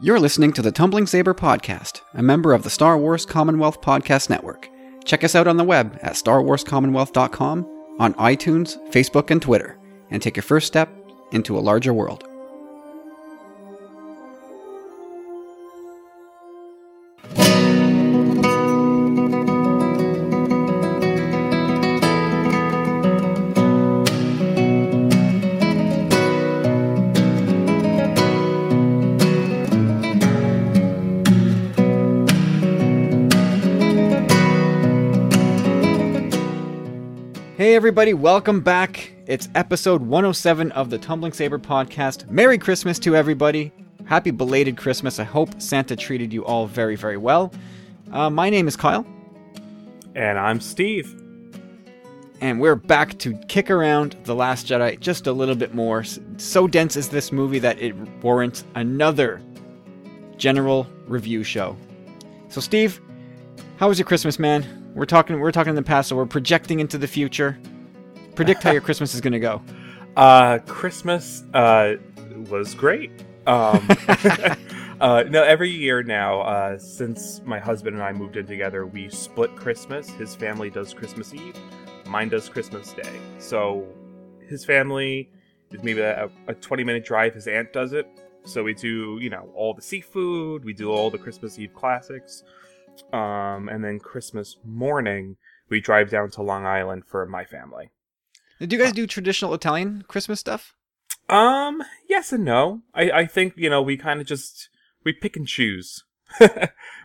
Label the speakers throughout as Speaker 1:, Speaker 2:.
Speaker 1: You're listening to the Tumbling Saber Podcast, a member of the Star Wars Commonwealth Podcast Network. Check us out on the web at starwarscommonwealth.com, on iTunes, Facebook, and Twitter, and take your first step into a larger world. Everybody, welcome back. It's episode 107 of the Tumbling Saber podcast. Merry Christmas to everybody. Happy belated Christmas. I hope Santa treated you all very, very well. Uh, my name is Kyle,
Speaker 2: And I'm Steve.
Speaker 1: and we're back to kick around The Last Jedi just a little bit more. So dense is this movie that it warrants another general review show. So, Steve, how was your Christmas, man? We're talking. We're talking in the past, so we're projecting into the future. Predict how your Christmas is going to go.
Speaker 2: Uh, Christmas uh, was great. Um, uh, no, every year now, uh, since my husband and I moved in together, we split Christmas. His family does Christmas Eve, mine does Christmas Day. So his family is maybe a, a 20 minute drive. His aunt does it. So we do, you know, all the seafood, we do all the Christmas Eve classics. Um, and then Christmas morning, we drive down to Long Island for my family.
Speaker 1: Do you guys do traditional Italian Christmas stuff?
Speaker 2: Um, yes and no. I, I think, you know, we kind of just, we pick and choose.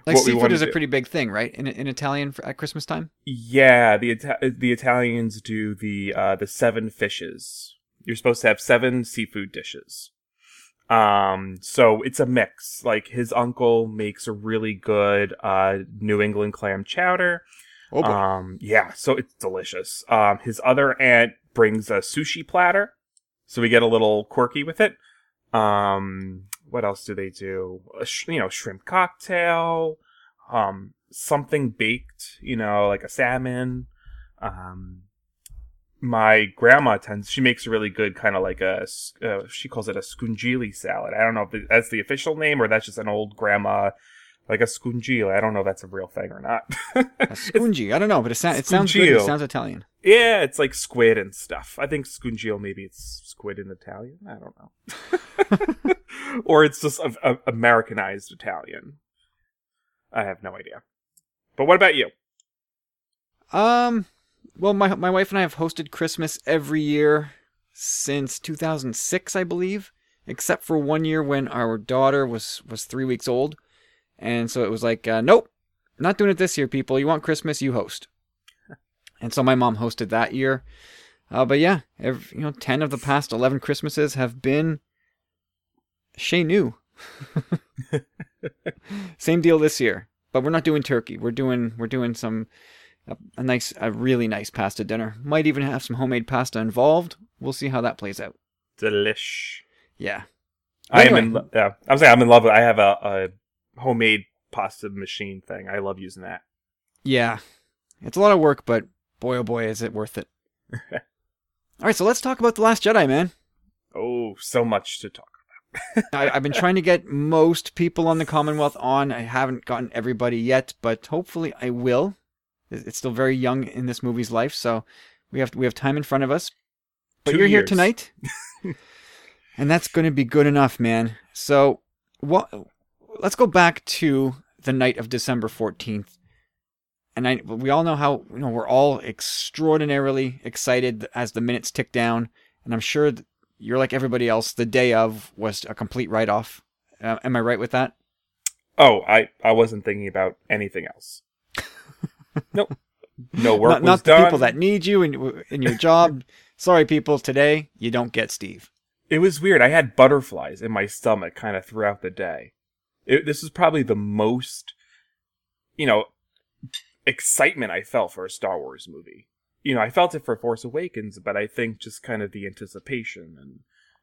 Speaker 2: like
Speaker 1: seafood is a pretty big thing, right? In in Italian for, at Christmas time.
Speaker 2: Yeah, the Ita- the Italians do the uh the seven fishes. You're supposed to have seven seafood dishes. Um, so it's a mix. Like his uncle makes a really good uh New England clam chowder.
Speaker 1: Oh boy.
Speaker 2: Um, yeah, so it's delicious. Um, his other aunt brings a sushi platter, so we get a little quirky with it. Um, what else do they do? Sh- you know, shrimp cocktail, um, something baked, you know, like a salmon. Um, my grandma tends, she makes a really good kind of like a, uh, she calls it a scungilli salad. I don't know if that's the official name or that's just an old grandma, like a scungilli. I don't know if that's a real thing or not.
Speaker 1: A scungi. I don't know, but it, sound, it sounds good. It sounds Italian.
Speaker 2: Yeah, it's like squid and stuff. I think scungio maybe it's squid in Italian. I don't know. or it's just a, a- Americanized Italian. I have no idea. But what about you?
Speaker 1: Um, well, my my wife and I have hosted Christmas every year since 2006, I believe, except for one year when our daughter was was three weeks old, and so it was like, uh, nope, not doing it this year, people. You want Christmas, you host. And so my mom hosted that year. Uh, but yeah, every, you know, ten of the past eleven Christmases have been chez nous. Same deal this year, but we're not doing turkey. We're doing we're doing some a, a nice, a really nice pasta dinner. Might even have some homemade pasta involved. We'll see how that plays out.
Speaker 2: Delish.
Speaker 1: Yeah.
Speaker 2: I am in. Yeah, I'm saying I'm in love with. I have a, a homemade pasta machine thing. I love using that.
Speaker 1: Yeah. It's a lot of work, but boy oh boy is it worth it. All right, so let's talk about The Last Jedi, man.
Speaker 2: Oh, so much to talk.
Speaker 1: I, I've been trying to get most people on the Commonwealth on. I haven't gotten everybody yet, but hopefully I will. It's still very young in this movie's life, so we have we have time in front of us. But
Speaker 2: Two
Speaker 1: you're here tonight, and that's going to be good enough, man. So, what? Let's go back to the night of December fourteenth, and I we all know how you know we're all extraordinarily excited as the minutes tick down, and I'm sure you're like everybody else. The day of was a complete write off. Uh, am I right with that?
Speaker 2: Oh, I I wasn't thinking about anything else. nope. No work
Speaker 1: not not the
Speaker 2: done.
Speaker 1: people that need you in in your job. Sorry, people. Today you don't get Steve.
Speaker 2: It was weird. I had butterflies in my stomach kind of throughout the day. It, this is probably the most, you know, excitement I felt for a Star Wars movie. You know, I felt it for Force Awakens, but I think just kind of the anticipation and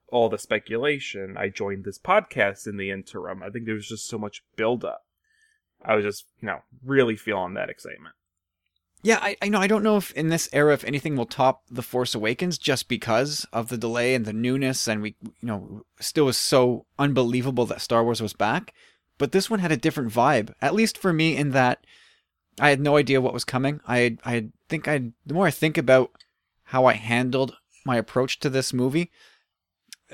Speaker 2: all the speculation. I joined this podcast in the interim. I think there was just so much build up. I was just, you know, really feeling that excitement.
Speaker 1: Yeah, I, I know. I don't know if in this era, if anything will top The Force Awakens, just because of the delay and the newness, and we, you know, still was so unbelievable that Star Wars was back. But this one had a different vibe, at least for me, in that I had no idea what was coming. I, I think I, the more I think about how I handled my approach to this movie,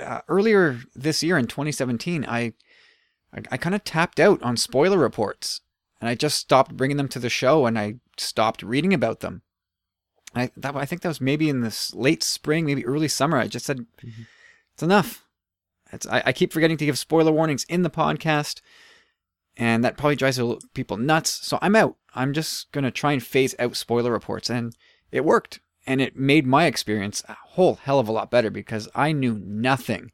Speaker 1: uh, earlier this year in 2017, I, I, I kind of tapped out on spoiler reports and I just stopped bringing them to the show and I stopped reading about them. I that I think that was maybe in this late spring, maybe early summer. I just said mm-hmm. it's enough. It's, I, I keep forgetting to give spoiler warnings in the podcast, and that probably drives people nuts. So I'm out. I'm just gonna try and phase out spoiler reports, and it worked, and it made my experience a whole hell of a lot better because I knew nothing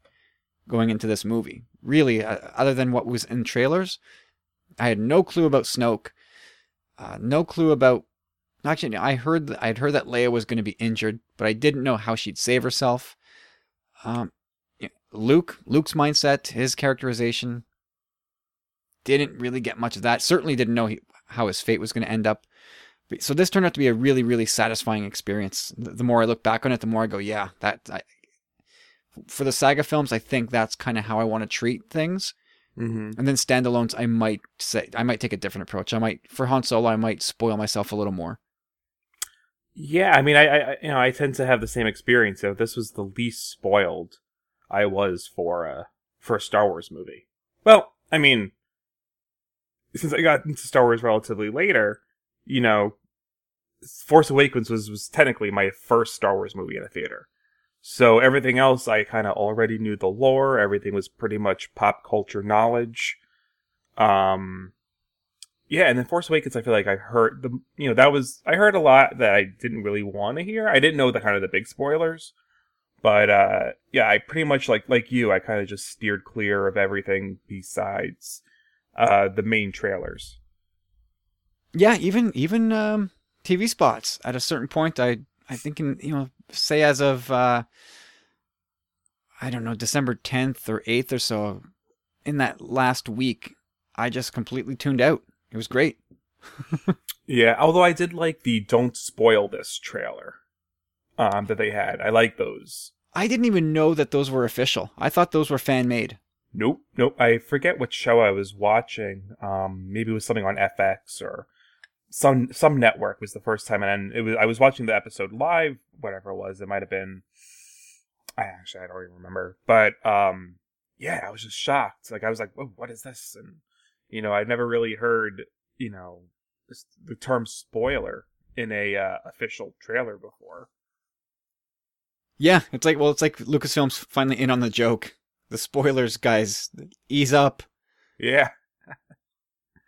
Speaker 1: going into this movie, really, uh, other than what was in trailers I had no clue about Snoke. Uh, no clue about. Actually, I heard I'd heard that Leia was going to be injured, but I didn't know how she'd save herself. Um, Luke, Luke's mindset, his characterization, didn't really get much of that. Certainly didn't know he, how his fate was going to end up. So this turned out to be a really, really satisfying experience. The more I look back on it, the more I go, yeah, that. I, for the saga films, I think that's kind of how I want to treat things. Mm-hmm. And then standalones, I might say I might take a different approach. I might for Han Solo, I might spoil myself a little more.
Speaker 2: Yeah, I mean, I, I you know I tend to have the same experience. So this was the least spoiled I was for a for a Star Wars movie. Well, I mean, since I got into Star Wars relatively later, you know, Force Awakens was was technically my first Star Wars movie in a theater. So everything else, I kind of already knew the lore. Everything was pretty much pop culture knowledge. Um, yeah, and then Force Awakens, I feel like I heard the, you know, that was I heard a lot that I didn't really want to hear. I didn't know the kind of the big spoilers, but uh, yeah, I pretty much like like you, I kind of just steered clear of everything besides uh the main trailers.
Speaker 1: Yeah, even even um, TV spots. At a certain point, I I think in you know say as of uh, I don't know December 10th or 8th or so in that last week I just completely tuned out. It was great.
Speaker 2: yeah, although I did like the don't spoil this trailer um, that they had. I like those.
Speaker 1: I didn't even know that those were official. I thought those were fan made.
Speaker 2: Nope, nope. I forget what show I was watching. Um, maybe it was something on FX or some some network was the first time, and it was I was watching the episode live, whatever it was. It might have been. I actually I don't even remember, but um, yeah, I was just shocked. Like I was like, Whoa, what is this?" And you know, I'd never really heard you know the term spoiler in a uh, official trailer before.
Speaker 1: Yeah, it's like well, it's like Lucasfilm's finally in on the joke. The spoilers, guys, ease up.
Speaker 2: Yeah.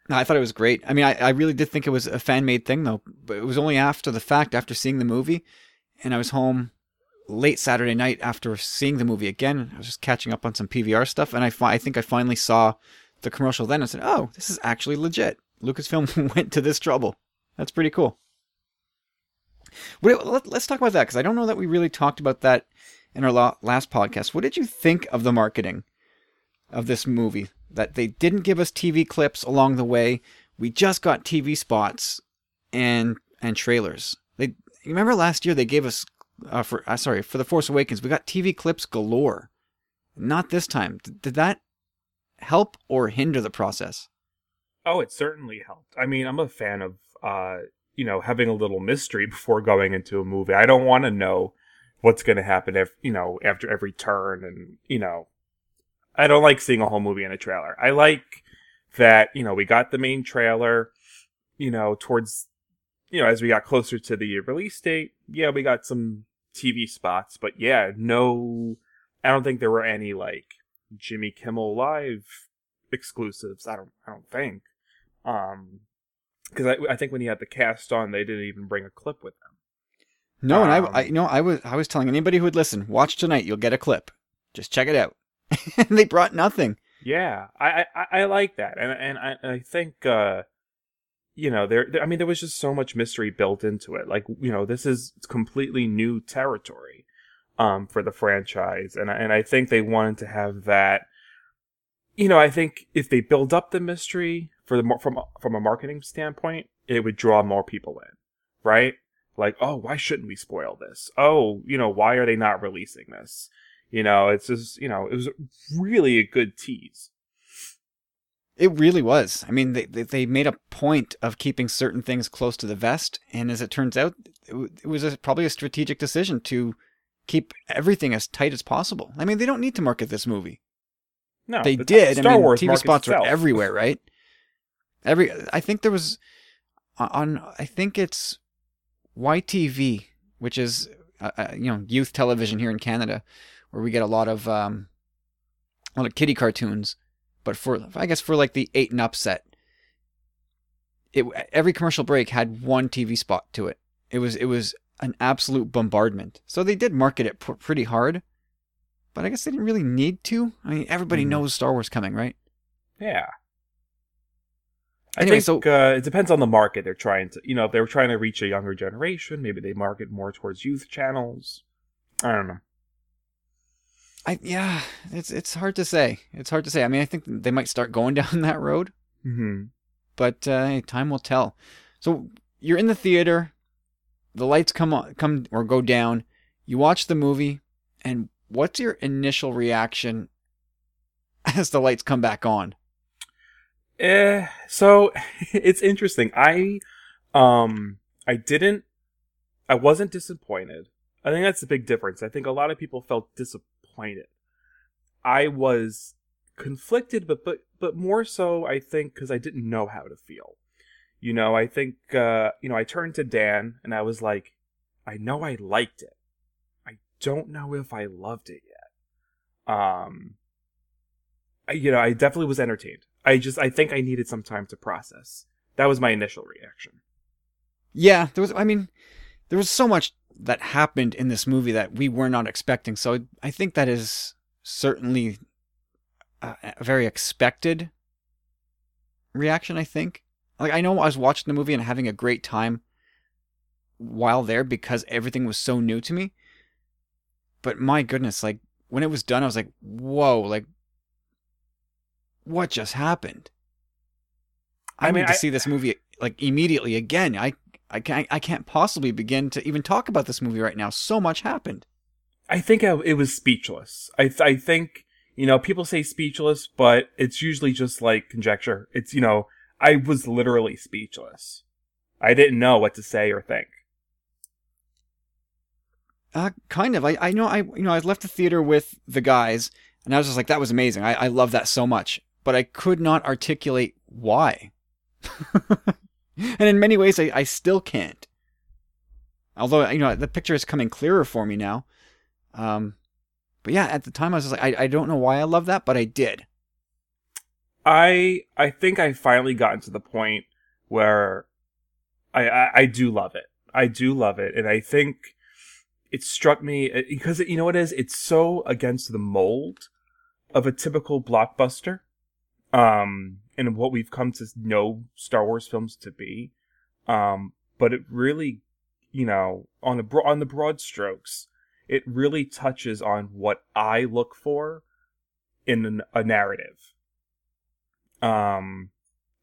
Speaker 1: No, I thought it was great. I mean, I, I really did think it was a fan made thing, though. But it was only after the fact, after seeing the movie, and I was home late Saturday night after seeing the movie again. I was just catching up on some PVR stuff, and I, fi- I think I finally saw the commercial then and said, "Oh, this is actually legit." Lucasfilm went to this trouble. That's pretty cool. But let, us talk about that because I don't know that we really talked about that in our last podcast. What did you think of the marketing of this movie? that they didn't give us TV clips along the way. We just got TV spots and and trailers. They remember last year they gave us uh, for uh, sorry for the Force Awakens we got TV clips galore. Not this time. D- did that help or hinder the process?
Speaker 2: Oh, it certainly helped. I mean, I'm a fan of uh, you know having a little mystery before going into a movie. I don't want to know what's going to happen if you know after every turn and you know I don't like seeing a whole movie in a trailer. I like that, you know, we got the main trailer, you know, towards, you know, as we got closer to the release date. Yeah, we got some TV spots, but yeah, no, I don't think there were any like Jimmy Kimmel Live exclusives. I don't, I don't think. Um, because I, I think when he had the cast on, they didn't even bring a clip with them.
Speaker 1: No, um, and I, I, you know, I was, I was telling anybody who would listen, watch tonight, you'll get a clip. Just check it out. and they brought nothing.
Speaker 2: Yeah, I, I, I like that, and and I, I think uh, you know there, there. I mean, there was just so much mystery built into it. Like you know, this is completely new territory um, for the franchise, and and I think they wanted to have that. You know, I think if they build up the mystery for the from from a marketing standpoint, it would draw more people in. right? Like, oh, why shouldn't we spoil this? Oh, you know, why are they not releasing this? You know, it's just, you know, it was really a good tease.
Speaker 1: It really was. I mean, they they made a point of keeping certain things close to the vest, and as it turns out, it, was a, probably a strategic decision to keep everything as tight as possible. I mean, they don't need to market this movie.
Speaker 2: No,
Speaker 1: they did.
Speaker 2: Star
Speaker 1: I mean,
Speaker 2: Wars
Speaker 1: TV spots
Speaker 2: itself.
Speaker 1: are everywhere, right? Every, I think there was on. I think it's YTV, which is uh, uh, you know youth television here in Canada, where we get a lot of um, a lot of kiddie cartoons. But for I guess for like the eight and up set, it every commercial break had one TV spot to it. It was it was an absolute bombardment. So they did market it pr- pretty hard, but I guess they didn't really need to. I mean, everybody
Speaker 2: Mhm.
Speaker 1: knows Star Wars coming, right?
Speaker 2: Yeah. I
Speaker 1: Anyway,
Speaker 2: think uh, it depends on the market they're trying to, you know, if they were trying to reach a younger generation, maybe they market more towards youth channels. I don't know.
Speaker 1: I yeah, it's it's hard to say. It's hard to say. I mean, I think they might start going down that road,
Speaker 2: hmm
Speaker 1: but uh, time will tell. So you're in the theater, the lights come on, come or go down. You watch the movie, and what's your initial reaction as the lights come back on?
Speaker 2: Eh, so it's interesting. I, um, I didn't, I wasn't disappointed. I think that's the big difference. I think a lot of people felt disappointed. I was conflicted, but but but more so, I think, because I didn't know how to feel. You know, I think, uh, you know, I turned to Dan and I was like, I know I liked it. I don't know if I loved it yet. Um, I, you know, I definitely was entertained. I just, I think I needed some time to process. That was my initial reaction.
Speaker 1: Yeah, there was. I mean, there was so much that happened in this movie that we were not expecting. So I think that is certainly a, a very expected reaction. I think. Like I know I was watching the movie and having a great time while there because everything was so new to me. But my goodness, like when it was done, I was like, "Whoa!" Like, what just happened? I,
Speaker 2: I mean,
Speaker 1: need to
Speaker 2: I-
Speaker 1: see this movie like immediately again. I I can't I can't possibly begin to even talk about this movie right now. So much happened.
Speaker 2: I think I, it was speechless. I, th- I think, you know, people say speechless, but it's usually just like conjecture. It's, you know, I was literally speechless. I didn't know what to say or think.
Speaker 1: Uh, kind of. I, I know I you know I left the theater with the guys and I was just like that was amazing. I, I love that so much, but I could not articulate why. and in many ways I, I still can't. Although you know the picture is coming clearer for me now. Um, but yeah, at the time I was like I, I don't know why I love that, but I did.
Speaker 2: I I think I finally gotten to the point where I, I I do love it. I do love it, and I think it struck me uh, because you know what it is. It's so against the mold of a typical blockbuster, um, and what we've come to know Star Wars films to be. Um, but it really, you know, on the bro- on the broad strokes, it really touches on what I look for in an, a narrative um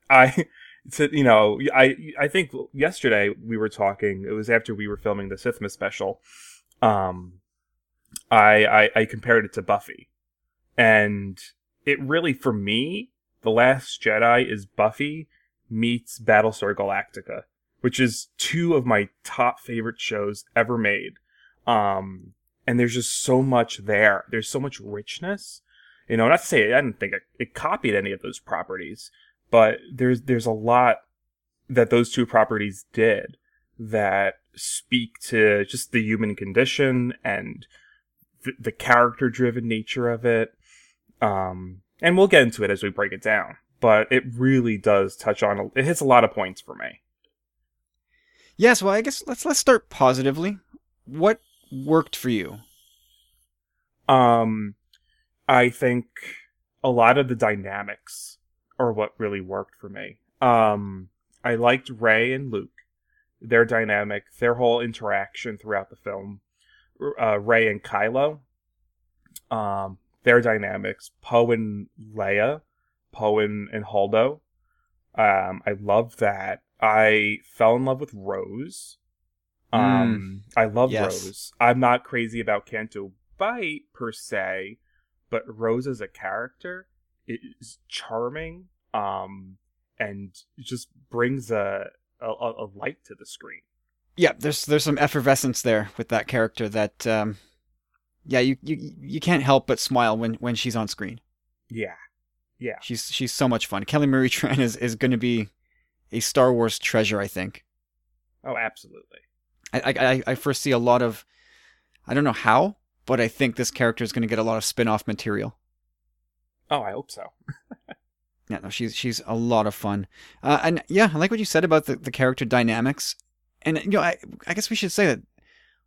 Speaker 2: i to, you know i i think yesterday we were talking it was after we were filming the sithma special um I, I i compared it to buffy and it really for me the last jedi is buffy meets battlestar galactica which is two of my top favorite shows ever made. Um and there's just so much there. There's so much richness. You know, not to say I didn't think it, it copied any of those properties, but there's there's a lot that those two properties did that speak to just the human condition and the, the character driven nature of it. Um, and we'll get into it as we break it down, but it really does touch on a, it hits a lot of points for me.
Speaker 1: Yes, well I guess let's let's start positively. What worked for you?
Speaker 2: Um, I think a lot of the dynamics are what really worked for me. Um, I liked Rey and Luke, their dynamic, their whole interaction throughout the film. Uh, Rey and Kylo, um, their dynamics. Poe and Leia, Poe and, and Holdo. Um, I love that. I fell in love with Rose. Um, I love
Speaker 1: Yes.
Speaker 2: Rose. I'm not crazy about Canto Bight per se, but Rose as a character is charming. Um, and just brings a a, a light to the screen.
Speaker 1: Yeah, there's there's some effervescence there with that character that um yeah, you you you can't help but smile when when she's on screen.
Speaker 2: Yeah, yeah,
Speaker 1: She's she's so much fun. Kelly Marie Tran is is going to be a Star Wars treasure, I think.
Speaker 2: oh, absolutely.
Speaker 1: I I I foresee a lot of I don't know how, but I think this character is going to get a lot of spin-off material.
Speaker 2: Oh, I hope so.
Speaker 1: Yeah, no, she's she's a lot of fun, uh, and yeah, I like what you said about the, the character dynamics, and you know, I I guess we should say that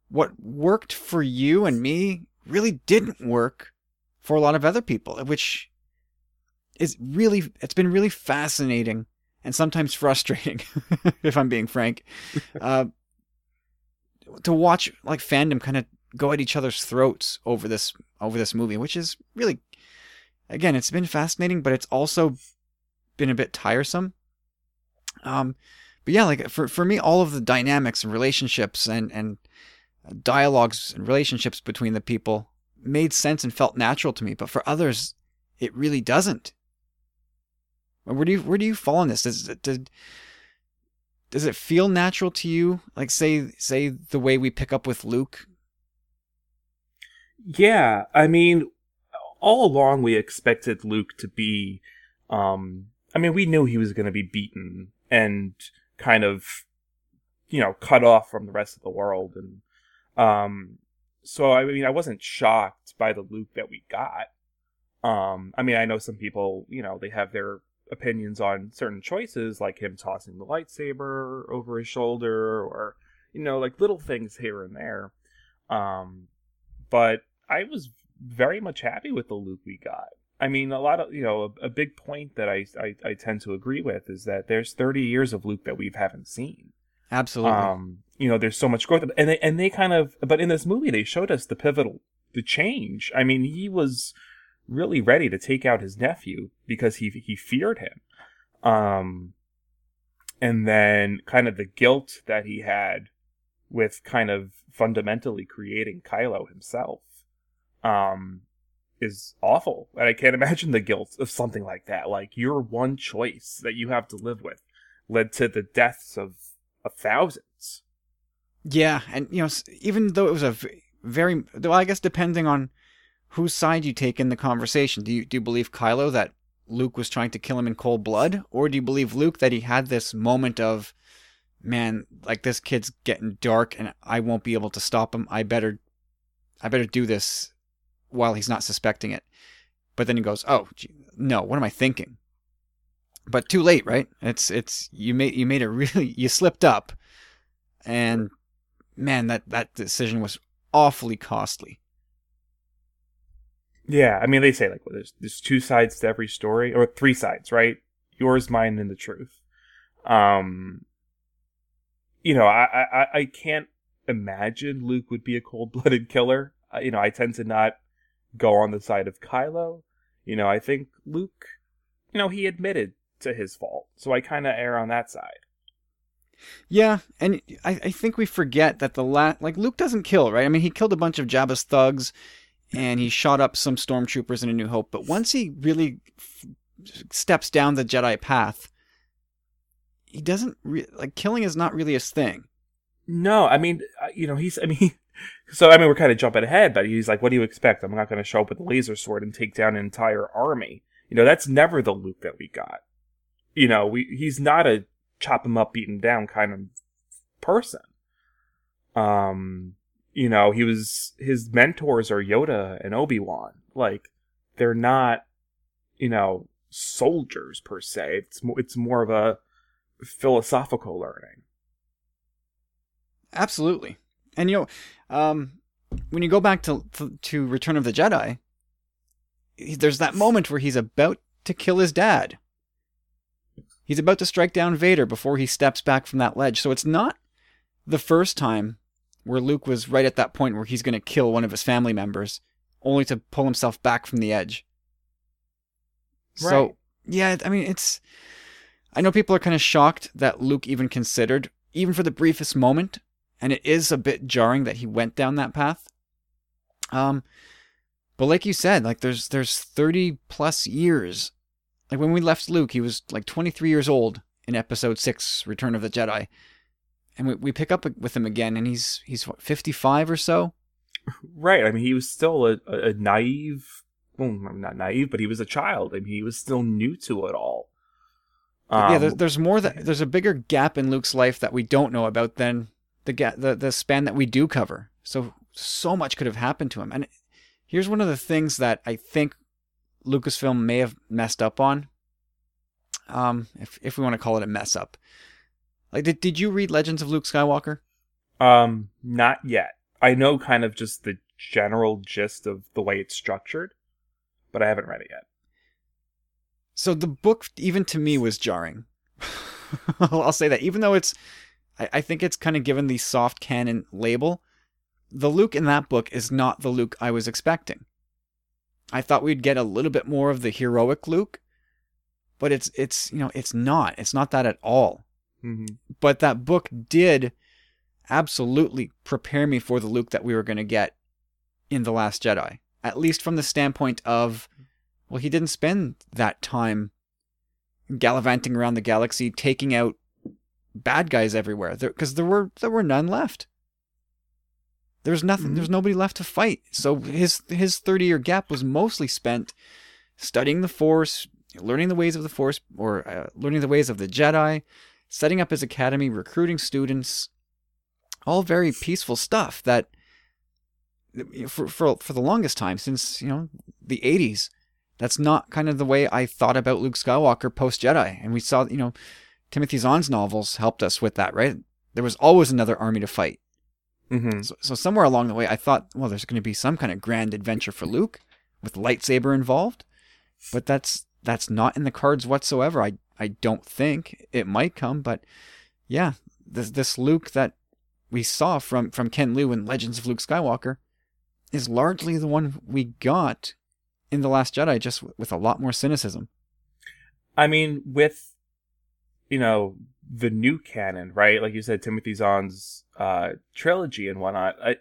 Speaker 1: what worked for you and me really didn't work for a lot of other people, which is really it's been really fascinating and sometimes frustrating, if I'm being frank, uh, to watch like fandom kind of go at each other's throats over this over this movie, which is really again, it's been fascinating, but it's also been a bit tiresome. Um, but yeah, like for for me, all of the dynamics and relationships and and dialogues and relationships between the people made sense and felt natural to me. But for others, it really doesn't. Where do you where do you fall on this? Does does it feel natural to you? Like say say the way we pick up with Luke.
Speaker 2: Yeah, I mean, all along we expected Luke to be, um, I mean, we knew he was going to be beaten and kind of, you know, cut off from the rest of the world. And, um, so, I mean, I wasn't shocked by the Luke that we got. Um, I mean, I know some people, you know, they have their opinions on certain choices, like him tossing the lightsaber over his shoulder or, you know, like little things here and there. Um, but I was very much happy with the Luke we got. I mean, a lot of you know, a, a big point that I, I I tend to agree with is that there's 30 years of Luke that we haven't seen.
Speaker 1: Absolutely.
Speaker 2: Um, you know, there's so much growth, and they, and they kind of, but in this movie, they showed us the pivotal, the change. I mean, he was really ready to take out his nephew because he he feared him. Um, and then kind of the guilt that he had with kind of fundamentally creating Kylo himself um is awful and i can't imagine the guilt of something like that like your one choice that you have to live with led to the deaths of, of thousands
Speaker 1: Yeah, and you know, even though it was a very, though I guess depending on whose side you take in the conversation, do you do you believe Kylo that Luke was trying to kill him in cold blood, or do you believe Luke that he had this moment of, man, like this kid's getting dark and I won't be able to stop him. I better, I better do this while he's not suspecting it. But then he goes, oh gee, no, what am I thinking? But too late, right? It's it's you made you made it really you slipped up, and man, that that decision was awfully costly.
Speaker 2: yeah i mean they say like well, there's there's two sides to every story or three sides right? Yours mine and the truth. Um you know i i i can't imagine luke would be a cold-blooded killer. Uh, you know i tend to not go on the side of kylo. You know i think luke you know he admitted to his fault so i kind of err on that side
Speaker 1: Yeah, and I, I think we forget that the la- like Luke doesn't kill, right? I mean, he killed a bunch of Jabba's thugs, and he shot up some stormtroopers in A New Hope. But once he really f- steps down the Jedi path, he doesn't re- like killing is not really his thing.
Speaker 2: No, I mean, uh, you know, he's, I mean, so, I mean, we're kind of jumping ahead, but he's like, what do you expect? I'm not going to show up with a laser sword and take down an entire army. You know, that's never the Luke that we got. You know, we, he's not a chop him up, beat him down kind of person. Um, you know, he was, his mentors are Yoda and Obi-Wan. Like, they're not, you know, soldiers per se. It's more, it's more of a philosophical learning.
Speaker 1: Absolutely, and you know, um, when you go back to, to to Return of the Jedi, he- there's that moment where he's about to kill his dad. He's about to strike down Vader before he steps back from that ledge. So it's not the first time where Luke was right at that point where he's going to kill one of his family members, only to pull himself back from the edge.
Speaker 2: Right.
Speaker 1: So yeah, I mean it's. I know people are kind of shocked that Luke even considered, even for the briefest moment, and it is a bit jarring that he went down that path. Um, but like you said, like there's there's 30 plus years. Like when we left Luke, he was like 23 years old in Episode Six, Return of the Jedi, and we, we pick up with him again, and he's he's what, 55 or so.
Speaker 2: Right. I mean, he was still a, a naive. Well, not naive, but he was a child. I mean, he was still new to it all.
Speaker 1: Um, yeah, there's, there's more that there's a bigger gap in Luke's life that we don't know about than the ga- the the span that we do cover. So so much could have happened to him. And here's one of the things that I think Lucasfilm may have messed up on. Um, if if we want to call it a mess up. Like, did did you read Legends of Luke Skywalker?
Speaker 2: Um, not yet. I know kind of just the general gist of the way it's structured, but I haven't read it yet.
Speaker 1: So the book, even to me, was jarring. I'll say that, even though it's, I, I think it's kind of given the soft canon label. The Luke in that book is not the Luke I was expecting. I thought we'd get a little bit more of the heroic Luke, but it's it's you know it's not. It's not that at all.
Speaker 2: Mm-hmm.
Speaker 1: But that book did absolutely prepare me for the Luke that we were going to get in the Last Jedi. At least from the standpoint of, well, he didn't spend that time gallivanting around the galaxy, taking out bad guys everywhere, because there, there were there were none left. There's nothing. Mm-hmm. There's nobody left to fight. So his his thirty year gap was mostly spent studying the Force, learning the ways of the Force, or uh, learning the ways of the Jedi, setting up his academy, recruiting students. All very peaceful stuff that for for for the longest time since you know the 80s that's not kind of the way I thought about Luke Skywalker post Jedi and we saw you know Timothy Zahn's novels helped us with that right there was always another army to fight
Speaker 2: Mm-hmm.
Speaker 1: So, so somewhere along the way, I thought, well, there's going to be some kind of grand adventure for Luke with lightsaber involved, but that's that's not in the cards whatsoever. I I don't think it might come, but yeah, this this Luke that we saw from from Ken Liu in Legends of Luke Skywalker is largely the one we got in the Last Jedi, just with a lot more cynicism.
Speaker 2: I mean, with you know the new canon, right? Like you said, Timothy Zahn's uh, trilogy and whatnot. I,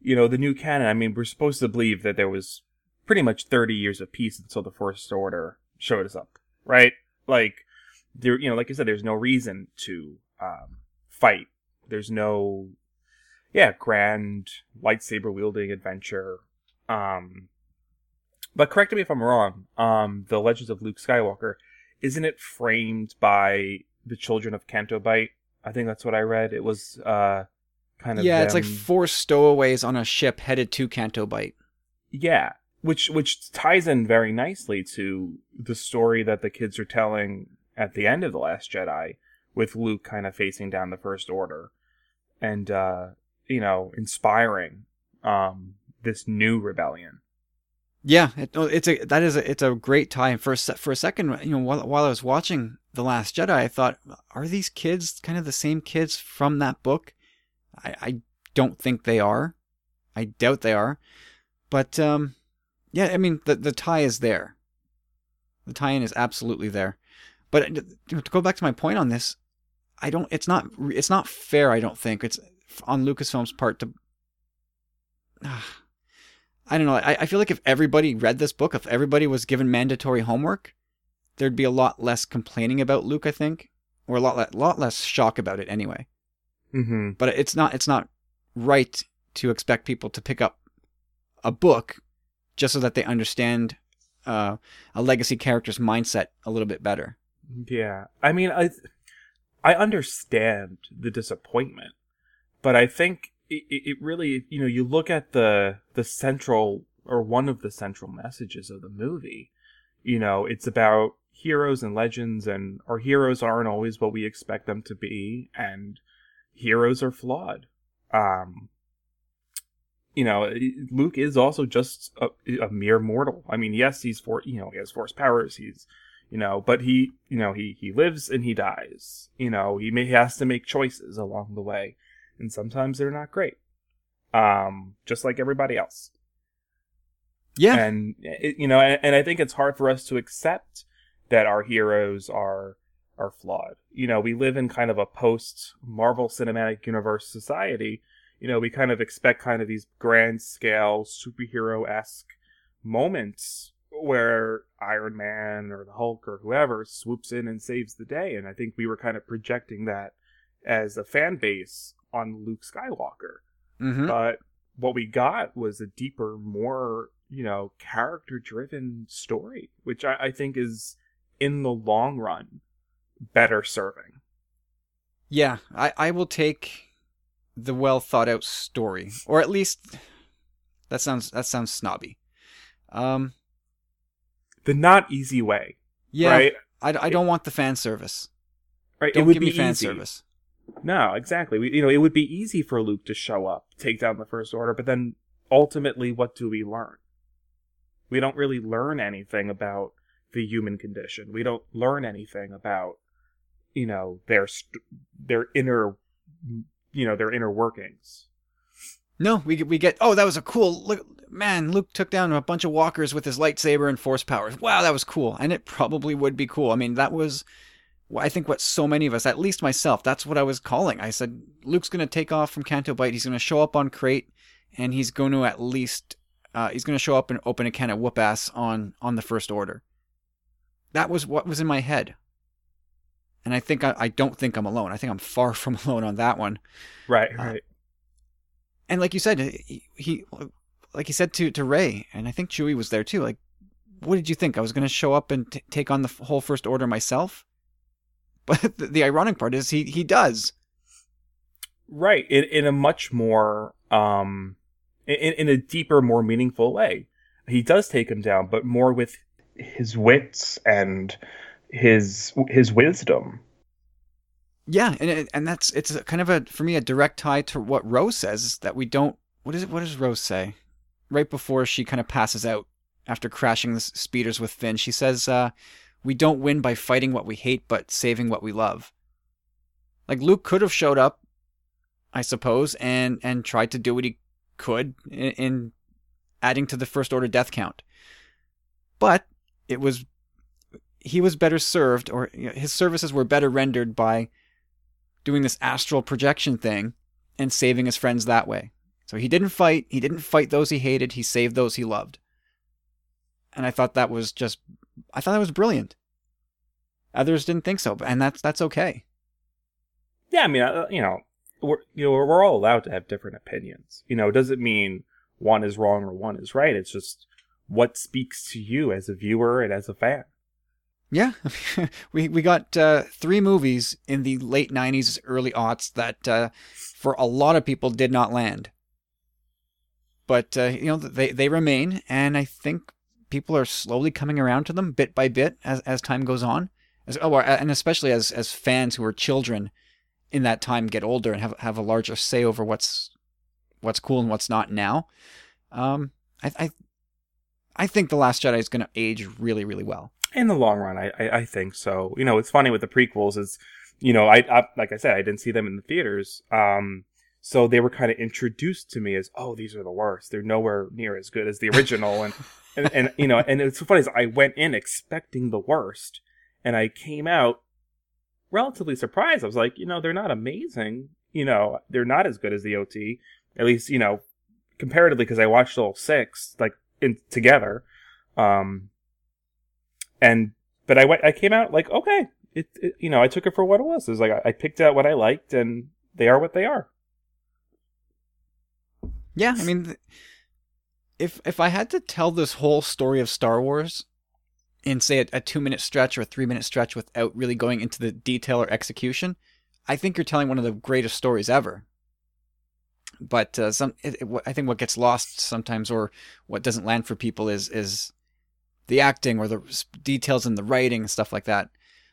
Speaker 2: you know, the new canon. I mean, we're supposed to believe that there was pretty much 30 years of peace until the First Order showed us up, right? Like, there, you know, like I said, there's no reason to um, fight. There's no, yeah, grand lightsaber wielding adventure. Um, but correct me if I'm wrong. Um, the Legends of Luke Skywalker, isn't it framed by the children of Canto Bight. I think that's what I read. It was uh kind of
Speaker 1: Yeah,
Speaker 2: them.
Speaker 1: it's like four stowaways on a ship headed to Canto Bight.
Speaker 2: Yeah, which which ties in very nicely to the story that the kids are telling at the end of the Last Jedi, with Luke kind of facing down the First Order, and uh, you know, inspiring um, this new rebellion.
Speaker 1: Yeah, it, it's a that is a, it's a great tie. For a for a second, you know, while while I was watching the Last Jedi, I thought, are these kids kind of the same kids from that book? I, I don't think they are. I doubt they are. But um, yeah, I mean the the tie is there. The tie-in is absolutely there. But uh, to go back to my point on this, I don't. It's not. It's not fair. I don't think it's on Lucasfilm's part to. Uh, I don't know. I, I feel like if everybody read this book, if everybody was given mandatory homework, there'd be a lot less complaining about Luke, I think, or a lot le- lot less shock about it anyway.
Speaker 2: Mm-hmm.
Speaker 1: But it's not it's not right to expect people to pick up a book just so that they understand uh, a legacy character's mindset a little bit better.
Speaker 2: Yeah, I mean, I I understand the disappointment, but I think it, it really, you know, you look at the the central or one of the central messages of the movie. You know, it's about heroes and legends and our heroes aren't always what we expect them to be and heroes are flawed. Um you know luke is also just a, a mere mortal. I mean yes he's for you know he has force powers he's you know but he you know he he lives and he dies. You know he may he has to make choices along the way and sometimes they're not great um just like everybody else
Speaker 1: Yeah.
Speaker 2: and it, you know and, and i think it's hard for us to accept that our heroes are are flawed. You know, we live in kind of a post Marvel Cinematic Universe society. You know, we kind of expect kind of these grand scale superhero esque moments where Iron Man or the Hulk or whoever swoops in and saves the day. And I think we were kind of projecting that as a fan base on Luke Skywalker.
Speaker 1: Mm-hmm.
Speaker 2: But what we got was a deeper, more, you know, character driven story, which I, I think is in the long run better serving.
Speaker 1: Yeah, I, I will take the well thought out story, or at least that sounds that sounds snobby. Um,
Speaker 2: the not easy way.
Speaker 1: yeah,
Speaker 2: Right.
Speaker 1: I, I don't want the fan service.
Speaker 2: Right.
Speaker 1: Don't
Speaker 2: it would
Speaker 1: give
Speaker 2: be
Speaker 1: me fan
Speaker 2: easy.
Speaker 1: service.
Speaker 2: No, exactly. We, you know, it would be easy for Luke to show up, take down the First Order, but then ultimately, what do we learn? We don't really learn anything about the human condition. We don't learn anything about, you know, their their inner, you know, their inner workings.
Speaker 1: No, we we get. Oh, that was a cool look. Man, Luke took down a bunch of walkers with his lightsaber and force powers. Wow, that was cool, and it probably would be cool. I mean, that was, I think, what so many of us, at least myself, that's what I was calling. I said, Luke's going to take off from Canto Bight. He's going to show up on Crait, and he's going to at least, uh, he's going to show up and open a can of whoop ass on on the First Order. That was what was in my head, and I think I, I don't think I'm alone. I think I'm far from alone on that one.
Speaker 2: Right.
Speaker 1: Uh,
Speaker 2: Right.
Speaker 1: and like you said, he, he like he said to to Rey, and I think Chewie was there too. Like, what did you think? I was going to show up and t- take on the f- whole First Order myself? But the, the ironic part is he he does.
Speaker 2: Right. In in a much more um in in a deeper, more meaningful way. He does take him down, but more with his wits and his his wisdom.
Speaker 1: Yeah, and it, and that's it's a, kind of a for me a direct tie to what Rose says that we don't. What is it? What does Rose say? Right before she kind of passes out after crashing the speeders with Finn, she says, uh, "We don't win by fighting what we hate, but saving what we love." Like Luke could have showed up, I suppose, and and tried to do what he could in, in adding to the First Order death count, but it was he was better served, or you know, his services were better rendered by doing this astral projection thing and saving his friends that way. So he didn't fight. He didn't fight those he hated. He saved those he loved. And I thought that was just, I thought that was brilliant. Others didn't think so, and that's that's okay.
Speaker 2: Yeah, I mean, uh, you know, we're you know we're all allowed to have different opinions. You know, it doesn't mean one is wrong or one is right. It's just what speaks to you as a viewer and as a fan.
Speaker 1: Yeah, we we got uh, three movies in the late '90s, early aughts that, uh, for a lot of people, did not land. But uh, you know they they remain, and I think people are slowly coming around to them bit by bit as as time goes on. As, oh, and especially as as fans who are children in that time get older and have have a larger say over what's what's cool and what's not now. Um, I I, I think the Last Jedi is going to age really really well.
Speaker 2: In the long run, I, I I think so. You know, it's funny with the prequels is, you know, I, I like I said, I didn't see them in the theaters. Um, so they were kind of introduced to me as, oh, these are the worst. They're nowhere near as good as the original, and and, and you know, and it's so funny is I went in expecting the worst, and I came out relatively surprised. I was like, you know, they're not amazing. You know, they're not as good as the OT. At least, you know, comparatively, because I watched all six like in together. Um, and but I went, I came out like, okay, it, it you know, I took it for what it was. It was like I, I picked out what I liked, and they are what they are.
Speaker 1: Yeah, I mean, th- if if I had to tell this whole story of Star Wars in say a, a two minute stretch or a three minute stretch without really going into the detail or execution, I think you're telling one of the greatest stories ever. But uh, some, it, it, I think what gets lost sometimes, or what doesn't land for people, is is the acting or the details in the writing and stuff like that,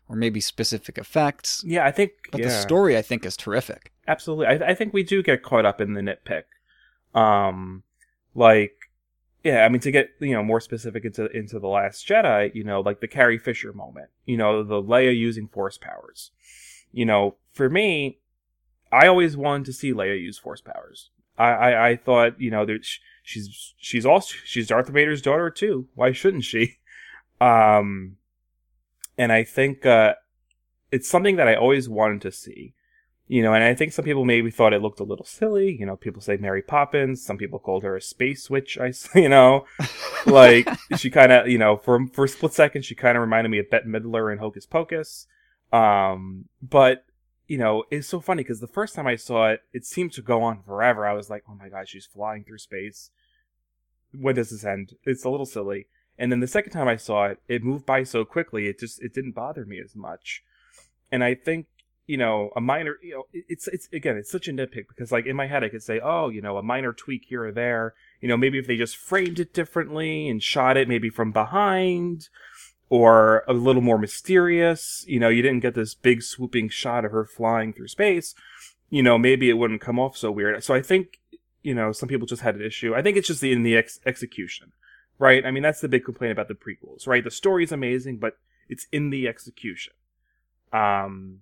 Speaker 1: or maybe specific effects.
Speaker 2: Yeah, I think.
Speaker 1: But
Speaker 2: yeah.
Speaker 1: the story, I think, is terrific.
Speaker 2: absolutely I, I think we do get caught up in the nitpick um like yeah i mean to get you know more specific into into the last jedi you know like the carrie fisher moment you know the leia using force powers. You know for me i always wanted to see leia use force powers. I i, I thought you know that she's she's also she's darth vader's daughter too. Why shouldn't she? Um and i think uh it's something that I always wanted to see. You know, and I think some people maybe thought it looked a little silly. You know, people say Mary Poppins. Some people called her a space witch. I, you know, like she kind of, you know, for for a split second, she kind of reminded me of Bette Midler in Hocus Pocus. Um, but you know, it's so funny because the first time I saw it, it seemed to go on forever. I was like, oh my god, she's flying through space. When does this end? It's a little silly. And then the second time I saw it, it moved by so quickly, it just it didn't bother me as much. And I think you know a minor, you know, it's it's again it's such a nitpick because like in my head I could say, oh, you know, a minor tweak here or there. You know, maybe if they just framed it differently and shot it maybe from behind or a little more mysterious. You know, you didn't get this big swooping shot of her flying through space. You know, maybe it wouldn't come off so weird. So I think, you know, some people just had an issue. I think it's just the, in the ex- execution, right? I mean, that's the big complaint about the prequels, right? The story is amazing, but it's in the execution. Um,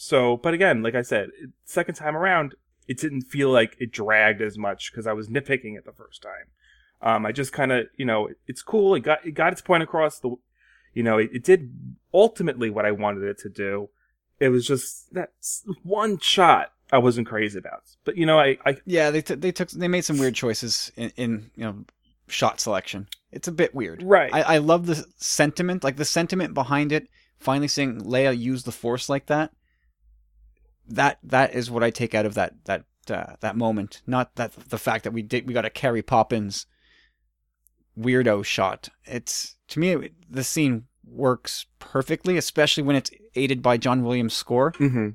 Speaker 2: so, but again, like I said, second time around, it didn't feel like it dragged as much because I was nitpicking it the first time. Um, I just kind of, you know, it's cool. It got it got its point across. The you know, it, it did ultimately what I wanted it to do. It was just that one shot I wasn't crazy about. But you know, I, I
Speaker 1: yeah, they t- they took they made some weird choices in, in you know shot selection. It's a bit weird,
Speaker 2: right?
Speaker 1: I, I love the sentiment, like the sentiment behind it. Finally, seeing Leia use the Force like that. That that is what I take out of that that uh, that moment. Not that the fact that we did we got a Carrie Poppins weirdo shot. It's to me the scene works perfectly, especially when it's aided by John Williams' score.
Speaker 2: Mm-hmm.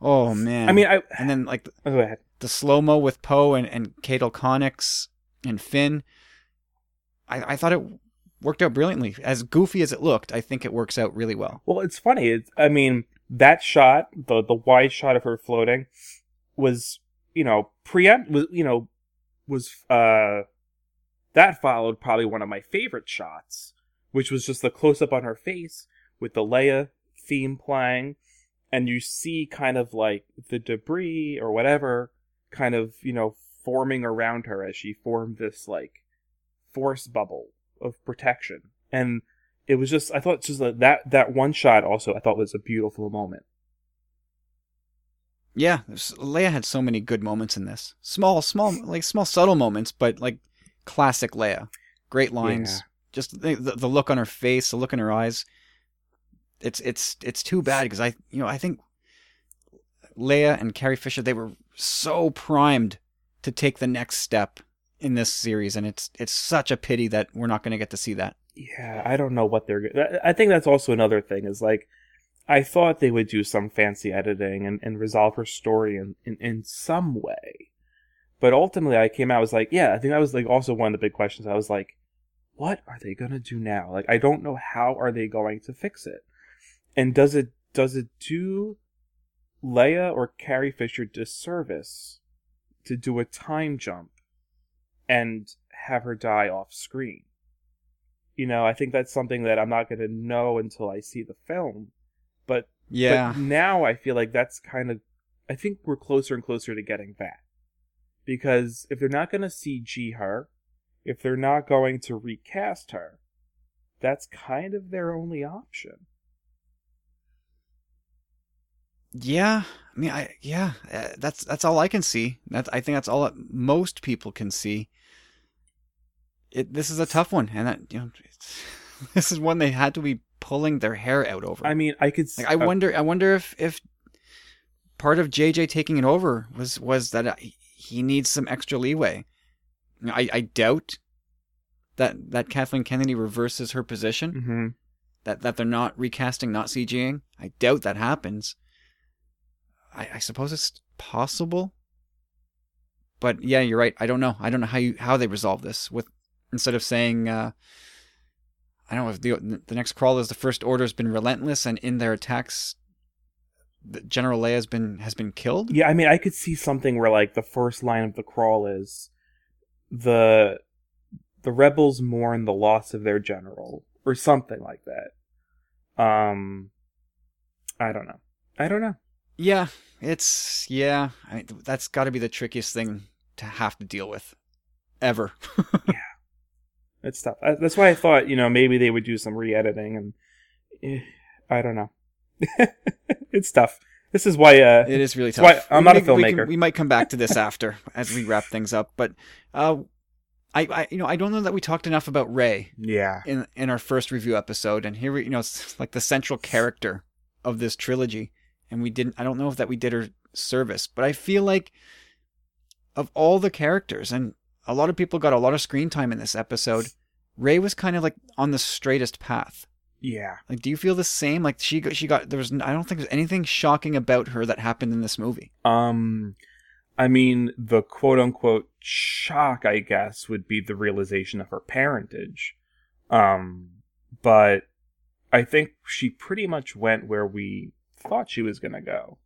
Speaker 1: Oh man!
Speaker 2: I mean, I
Speaker 1: and then like
Speaker 2: oh, go ahead.
Speaker 1: the slow mo with Poe and and Cato Connix and Finn. I I thought it worked out brilliantly. As goofy as it looked, I think it works out really well.
Speaker 2: Well, it's funny. It's, I mean, that shot, the the wide shot of her floating, was you know preempt was you know was uh that followed probably one of my favorite shots which was just the close up on her face with the Leia theme playing, and you see kind of like the debris or whatever kind of, you know, forming around her as she formed this like force bubble of protection. And it was just I thought just that that one shot also I thought was a beautiful moment.
Speaker 1: Yeah, Leia had so many good moments in this. Small, small, like small, subtle moments, but like classic Leia. Great lines, yeah. Just the, the look on her face, the look in her eyes. It's it's it's too bad because I you know I think Leia and Carrie Fisher they were so primed to take the next step in this series, and it's it's such a pity that we're not going to get to see that.
Speaker 2: Yeah, I don't know what they're. I think that's also another thing is like, I thought they would do some fancy editing and, and resolve her story in, in in some way, but ultimately I came out I was like, yeah, I think that was like also one of the big questions. I was like, what are they going to do now? Like, I don't know how are they going to fix it. And does it, does it do Leia or Carrie Fisher disservice to do a time jump and have her die off screen? You know, I think that's something that I'm not going to know until I see the film. But
Speaker 1: yeah,
Speaker 2: but now I feel like that's kind of I think we're closer and closer to getting that. Because if they're not going to CG her, if they're not going to recast her, that's kind of their only option.
Speaker 1: Yeah, I mean, I yeah, uh, that's that's all I can see. That's I think that's all that most people can see. It this is a tough one, and that you know, this is one they had to be pulling their hair out over.
Speaker 2: I mean, I could.
Speaker 1: Like, I uh, wonder. I wonder if if part of JJ taking it over was was that uh, he needs some extra leeway. I, I doubt that that Kathleen Kennedy reverses her position.
Speaker 2: Mm-hmm.
Speaker 1: That that they're not recasting, not CGing. I doubt that happens. I, I suppose it's possible, but yeah, you're right. I don't know. I don't know how you how they resolve this with instead of saying. Uh, I don't know if the the next crawl is the First Order has been relentless and in their attacks, General Leia has been has been killed.
Speaker 2: Yeah, I mean, I could see something where like the first line of the crawl is the the rebels mourn the loss of their general or something like that. Um I don't know. I don't know.
Speaker 1: Yeah, it's yeah, I mean that's got to be the trickiest thing to have to deal with ever.
Speaker 2: yeah. It's tough. That's why I thought, you know, maybe they would do some re-editing and eh, I don't know. it's tough. This is why. Uh,
Speaker 1: It is really tough.
Speaker 2: I'm
Speaker 1: We
Speaker 2: not a
Speaker 1: may- we can-
Speaker 2: filmmaker.
Speaker 1: We, might come back to this after as we wrap things up, but uh, I, I, you know, I don't know that we talked enough about Rey
Speaker 2: yeah.
Speaker 1: in in our first review episode, and here we, you know, it's like the central character of this trilogy, and we didn't. I don't know if that we did her service, but I feel like of all the characters, and a lot of people got a lot of screen time in this episode. Rey was kind of like on the straightest path.
Speaker 2: Yeah.
Speaker 1: Like, do you feel the same? Like she got, she got there was I don't think there's anything shocking about her that happened in this movie.
Speaker 2: Um, I mean, the quote unquote shock, I guess, would be the realization of her parentage. Um, but I think she pretty much went where we thought she was gonna go.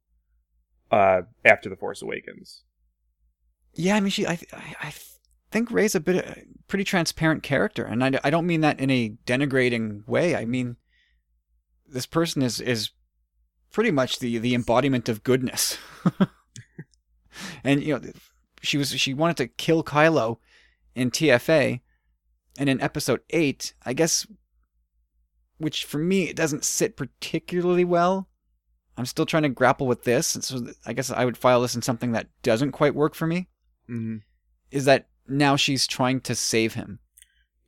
Speaker 2: Uh, after the Force Awakens.
Speaker 1: Yeah, I mean, she. I. I, I think Rey's a bit a pretty transparent character, and I, I don't mean that in a denigrating way. I mean, this person is is pretty much the the embodiment of goodness. and you know, she was she wanted to kill Kylo in TFA, and in Episode Eight, I guess, which for me it doesn't sit particularly well. I'm still trying to grapple with this, and so I guess I would file this in something that doesn't quite work for me
Speaker 2: Mm-hmm.
Speaker 1: is that now she's trying to save him.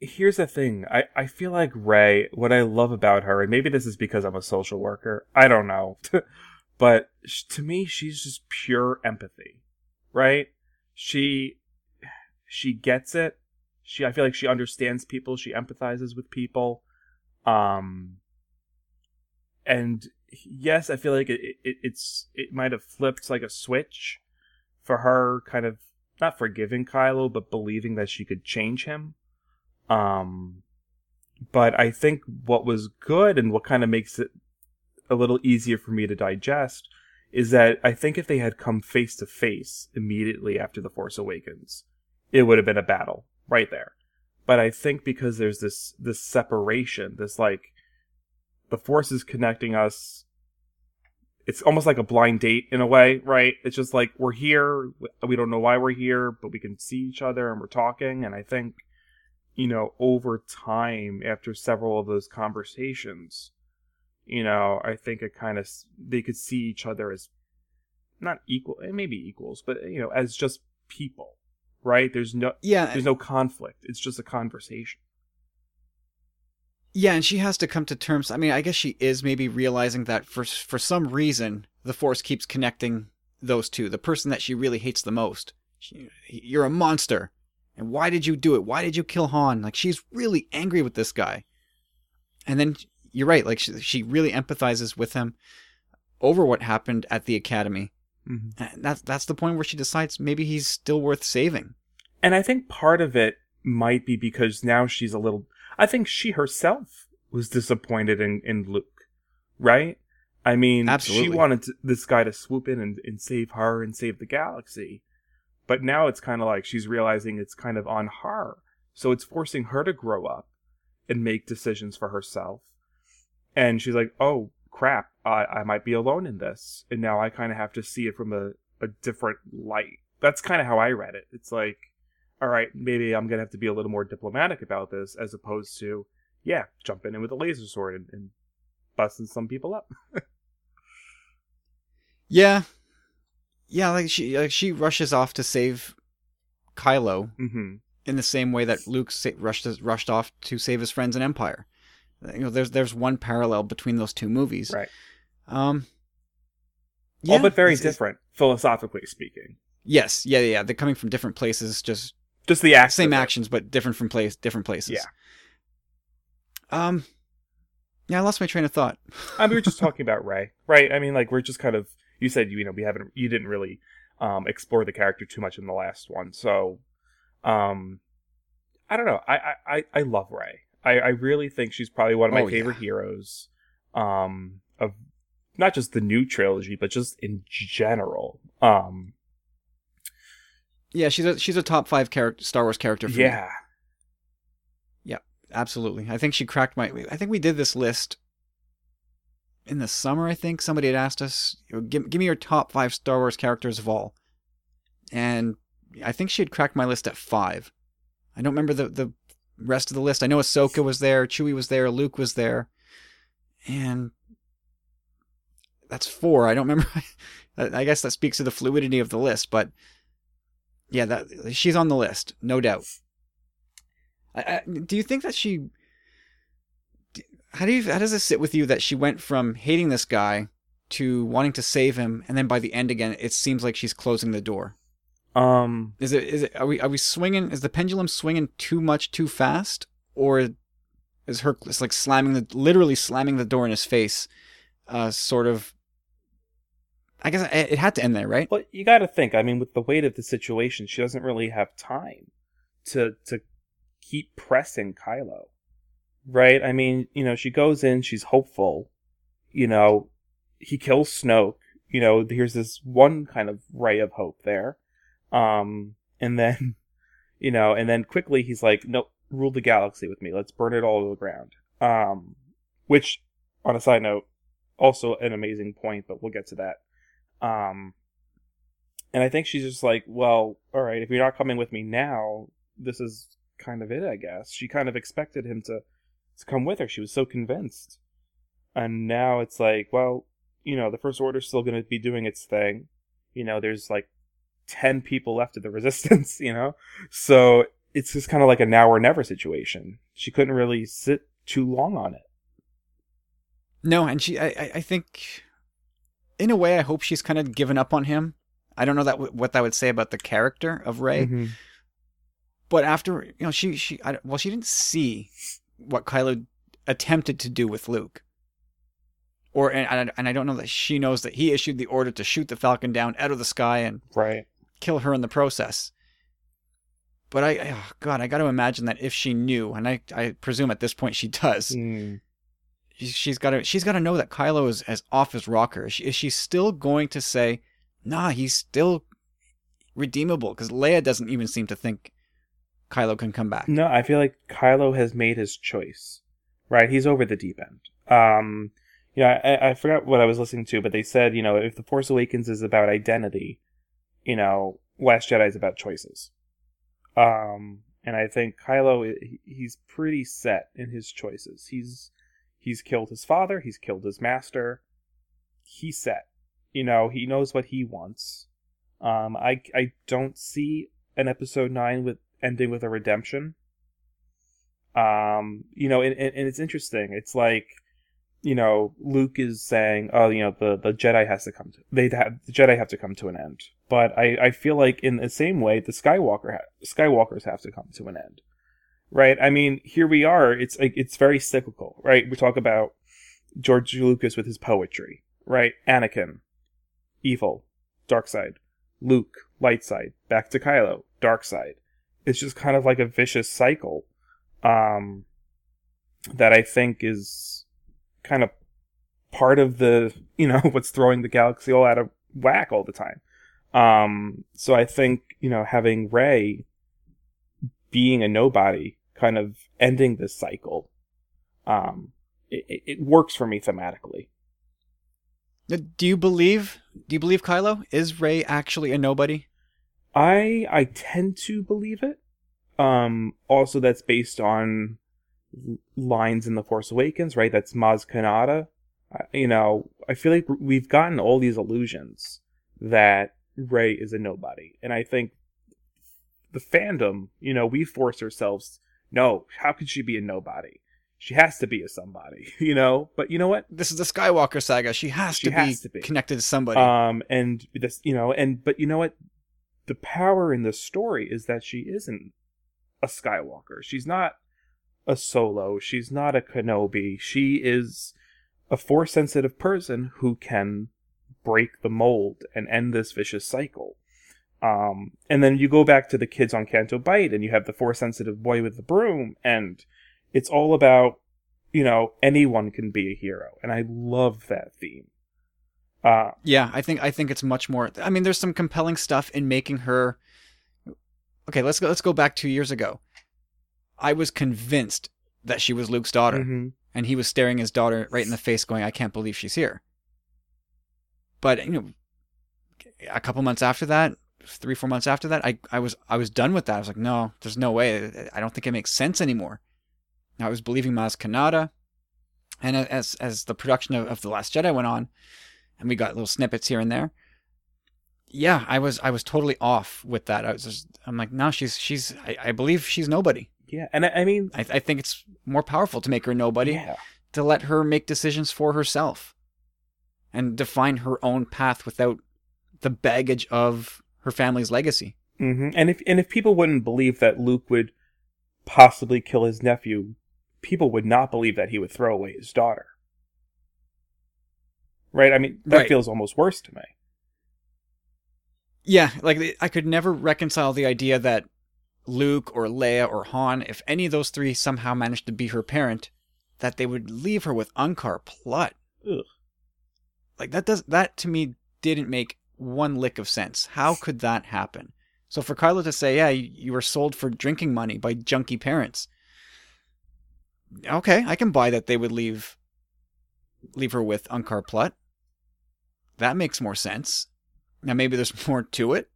Speaker 2: here's the thing. I, I feel like Rey what i love about her and maybe this is because i'm a social worker i don't know. But to me she's just pure empathy right? She she gets it. She i feel like she understands people. She empathizes with people. Um and yes i feel like it, it it's it might have flipped like a switch for her kind of not forgiving kylo but believing that she could change him um, but I think what was good and what kind of makes it a little easier for me to digest is that I think if they had come face to face immediately after The Force Awakens, it would have been a battle right there. But I think because there's this this separation, this like the Force is connecting us. It's almost like a blind date in a way, right? It's just like we're here, we don't know why we're here, but we can see each other and we're talking. And I think you know, over time, after several of those conversations, you know, I think it kind of they could see each other as not equal, eh, maybe equals, but you know, as just people, right? There's no
Speaker 1: Yeah,
Speaker 2: there's no conflict. It's just a conversation.
Speaker 1: Yeah, and she has to come to terms. I mean, I guess she is maybe realizing that for for some reason the Force keeps connecting those two. The person that she really hates the most. She, you're a monster, and why did you do it? Why did you kill Han? Like she's really angry with this guy. And then you're right. Like she, she really empathizes with him over what happened at the academy.
Speaker 2: Mm-hmm.
Speaker 1: And that's that's the point where she decides maybe he's still worth saving.
Speaker 2: And I think part of it might be because now she's a little. I think she herself was disappointed in, in Luke, right? I mean,
Speaker 1: Absolutely.
Speaker 2: she wanted to, this guy to swoop in and, and save her and save the galaxy. But now it's kind of like she's realizing it's kind of on her. So it's forcing her to grow up and make decisions for herself. And she's like, oh, crap, I, I might be alone in this. And now I kind of have to see it from a, a different light. That's kind of how I read it. It's like, all right, maybe I'm going to have to be a little more diplomatic about this as opposed to, yeah, jumping in with a laser sword and, and busting some people up.
Speaker 1: Yeah, yeah. Like she like she rushes off to save Kylo
Speaker 2: hmm
Speaker 1: in the same way that Luke sa- rushed rushed off to save his friends in Empire. You know, there's there's one parallel between those two movies.
Speaker 2: Right.
Speaker 1: Um.
Speaker 2: All
Speaker 1: yeah,
Speaker 2: but very different, philosophically speaking.
Speaker 1: Yes. Yeah. Yeah. They're coming from different places. Just
Speaker 2: Just the
Speaker 1: same actions, but different from place different places.
Speaker 2: Yeah.
Speaker 1: Um. Yeah, I lost my train of thought.
Speaker 2: I mean, we were just talking about Rey, right? I mean, like we're just kind of. You said you know we haven't you didn't really um, explore the character too much in the last one, so um, I don't know. I I I, I love Rey. I, I really think she's probably one of my
Speaker 1: Oh,
Speaker 2: favorite
Speaker 1: yeah.
Speaker 2: heroes um, of not just the new trilogy, but just in general. Um,
Speaker 1: Yeah, she's a she's a top five character Star Wars character. For me.
Speaker 2: yeah, Yeah,
Speaker 1: absolutely. I think she cracked my. I think we did this list in the summer. I think somebody had asked us, "Give, give me your top five Star Wars characters of all," and I think she had cracked my list at five. I don't remember the the rest of the list. I know Ahsoka was there, Chewie was there, Luke was there, and that's four. I don't remember. I guess that speaks to the fluidity of the list, but yeah, that she's on the list, no doubt. I, I, do you think that she? How do you? How does it sit with you that she went from hating this guy to wanting to save him, and then by the end again, it seems like she's closing the door.
Speaker 2: Um,
Speaker 1: is it? Is it? Are we? Are we swinging? Is the pendulum swinging too much, too fast, or is her it's like slamming the literally slamming the door in his face? Uh, sort of. I guess it had to end there, right?
Speaker 2: Well, you got to think. I mean, with the weight of the situation, she doesn't really have time to to keep pressing Kylo, right? I mean, you know, she goes in, she's hopeful, you know, he kills Snoke. You know, here's this one kind of ray of hope there. Um, and then, you know, and then quickly he's like, nope, rule the galaxy with me. Let's burn it all to the ground. Um, which, on a side note, also an amazing point, but we'll get to that. Um, and I think she's just like, well, all right, if you're not coming with me now, this is kind of it, I guess. She kind of expected him to, to come with her. She was so convinced. And now it's like, well, you know, the First Order's still going to be doing its thing. You know, there's like 10 people left of the Resistance, you know? So it's just kind of like a now or never situation. She couldn't really sit too long on it.
Speaker 1: No, and she, I, I think, in a way, I hope she's kind of given up on him. I don't know that what that would say about the character of Rey, mm-hmm. but after you know, she she I, well, she didn't see what Kylo attempted to do with Luke or and, and I don't know that she knows that he issued the order to shoot the Falcon down out of the sky and
Speaker 2: right
Speaker 1: kill her in the process. But I, oh God, I got to imagine that if she knew, and I, I presume at this point she does, mm. She's got to, she's got to know that Kylo is as off his rocker. Is she, is she still going to say, "Nah, he's still redeemable"? Because Leia doesn't even seem to think Kylo can come back.
Speaker 2: No, I feel like Kylo has made his choice. Right, he's over the deep end. Um, yeah, I, I forgot what I was listening to, but they said, you know, if The Force Awakens is about identity, you know, Last Jedi is about choices. Um, and I think Kylo, he's pretty set in his choices. He's he's killed his father, he's killed his master. He's set. You know, he knows what he wants. Um, I I don't see an episode nine with ending with a redemption. Um, you know, and, and, and it's interesting. It's like you know, Luke is saying, "Oh, you know, the the Jedi has to come to they have the Jedi have to come to an end." But I I feel like in the same way, the Skywalker ha- Skywalkers have to come to an end, right? I mean, here we are. It's like it's very cyclical, right? We talk about George Lucas with his poetry, right? Anakin, evil, dark side. Luke, light side. Back to Kylo, dark side. It's just kind of like a vicious cycle, um, that I think is kind of part of the you know what's throwing the galaxy all out of whack all the time. Um, so I think you know having Rey being a nobody, kind of ending this cycle, um, it, it works for me thematically.
Speaker 1: Do you believe? Do you believe Kylo is Rey actually a nobody?
Speaker 2: I I tend to believe it. Um, also, that's based on lines in The Force Awakens, right? That's Maz Kanata. You know, I feel like we've gotten all these illusions that Rey is a nobody. And I think the fandom, you know, we force ourselves, no, how could she be a nobody? She has to be a somebody, you know. But you know what?
Speaker 1: This is the Skywalker saga. She has, she to, has be to be connected to somebody.
Speaker 2: Um, and this, you know, and but you know what? The power in the story is that she isn't a Skywalker. She's not a solo. She's not a Kenobi. She is a force sensitive person who can break the mold and end this vicious cycle. Um, and then you go back to the kids on Canto Bight and you have the force sensitive boy with the broom and it's all about, you know, anyone can be a hero. And I love that theme.
Speaker 1: Uh, yeah, I think, I think it's much more, I mean, there's some compelling stuff in making her, okay, let's go, let's go back two years ago. I was convinced that she was Luke's daughter. Mm-hmm. And he was staring his daughter right in the face, going, I can't believe she's here. But, you know, a couple months after that, three, four months after that, I, I was I was done with that. I was like, no, there's no way. I don't think it makes sense anymore. Now, I was believing Maz Kanata. And as as the production of, of The Last Jedi went on, and we got little snippets here and there. Yeah, I was I was totally off with that. I was just I'm like, no, she's she's I, I believe she's nobody.
Speaker 2: Yeah, and I, I mean,
Speaker 1: I, I think it's more powerful to make her nobody
Speaker 2: yeah,
Speaker 1: to let her make decisions for herself and define her own path without the baggage of her family's legacy.
Speaker 2: hmm and if and if people wouldn't believe that Luke would possibly kill his nephew, people would not believe that he would throw away his daughter. Right? I mean, that
Speaker 1: Right.
Speaker 2: feels almost worse to me.
Speaker 1: Yeah, like I could never reconcile the idea that Luke or Leia or Han, if any of those three somehow managed to be her parent, that they would leave her with Unkar Plutt.
Speaker 2: Ugh.
Speaker 1: Like that does that to me didn't make one lick of sense. How could that happen? So for Kylo to say, "Yeah, you, you were sold for drinking money by junky parents," okay, I can buy that they would leave leave her with Unkar Plutt. That makes more sense. Now maybe there's more to it.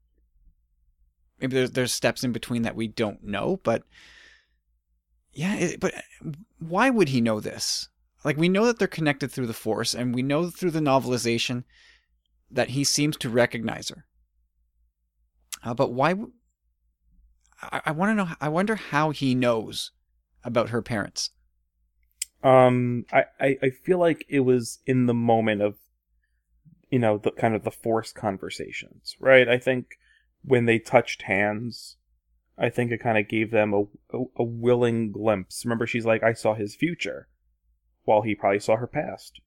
Speaker 1: Maybe there's there's steps in between that we don't know, but yeah, it, but why would he know this? Like we know that they're connected through the Force, and we know through the novelization that he seems to recognize her. Uh, but why? w- I, I want to know. I wonder how he knows about her parents.
Speaker 2: Um, I, I, I feel like it was in the moment of, you know, the kind of the forced conversations, right? I think when they touched hands, I think it kind of gave them a, a, a willing glimpse. Remember, she's like, I saw his future, while he probably saw her past.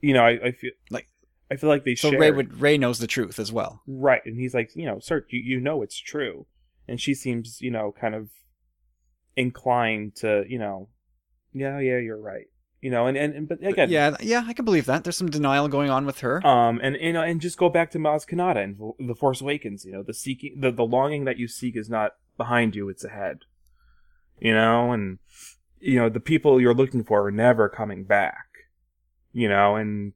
Speaker 2: You know, I, I feel
Speaker 1: Like-
Speaker 2: I feel like they
Speaker 1: So
Speaker 2: shared.
Speaker 1: Rey would Rey knows the truth as well.
Speaker 2: Right, and he's like, you know, sir, you, you know it's true. And she seems, you know, kind of inclined to, you know, yeah, yeah, you're right. You know, and, and, and but again,
Speaker 1: Yeah, yeah, I can believe that. There's some denial going on with her.
Speaker 2: um, and you know, and just go back to Maz Kanata and The Force Awakens. You know, the seeking, the the longing that you seek is not behind you; it's ahead. You know, and you know the people you're looking for are never coming back. You know, and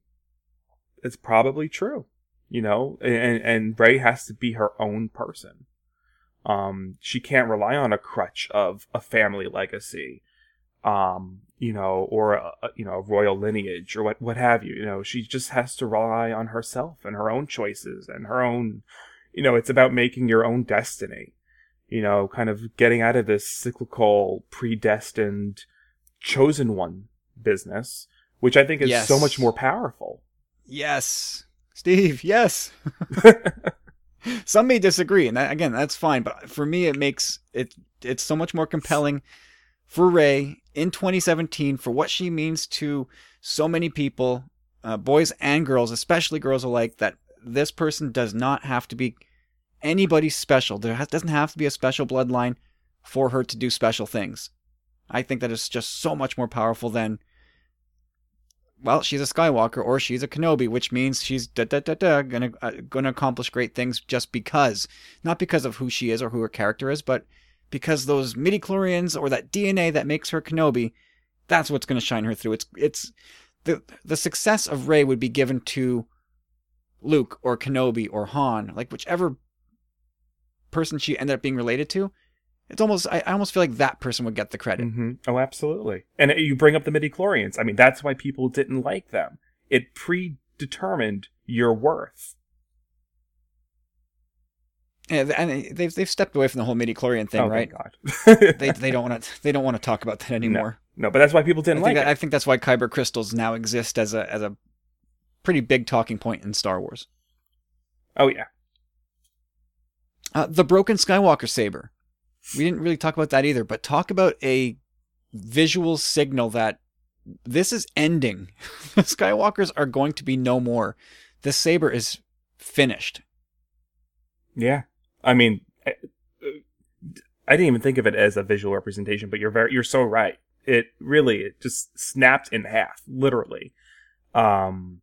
Speaker 2: it's probably true. You know, and and Rey has to be her own person. Um, she can't rely on a crutch of a family legacy, um, you know, or a, you know, a royal lineage or what what have you. You know, she just has to rely on herself and her own choices and her own. You know, it's about making your own destiny. You know, kind of getting out of this cyclical, predestined, chosen one business, which I think is
Speaker 1: Yes.
Speaker 2: so much more powerful.
Speaker 1: Yes, Steve. Yes. Some may disagree, and that, again, that's fine. But for me, it makes it it's so much more compelling for Rey in 2017 for what she means to so many people, uh, boys and girls, especially girls alike. That this person does not have to be anybody special. There has, doesn't have to be a special bloodline for her to do special things. I think that is just so much more powerful than well, she's a Skywalker or she's a Kenobi, which means she's da da da da gonna uh, gonna accomplish great things just because, not because of who she is or who her character is, but because those midi-chlorians or that DNA that makes her Kenobi, that's what's gonna shine her through. It's it's the the success of Rey would be given to Luke or Kenobi or Han, like whichever person she ended up being related to. It's almost I, I almost feel like that person would get the credit.
Speaker 2: hmm Oh, absolutely. And you bring up the midi-chlorians. I mean, that's why people didn't like them. It predetermined your worth.
Speaker 1: Yeah, and they've they've stepped away from the whole midi-chlorian thing,
Speaker 2: oh,
Speaker 1: right? they they don't want to they don't want to talk about that anymore.
Speaker 2: no, but that's why people
Speaker 1: I
Speaker 2: didn't
Speaker 1: think
Speaker 2: like
Speaker 1: that, I think that's why kyber crystals now exist as a as a pretty big talking point in Star Wars.
Speaker 2: Oh yeah.
Speaker 1: Uh, the broken Skywalker saber. We didn't really talk about that either, but talk about a visual signal that this is ending. the Skywalkers are going to be no more. The saber is finished.
Speaker 2: Yeah. I mean, I, I didn't even think of it as a visual representation, but you're very, you're so right. It really, it just snapped in half, literally. Um,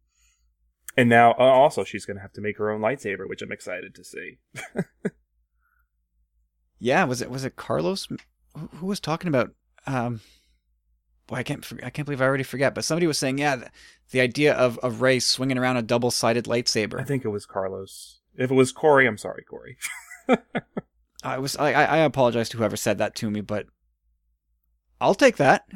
Speaker 2: and now uh, also she's going to have to make her own lightsaber, which I'm excited to see.
Speaker 1: Yeah, was it was it Carlos? Who was talking about? Um, boy, I can't I can't believe I already forget. But somebody was saying, yeah, the, the idea of of Rey swinging around a double sided lightsaber.
Speaker 2: I think it was Carlos. If it was Corey, I'm sorry, Corey.
Speaker 1: I was I, I apologize to whoever said that to me, but I'll take that.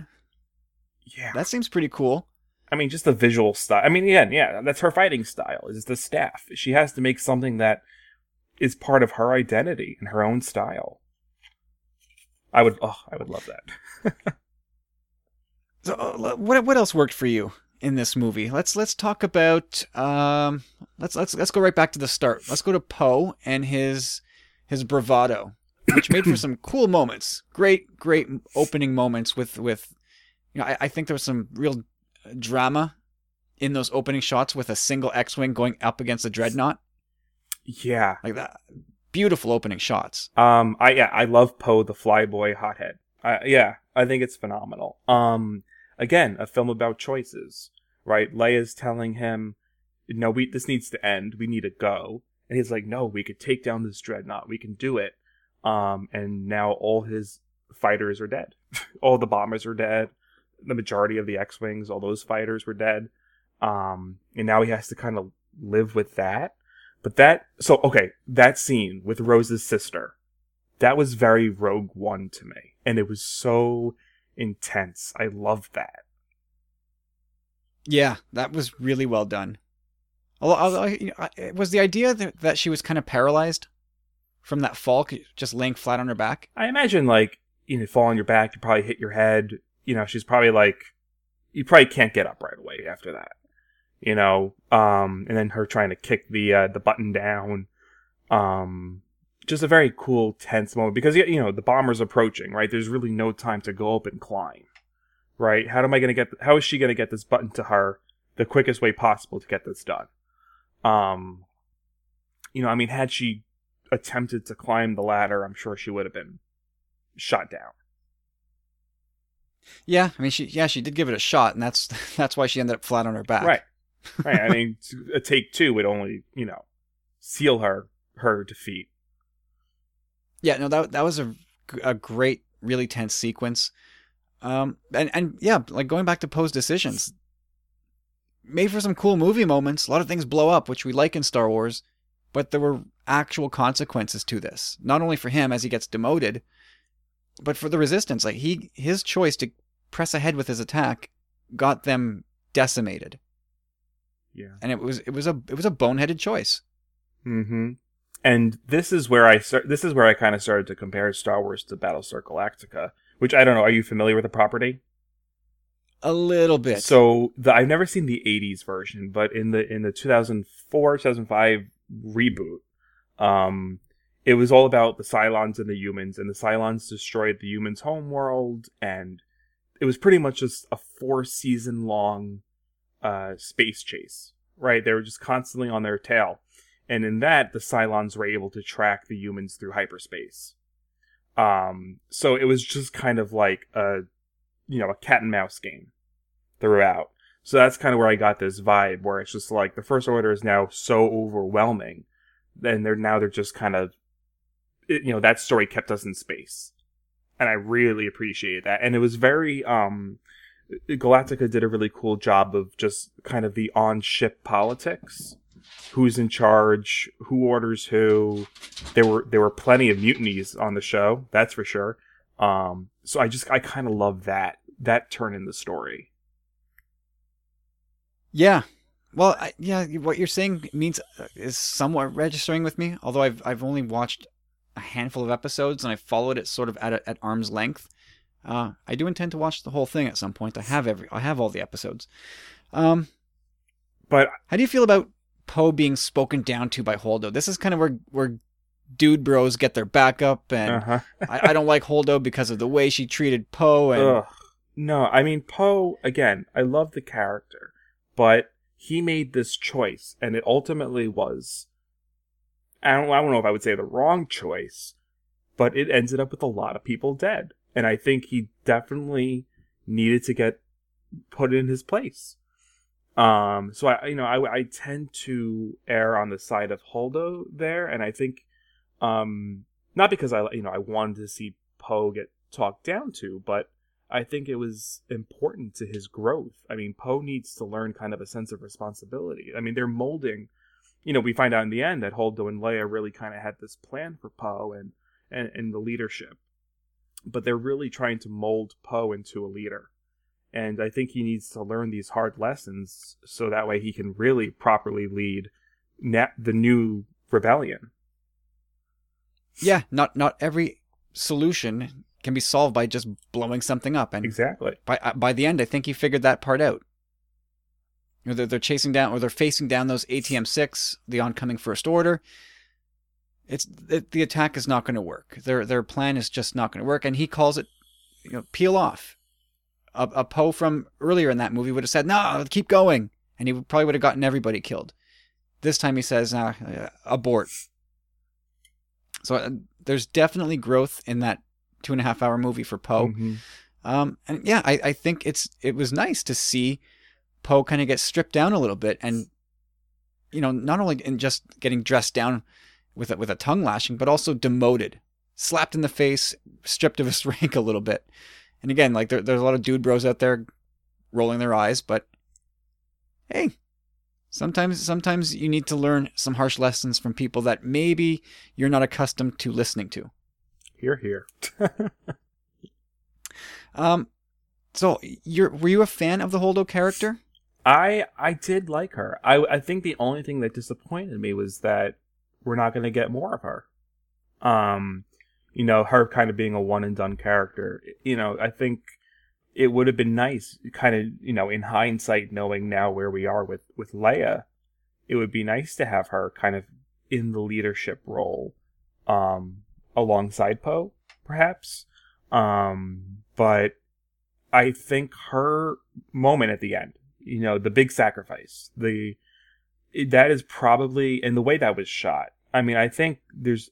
Speaker 2: Yeah.
Speaker 1: That seems pretty cool.
Speaker 2: I mean, just the visual style. I mean, yeah, yeah, that's her fighting style. Is the staff. She has to make something that is part of her identity and her own style. I would, oh, I would love that.
Speaker 1: so, uh, what what else worked for you in this movie? Let's let's talk about um, let's let's let's go right back to the start. Let's go to Poe and his his bravado, which made for some cool moments. Great, great opening moments with with you know, I, I think there was some real drama in those opening shots with a single X-wing going up against a dreadnought.
Speaker 2: Yeah,
Speaker 1: like that. Beautiful opening shots.
Speaker 2: Um, I yeah, I love Poe the Flyboy hothead. Uh, yeah, I think it's phenomenal. Um, again, a film about choices, right? Leia's telling him, "No, we this needs to end. We need to go," and he's like, "No, we could take down this dreadnought. We can do it." Um, and now all his fighters are dead. all the bombers are dead the majority of the X-wings, all those fighters were dead. Um, and now he has to kind of live with that. But that, so, okay, that scene with Rose's sister, that was very Rogue One to me. And it was so intense. I loved that.
Speaker 1: Yeah, that was really well done. Although, you know, was the idea that, that she was kind of paralyzed from that fall, just laying flat on her back?
Speaker 2: I imagine, like, you know, fall on your back, you probably hit your head, you know, she's probably like, you probably can't get up right away after that, you know, um, and then her trying to kick the, uh, the button down, um, just a very cool, tense moment because, you know, the bomber's approaching, right? There's really no time to go up and climb, right? How am I going to get, how is she going to get this button to her the quickest way possible to get this done? Um, you know, I mean, had she attempted to climb the ladder, I'm sure she would have been shot down.
Speaker 1: Yeah, I mean, she yeah she did give it a shot, and that's that's why she ended up flat on her back.
Speaker 2: Right, right. I mean, a take two would only you know seal her her defeat.
Speaker 1: Yeah, no, that that was a a great, really tense sequence. Um, and and yeah, like going back to Poe's decisions, made for some cool movie moments. A lot of things blow up, which we like in Star Wars, but there were actual consequences to this. Not only for him as he gets demoted, but for the resistance, like he his choice to press ahead with his attack got them decimated.
Speaker 2: Yeah.
Speaker 1: And it was it was a it was a boneheaded choice.
Speaker 2: Mm-hmm. And this is where I start this is where I kind of started to compare Star Wars to Battlestar Galactica, which I don't know, are you familiar with the property?
Speaker 1: A little bit.
Speaker 2: So the, I've never seen the 80s version, but in the in the 2004 2005 reboot, um, it was all about the Cylons and the humans, and the Cylons destroyed the humans' homeworld, and it was pretty much just a four season long uh, space chase, right? They were just constantly on their tail. And in that, the Cylons were able to track the humans through hyperspace. Um, so it was just kind of like a, you know, a cat and mouse game throughout. So that's kind of where I got this vibe, where it's just like the First Order is now so overwhelming, and they're now they're just kind of it, you know that story kept us in space, and I really appreciate that. And it was very um, Galactica did a really cool job of just kind of the on ship politics. Who's in charge? Who orders who? There were there were plenty of mutinies on the show, that's for sure. Um, so I just I kind of love that that turn in the story.
Speaker 1: Yeah, well, I, yeah, what you're saying means uh, is somewhat registering with me. Although I've I've only watched a handful of episodes and I followed it sort of at a, at arm's length. Uh, I do intend to watch the whole thing at some point. I have every I have all the episodes. Um,
Speaker 2: but
Speaker 1: how do you feel about Poe being spoken down to by Holdo? This is kind of where where dude bros get their backup, and uh-huh. I, I, don't like Holdo because of the way she treated Poe. And Ugh.
Speaker 2: no, I mean Poe again. I love the character, but he made this choice, and it ultimately was I don't, I don't know if I would say the wrong choice, but it ended up with a lot of people dead. And I think he definitely needed to get put in his place. Um, so I, you know, I, I tend to err on the side of Holdo there, and I think, um, not because I, you know, I wanted to see Poe get talked down to, but I think it was important to his growth. I mean, Poe needs to learn kind of a sense of responsibility. I mean, they're molding you know, we find out in the end that Holdo and Leia really kind of had this plan for Poe and, and, and the leadership. But they're really trying to mold Poe into a leader. and I think he needs to learn these hard lessons so that way he can really properly lead na- the new rebellion.
Speaker 1: Yeah, not not every solution can be solved by just blowing something up, and
Speaker 2: Exactly.
Speaker 1: by uh, by the end, I think he figured that part out. You know, they're, they're chasing down or they're facing down those AT-M6, the oncoming First Order. It's it, the attack is not going to work. Their their plan is just not going to work, and he calls it, you know, peel off. A, a Poe from earlier in that movie would have said, "No, keep going," and he probably would have gotten everybody killed. This time he says, nah, uh, "Abort." So uh, there's definitely growth in that two and a half hour movie for Poe.
Speaker 2: Mhm.
Speaker 1: Um, and yeah, I, I think it's it was nice to see Poe kind of get stripped down a little bit, and you know, not only in just getting dressed down with a, with a tongue lashing, but also demoted, slapped in the face, stripped of his rank a little bit. And again, like there, there's a lot of dude bros out there rolling their eyes, but hey, sometimes sometimes you need to learn some harsh lessons from people that maybe you're not accustomed to listening to.
Speaker 2: Here, here.
Speaker 1: Um, so you're were you a fan of the Holdo character?
Speaker 2: I I did like her. I I think the only thing that disappointed me was that we're not going to get more of her. Um, you know, her kind of being a one and done character. You know, I think it would have been nice, kind of, you know, in hindsight, knowing now where we are with with Leia, it would be nice to have her kind of in the leadership role, um, alongside Poe, perhaps. Um, but I think her moment at the end, you know, the big sacrifice, the that is probably and the way that was shot. I mean, I think there's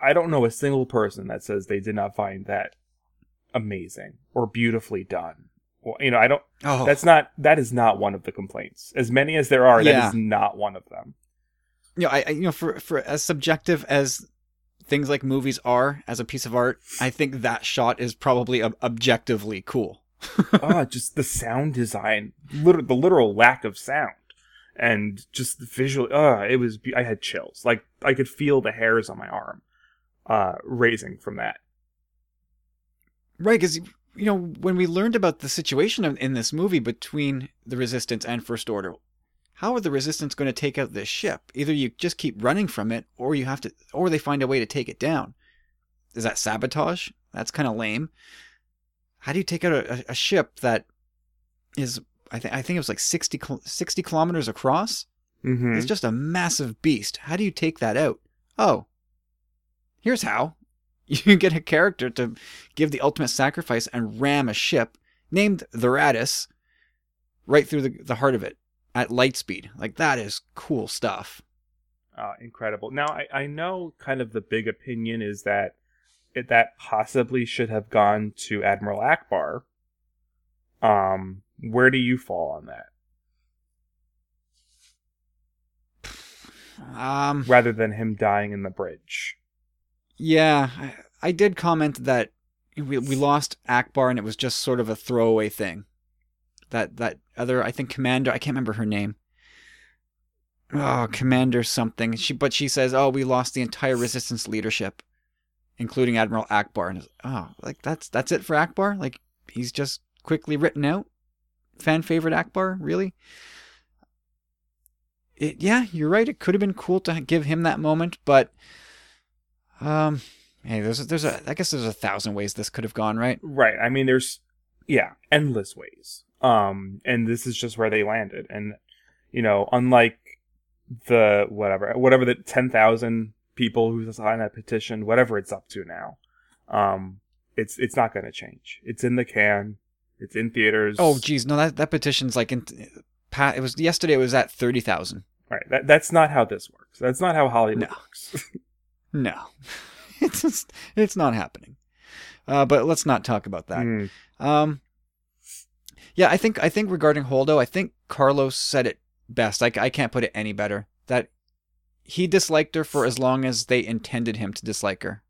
Speaker 2: I don't know a single person that says they did not find that amazing or beautifully done. Well, you know, I don't
Speaker 1: Oh,
Speaker 2: that's not that is not one of the complaints. As many as there are,
Speaker 1: Yeah.
Speaker 2: that is not one of them.
Speaker 1: you know, I, I you know for for as subjective as things like movies are as a piece of art, I think that shot is probably ob- objectively cool.
Speaker 2: oh, just the sound design, liter- the literal lack of sound, and just the visual. Uh, it was. I had chills. Like I could feel the hairs on my arm, uh, raising from that.
Speaker 1: Right, because you know when we learned about the situation in- in this movie between the Resistance and First Order, how are the Resistance going to take out this ship? Either you just keep running from it, or you have to, or they find a way to take it down. Is that sabotage? That's kind of lame. How do you take out a, a ship that is? I think I think it was like 60, kil- 60 kilometers across.
Speaker 2: Mm-hmm.
Speaker 1: It's just a massive beast. How do you take that out? Oh, here's how. You get a character to give the ultimate sacrifice and ram a ship named the Raddus right through the, the heart of it at light speed. Like, that is cool stuff.
Speaker 2: uh, incredible. Now, I, I know kind of the big opinion is that it, that possibly should have gone to Admiral Ackbar. Um, where do you fall on that?
Speaker 1: Um,
Speaker 2: Rather than him dying in the bridge.
Speaker 1: yeah, I, I did comment that we, we lost Ackbar and it was just sort of a throwaway thing. That, that other, I think, commander, I can't remember her name. oh, Commander something. She, but she says, oh, we lost the entire resistance leadership, including Admiral Ackbar. And oh, like that's that's it for Ackbar. Like he's just quickly written out. Fan favorite Ackbar, really? It, yeah, you're right. It could have been cool to give him that moment, but um, hey, there's a, there's a I guess there's a thousand ways this could have gone, right?
Speaker 2: Right. I mean, there's, yeah, endless ways. Um, and this is just where they landed. And, you know, unlike the, whatever, whatever the 10,000 people who signed that petition, whatever it's up to now, um, it's, it's not going to change. It's in the can. It's in theaters.
Speaker 1: Oh, geez, no, that that petition's like in. Pat, it was yesterday. It was at thirty thousand.
Speaker 2: Right. That, that's not how this works. That's not how Hollywood
Speaker 1: No.
Speaker 2: works.
Speaker 1: No, it's just, it's not happening. Uh, but let's not talk about that.
Speaker 2: Mm,
Speaker 1: Um, yeah, I think I think regarding Holdo, I think Carlos said it best. I, I can't put it any better. That he disliked her for as long as they intended him to dislike her,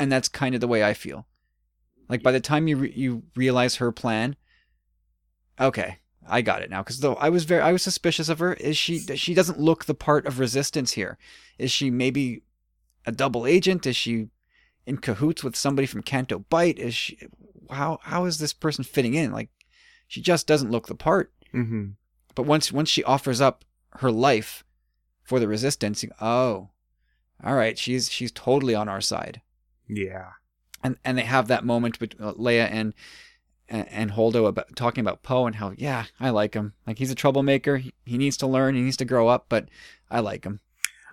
Speaker 1: and that's kind of the way I feel. Like by the time you re- you realize her plan, okay, I got it now. Because though I was very I was suspicious of her. Is she she doesn't look the part of resistance here? Is she maybe a double agent? Is she in cahoots with somebody from Canto Bight? Is she how how is this person fitting in? Like she just doesn't look the part.
Speaker 2: Mm-hmm.
Speaker 1: But once once she offers up her life for the resistance, you, oh, all right, she's she's totally on our side.
Speaker 2: Yeah.
Speaker 1: And and they have that moment with uh, Leia and and, and Holdo about talking about Poe and how yeah, I like him. Like he's a troublemaker. He, he needs to learn. He needs to grow up, but I like him.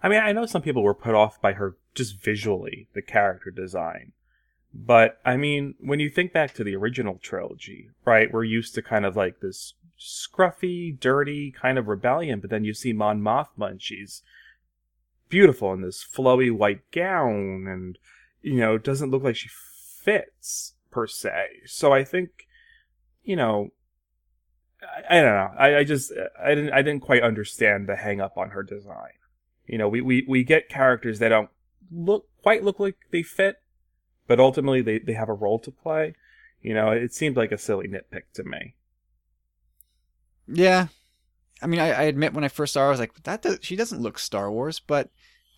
Speaker 2: I mean, I know some people were put off by her just visually, the character design. But, I mean, when you think back to the original trilogy, right, we're used to kind of like this scruffy, dirty kind of rebellion, but then you see Mon Mothma and she's beautiful in this flowy white gown and, you know, doesn't look like she fits per se. So I think, you know, I, I don't know. I, I just, I didn't, I didn't quite understand the hang up on her design. You know, we, we, we get characters that don't look quite look like they fit, but ultimately they, they have a role to play. You know, it seemed like a silly nitpick to me.
Speaker 1: Yeah, I mean, I, I admit when I first saw her, I was like, that does, she doesn't look Star Wars, but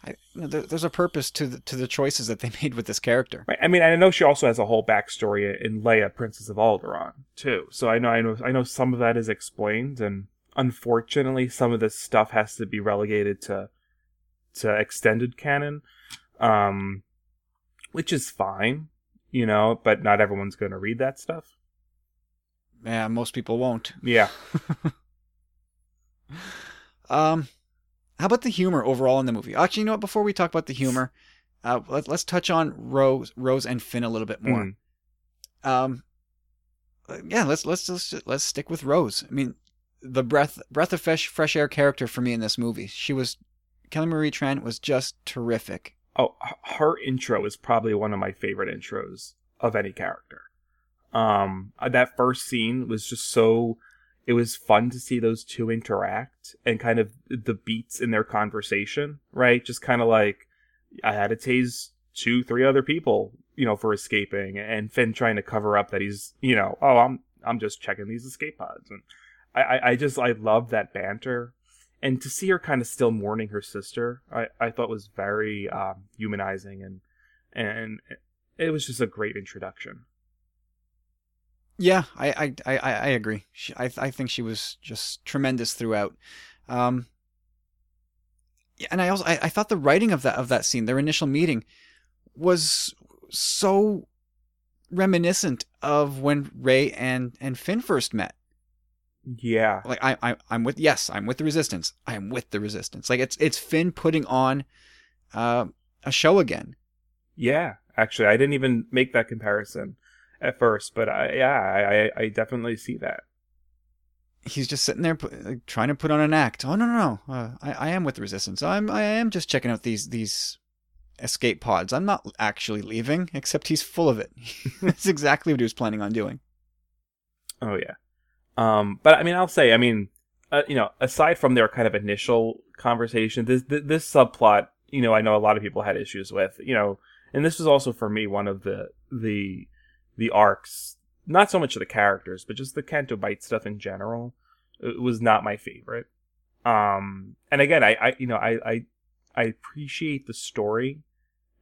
Speaker 1: I, you know, there, there's a purpose to the, to the choices that they made with this character.
Speaker 2: Right. I mean, I know she also has a whole backstory in Leia, Princess of Alderaan, too. So I know, I know, I know some of that is explained, and unfortunately, some of this stuff has to be relegated to to extended canon, um, which is fine, you know. But not everyone's going to read that stuff.
Speaker 1: Yeah, most people won't.
Speaker 2: Yeah.
Speaker 1: Um, how about the humor overall in the movie? Actually, you know what? Before we talk about the humor, uh, let, us touch on Rose, Rose and Finn a little bit more.
Speaker 2: Mm.
Speaker 1: Um, yeah, let's let's let's let's stick with Rose. I mean, the breath breath of fresh fresh air character for me in this movie. She was Kelly Marie Tran was just terrific.
Speaker 2: Oh, her intro is probably one of my favorite intros of any character. Um, uh, that first scene was just so. It was fun to see those two interact and kind of the beats in their conversation, right? Just kind of like I had to tase two, three other people, you know, for escaping, and Finn trying to cover up that he's, you know, oh, I'm I'm just checking these escape pods, and I I, just I love that banter and to see her kind of still mourning her sister, I, I thought was very um, humanizing and and it was just a great introduction.
Speaker 1: Yeah, I I, I, I agree. She, I I think she was just tremendous throughout. Um, and I also I, I thought the writing of that of that scene, their initial meeting, was so reminiscent of when Rey and and Finn first met.
Speaker 2: Yeah.
Speaker 1: Like I, I I'm with yes, I'm with the resistance. I am with the resistance. Like it's it's Finn putting on uh, a show again.
Speaker 2: Yeah, actually, I didn't even make that comparison at first, but I yeah, I I definitely see that.
Speaker 1: He's just sitting there like, trying to put on an act. Oh no no no! Uh, I I am with the resistance. I'm I am just checking out these these escape pods. I'm not actually leaving, except he's full of it. That's exactly what he was planning on doing.
Speaker 2: Oh yeah. Um, but I mean, I'll say, I mean, uh, you know, aside from their kind of initial conversation, this this subplot, you know, I know a lot of people had issues with, you know, and this was also for me one of the the the arcs, not so much of the characters, but just the Canto Bight stuff in general. It was not my favorite. Um, and again, I, I you know, I, I I appreciate the story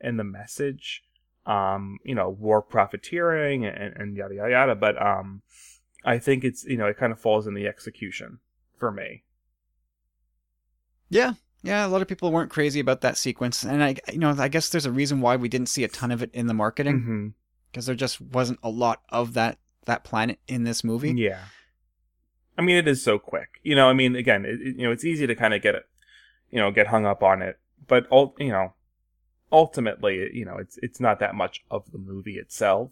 Speaker 2: and the message. Um, you know, war profiteering and, and yada yada yada, but um I think it's you know it kind of falls in the execution for me.
Speaker 1: Yeah, yeah. A lot of people weren't crazy about that sequence, and I you know I guess there's a reason why we didn't see a ton of it in the marketing because
Speaker 2: Mm-hmm.
Speaker 1: there just wasn't a lot of that that planet in this movie.
Speaker 2: Yeah. I mean, it is so quick. You know, I mean, again, it, you know, it's easy to kind of get it, you know, get hung up on it, but all you know, ultimately, you know, it's it's not that much of the movie itself.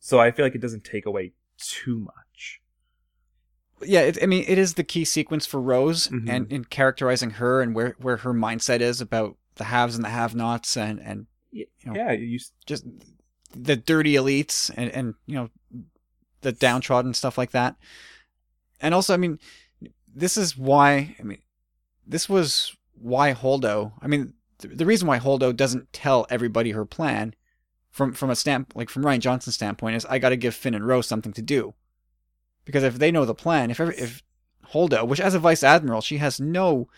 Speaker 2: So I feel like it doesn't take away too much.
Speaker 1: yeah, it, I mean, it is the key sequence for Rose
Speaker 2: Mhm.
Speaker 1: and in characterizing her and where where her mindset is about the haves and the have-nots and and
Speaker 2: Y-
Speaker 1: know,
Speaker 2: yeah, you
Speaker 1: just the dirty elites and and you know the downtrodden stuff like that. And also, I mean, this is why I mean, this was why Holdo. I mean, the, reason why Holdo doesn't tell everybody her plan from from a stamp like from Rian Johnson's standpoint is I got to give Finn and Rose something to do. Because if they know the plan, if every, if Holdo, which as a vice admiral, she has no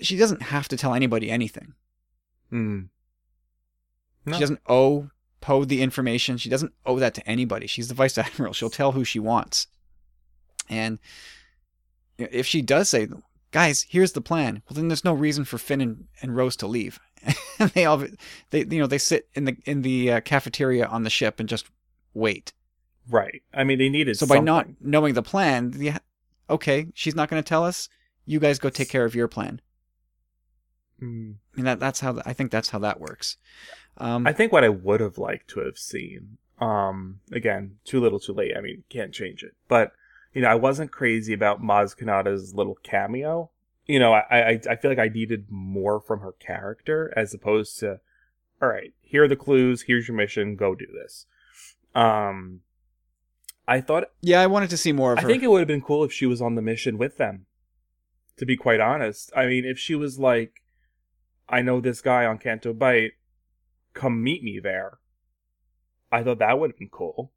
Speaker 1: she doesn't have to tell anybody anything.
Speaker 2: mm. No.
Speaker 1: She doesn't owe Poe the information. She doesn't owe that to anybody. She's the vice admiral. She'll tell who she wants. And if she does say, "Guys, here's the plan," well, then there's no reason for Finn and, and Rose to leave. and they all they you know they sit in the in the uh, cafeteria on the ship and just wait.
Speaker 2: Right. I mean, they needed.
Speaker 1: So by not knowing the plan, the, okay, she's not going to tell us. You guys go take care of your plan.
Speaker 2: Mm.
Speaker 1: I mean that that's how I think that's how that works. Um,
Speaker 2: I think what I would have liked to have seen, um, again, too little, too late. I mean, can't change it. But you know, I wasn't crazy about Maz Kanata's little cameo. You know, I, I I feel like I needed more from her character as opposed to, all right, here are the clues. Here's your mission. Go do this. Um, I thought.
Speaker 1: Yeah, I wanted to see more of her.
Speaker 2: I
Speaker 1: her.
Speaker 2: think it would have been cool if she was on the mission with them. To be quite honest, I mean, if she was like, "I know this guy on Canto Bight, come meet me there," I thought that would have been cool.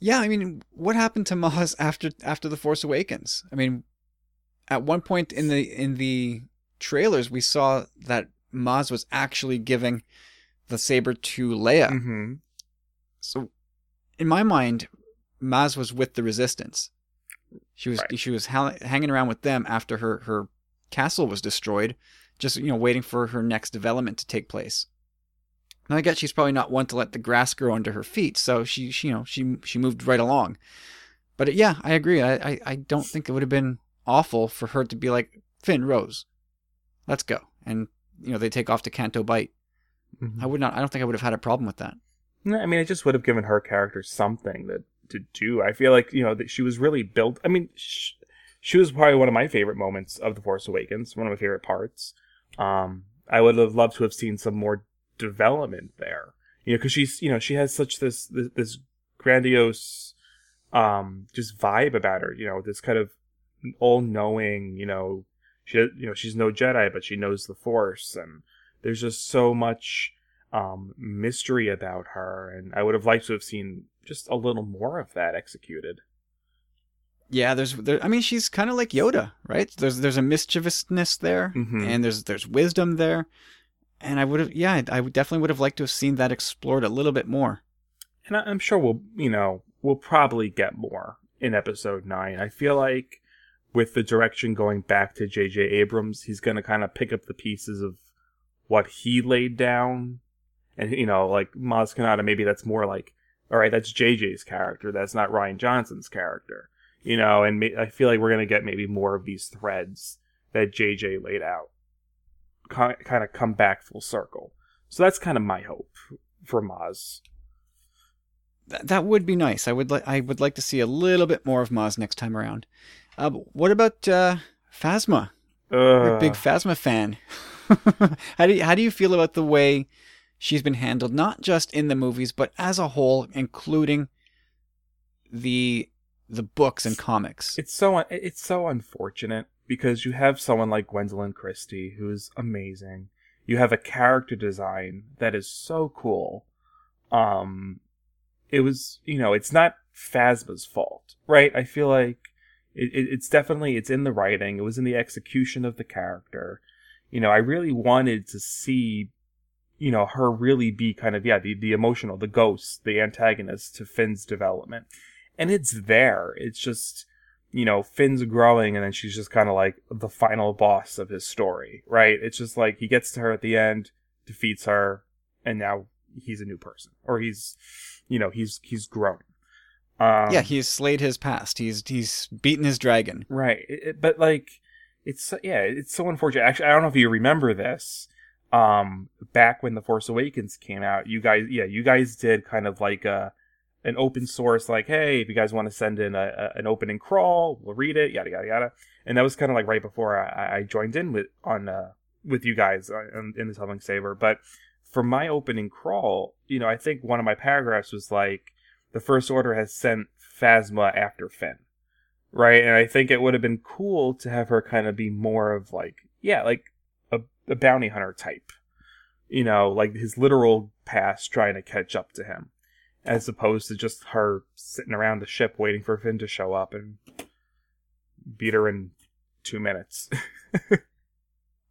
Speaker 1: Yeah, I mean, what happened to Maz after after the Force Awakens? I mean, at one point in the in the trailers, we saw that Maz was actually giving the saber to Leia.
Speaker 2: Mm-hmm.
Speaker 1: So, in my mind, Maz was with the Resistance. She was
Speaker 2: Right.
Speaker 1: she was ha- hanging around with them after her her castle was destroyed, just you know waiting for her next development to take place. Now I guess she's probably not one to let the grass grow under her feet, so she, she you know she she moved right along. But yeah, I agree. I, I I don't think it would have been awful for her to be like Finn Rose, let's go, and you know they take off to Canto Bight.
Speaker 2: Mm-hmm.
Speaker 1: I would not. I don't think I would have had a problem with that.
Speaker 2: I mean, it just would have given her character something that to do. I feel like you know that she was really built. I mean, sh- she was probably one of my favorite moments of the Force Awakens. One of my favorite parts. Um, I would have loved to have seen some more development there. You know, because she's you know she has such this this, this grandiose, um, just vibe about her. You know, this kind of all knowing. You know, she you know she's no Jedi, but she knows the Force, and there's just so much um, mystery about her, and I would have liked to have seen just a little more of that executed.
Speaker 1: Yeah, there's there. I mean, she's kind of like Yoda, right? There's there's a mischievousness there,
Speaker 2: Mhm.
Speaker 1: and there's there's wisdom there, and I would have yeah, I definitely would have liked to have seen that explored a little bit more.
Speaker 2: And I'm sure we'll, you know, we'll probably get more in episode nine. I feel like with the direction going back to J.J. Abrams, he's going to kind of pick up the pieces of what he laid down. And, you know, like Maz Kanata, maybe that's more like, all right, that's JJ's character. That's not Rian Johnson's character. You know, and I feel like we're going to get maybe more of these threads that JJ laid out kind of come back full circle. So that's kind of my hope for Maz.
Speaker 1: Th- that would be nice. I would like I would like to see a little bit more of Maz next time around. Uh, what about uh, Phasma? A big Phasma fan. how do you, how do you feel about the way she's been handled, not just in the movies, but as a whole, including the the books and comics?
Speaker 2: It's so it's so unfortunate because you have someone like Gwendoline Christie who's amazing. You have a character design that is so cool. Um, it was you know it's not Phasma's fault, right? I feel like it, it, it's definitely it's in the writing. It was in the execution of the character. You know, I really wanted to see, you know, her really be kind of yeah the the emotional, the ghost, the antagonist to Finn's development, and it's there. It's just you know, Finn's growing and then she's just kind of like the final boss of his story, right? It's just like he gets to her at the end, defeats her, and now he's a new person. Or he's, you know, he's, he's grown. Um,
Speaker 1: yeah, he's slayed his past. He's he's beaten his dragon.
Speaker 2: Right. It, but like, it's, yeah, it's so unfortunate. Actually, I don't know if you remember this. Um, back when The Force Awakens came out, you guys, yeah, you guys did kind of like a, an open source, like, hey, if you guys want to send in a, a, an opening crawl, we'll read it, yada, yada, yada. And that was kind of like right before I, I joined in with, on, uh, with you guys uh, in, in the Helming Saver. But for my opening crawl, you know, I think one of my paragraphs was like, the First Order has sent Phasma after Finn right? And I think it would have been cool to have her kind of be more of like, yeah, like a, a bounty hunter type, you know, like his literal past trying to catch up to him, as opposed to just her sitting around the ship waiting for Finn to show up and beat her in two minutes.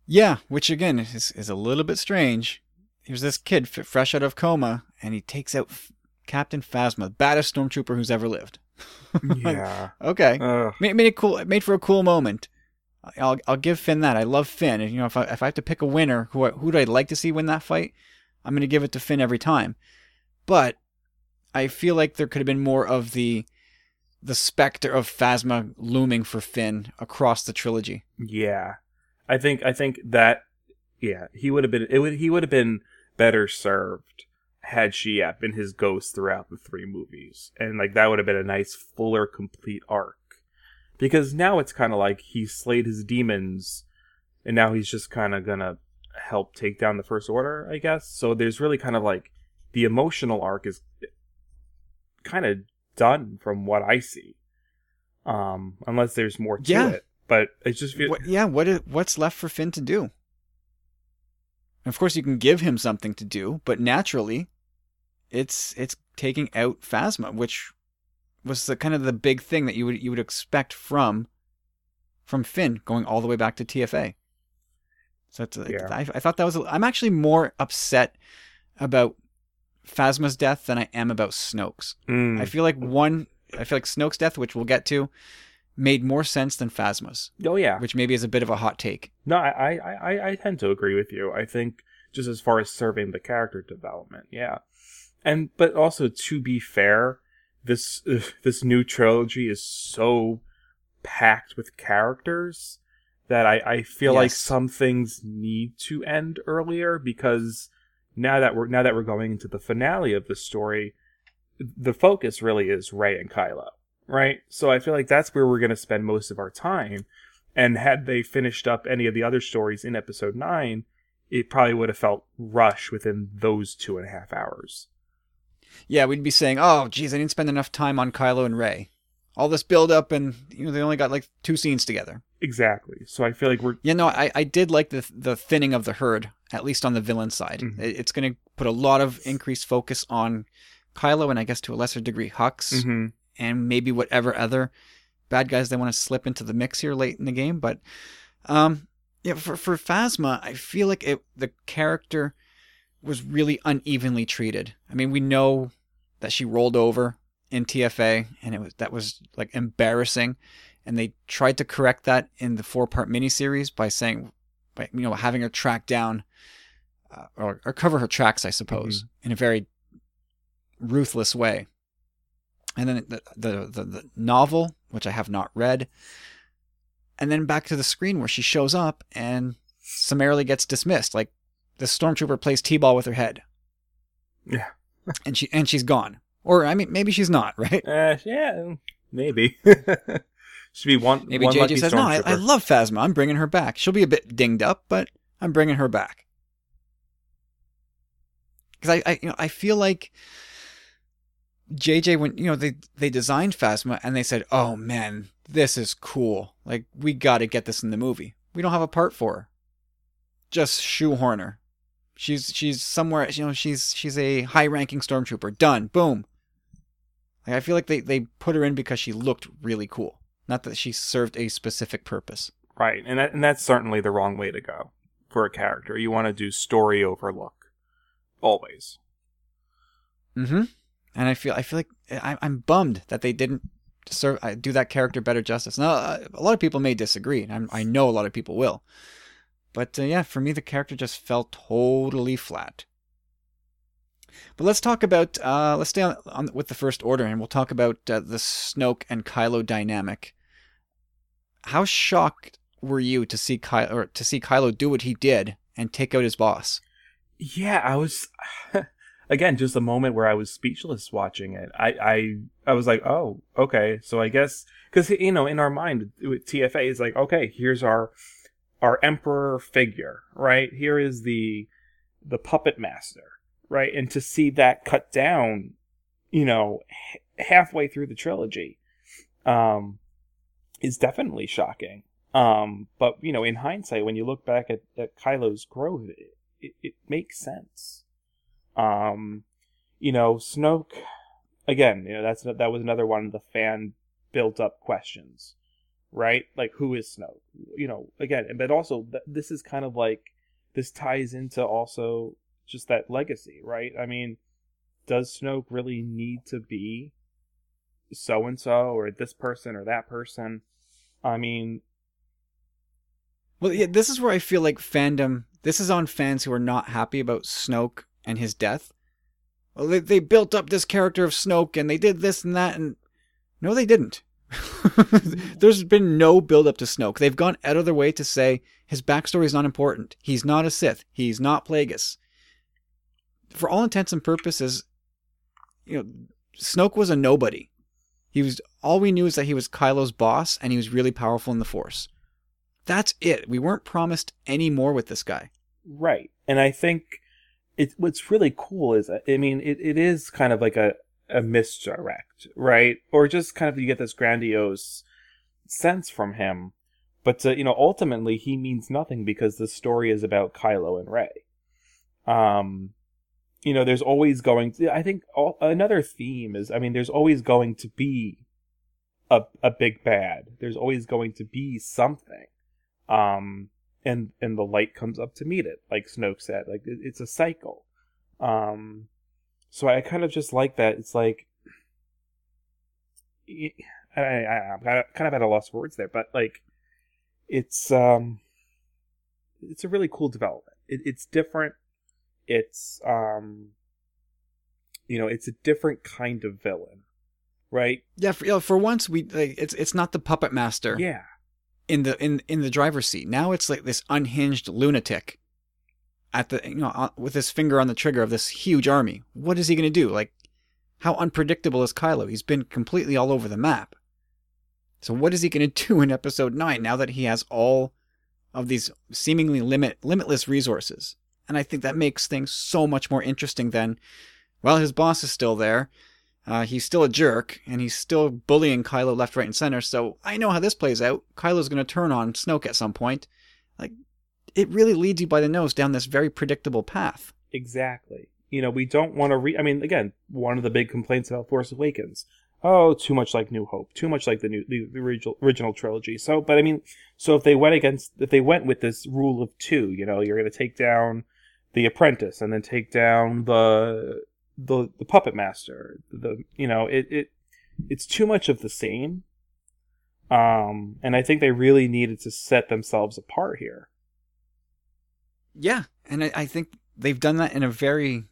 Speaker 1: Yeah, which again is is a little bit strange. here's this kid f- fresh out of coma, and he takes out F- Captain Phasma, the baddest stormtrooper who's ever lived.
Speaker 2: Yeah.
Speaker 1: Okay,
Speaker 2: Ugh.
Speaker 1: made, made it cool. It made for a cool moment. I'll I'll give Finn that. I love Finn, and you know if I if I have to pick a winner, who I, who do I like to see win that fight? I'm gonna give it to Finn every time. But I feel like there could have been more of the the specter of Phasma looming for Finn across the trilogy.
Speaker 2: Yeah, I think I think that yeah he would have been it would he would have been better served had she yeah, been his ghost throughout the three movies, and like that would have been a nice fuller complete arc. Because now it's kind of like he slayed his demons, and now he's just kind of gonna help take down the First Order, I guess. So there's really kind of like the emotional arc is kind of done from what I see. Um, unless there's more to
Speaker 1: Yeah.
Speaker 2: it. But it's just
Speaker 1: What, yeah, what is, what's left for Finn to do? Of course, you can give him something to do, but naturally, it's it's taking out Phasma, which was the kind of the big thing that you would you would expect from from Finn going all the way back to TFA. So it's,
Speaker 2: Yeah.
Speaker 1: I, I thought that was. a- I'm actually more upset about Phasma's death than I am about Snoke's.
Speaker 2: Mm.
Speaker 1: I feel like one. I feel like Snoke's death, which we'll get to, made more sense than Phasma's,
Speaker 2: oh yeah.
Speaker 1: which maybe is a bit of a hot take.
Speaker 2: No, I, I, I, I tend to agree with you. I think just as far as serving the character development, yeah. And but also to be fair, this uh, this new trilogy is so packed with characters that I, I feel like some things need to end earlier because now that we're now that we're going into the finale of the story, the focus really is Rey and Kylo, right? So I feel like that's where we're going to spend most of our time. And had they finished up any of the other stories in episode nine, it probably would have felt rushed within those two and a half hours.
Speaker 1: Yeah, we'd be saying, "Oh, geez, I didn't spend enough time on Kylo and Rey. All this build up, and you know they only got like two scenes together."
Speaker 2: Exactly. So I feel like we're
Speaker 1: Yeah, no, I, I did like the the thinning of the herd, at least on the villain side.
Speaker 2: Mhm.
Speaker 1: It's going to put a lot of increased focus on Kylo, and I guess to a lesser degree Hux,
Speaker 2: Mhm.
Speaker 1: and maybe whatever other bad guys they want to slip into the mix here late in the game. But um, yeah, for for Phasma, I feel like it the character was really unevenly treated. I mean, we know that she rolled over in TFA, and it was that was like embarrassing. And they tried to correct that in the four part miniseries by saying, by you know, having her track down uh, or, or cover her tracks, I suppose, in a very ruthless way. And then the, the the the novel, which I have not read, and then back to the screen where she shows up and summarily gets dismissed. Like the stormtrooper plays t-ball with her head.
Speaker 2: Yeah.
Speaker 1: and she and she's gone. Or I mean, maybe she's not, right?
Speaker 2: Uh, yeah, maybe. Should be one.
Speaker 1: Maybe
Speaker 2: one
Speaker 1: JJ says, "No, I, I love Phasma. I'm bringing her back. She'll be a bit dinged up, but I'm bringing her back." Because I, I, you know, I feel like JJ when you know they they designed Phasma and they said, "Oh man, this is cool. Like we got to get this in the movie. We don't have a part for her. Just shoehorn her. She's she's somewhere. You know, she's she's a high ranking stormtrooper. Done. Boom." Like I feel like they they put her in because she looked really cool, not that she served a specific purpose.
Speaker 2: Right, and that, and that's certainly the wrong way to go for a character. You want to do story over look, always.
Speaker 1: Mm-hmm. And I feel I feel like I, I'm bummed that they didn't serve uh, do that character better justice. Now uh, a lot of people may disagree, and I'm, I know a lot of people will, but uh, yeah, for me the character just fell totally flat. But let's talk about uh, let's stay on, on with the first order, and we'll talk about uh, the Snoke and Kylo dynamic. How shocked were you to see Kylo or to see Kylo do what he did and take out his boss?
Speaker 2: Yeah, I was. Again, just a moment where I was speechless watching it. I, I, I was like, "Oh, okay." So I guess because you know, in our mind, with TFA is like, "Okay, here's our our emperor figure, right? Here is the the puppet master, right?" And to see that cut down, you know, h- halfway through the trilogy, um, is definitely shocking. Um, but you know, in hindsight, when you look back at, at Kylo's growth, it, it, it makes sense. Um, you know, Snoke, again, you know, that's that was another one of the fan built up questions, right? Like, who is Snoke? You know, again, but also th- this is kind of like this ties into also just that legacy, right? I mean, does Snoke really need to be so and so or this person or that person? I mean,
Speaker 1: well, yeah, this is where I feel like fandom. This is on fans who are not happy about Snoke and his death. Well, they, they built up this character of Snoke and they did this and that, and no, they didn't. There's been no build up to Snoke. They've gone out of their way to say his backstory is not important. He's not a Sith. He's not Plagueis. For all intents and purposes, you know, Snoke was a nobody. He was all we knew is that he was Kylo's boss and he was really powerful in the Force. That's it. We weren't promised any more with this guy.
Speaker 2: Right. And I think it what's really cool is I mean it, it is kind of like a a misdirect, right? Or just kind of you get this grandiose sense from him. But to, you know, ultimately he means nothing because the story is about Kylo and Rey. Um, you know, there's always going to, I think all, another theme is, I mean, there's always going to be a, a big bad. There's always going to be something. Um, and, and the light comes up to meet it, like Snoke said, like it, it's a cycle. Um, so I kind of just like that. It's like, I, I, I'm kind of at a loss for words there, but like, it's um, it's a really cool development. It, it's different. It's um, you know, it's a different kind of villain, right?
Speaker 1: Yeah, for, you know, for once we like, it's it's not the puppet master.
Speaker 2: Yeah.
Speaker 1: In the in in the driver's seat. Now it's like this unhinged lunatic at the you know uh, with his finger on the trigger of this huge army. What is he going to do? Like how unpredictable is Kylo? He's been completely all over the map. So what is he going to do in episode 9 now that he has all of these seemingly limit limitless resources? And I think that makes things so much more interesting than well his boss is still there. Uh, he's still a jerk, and he's still bullying Kylo left, right, and center. So I know how this plays out. Kylo's going to turn on Snoke at some point. Like, it really leads you by the nose down this very predictable path.
Speaker 2: Exactly. You know, we don't want to read. I mean, again, one of the big complaints about Force Awakens. Oh, too much like New Hope, too much like the new the original original trilogy. So, but I mean, so if they went against, if they went with this rule of two, you know, you're going to take down the Apprentice and then take down the the the Puppet Master. The you know, it it it's too much of the same. Um, and I think they really needed to set themselves apart here.
Speaker 1: Yeah, and I, I think they've done that in a very,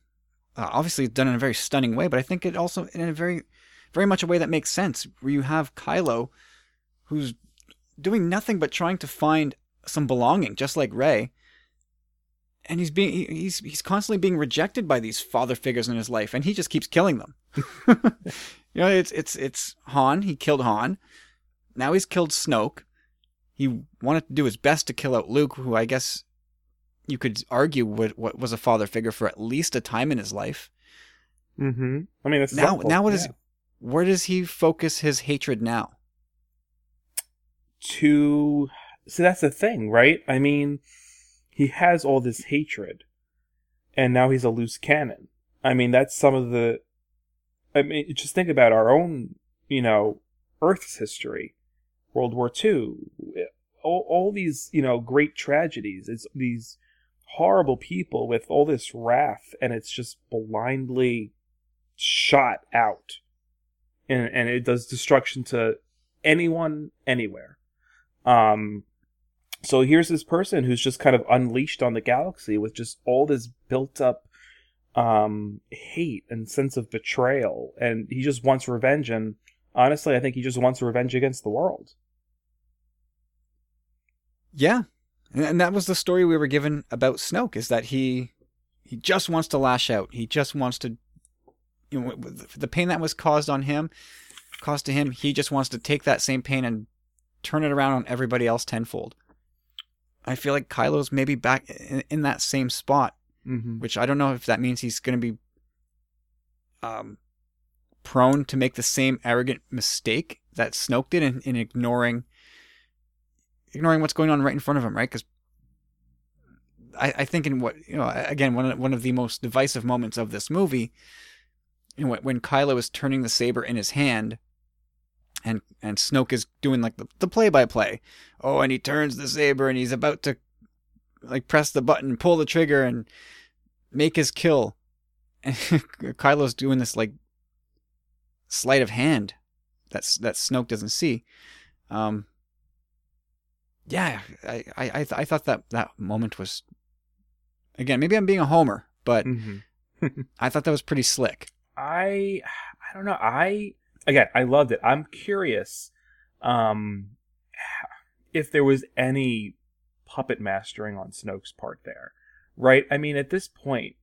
Speaker 1: uh, obviously done in a very stunning way, but I think it also in a very, very much a way that makes sense. Where you have Kylo, who's doing nothing but trying to find some belonging, just like Rey. And he's being he's he's constantly being rejected by these father figures in his life, and he just keeps killing them. you know, it's it's it's Han. He killed Han. Now he's killed Snoke. He wanted to do his best to kill out Luke, who I guess you could argue what, what was a father figure for at least a time in his life.
Speaker 2: Mm-hmm. I mean,
Speaker 1: now simple. now what yeah. is where does he focus his hatred now?
Speaker 2: To see, that's the thing, right? I mean, he has all this hatred, and now he's a loose cannon. I mean, that's some of the. I mean, just think about our own, you know, Earth's history, World War II, all, all these, you know, great tragedies. It's these horrible people with all this wrath and it's just blindly shot out and and it does destruction to anyone anywhere um so here's this person who's just kind of unleashed on the galaxy with just all this built up um hate and sense of betrayal and he just wants revenge and honestly i think he just wants revenge against the world
Speaker 1: yeah and that was the story we were given about Snoke is that he he just wants to lash out. He just wants to you know the pain that was caused on him caused to him, he just wants to take that same pain and turn it around on everybody else tenfold. I feel like Kylo's maybe back in, in that same spot,
Speaker 2: mm-hmm.
Speaker 1: which I don't know if that means he's going to be um, prone to make the same arrogant mistake that Snoke did in, in ignoring ignoring what's going on right in front of him, right? Because I, I think in what you know, again, one of, one of the most divisive moments of this movie, you know, when Kylo is turning the saber in his hand, and and Snoke is doing like the, the play-by-play. Oh, and he turns the saber and he's about to like press the button, pull the trigger, and make his kill. And Kylo's doing this like sleight of hand that's that Snoke doesn't see. Um, yeah, I I I, th- I thought that that moment was again maybe I'm being a homer, but
Speaker 2: hmm
Speaker 1: I thought that was pretty slick.
Speaker 2: I I don't know. I again, I loved it. I'm curious um if there was any puppet mastering on Snoke's part there. Right? I mean, at this point,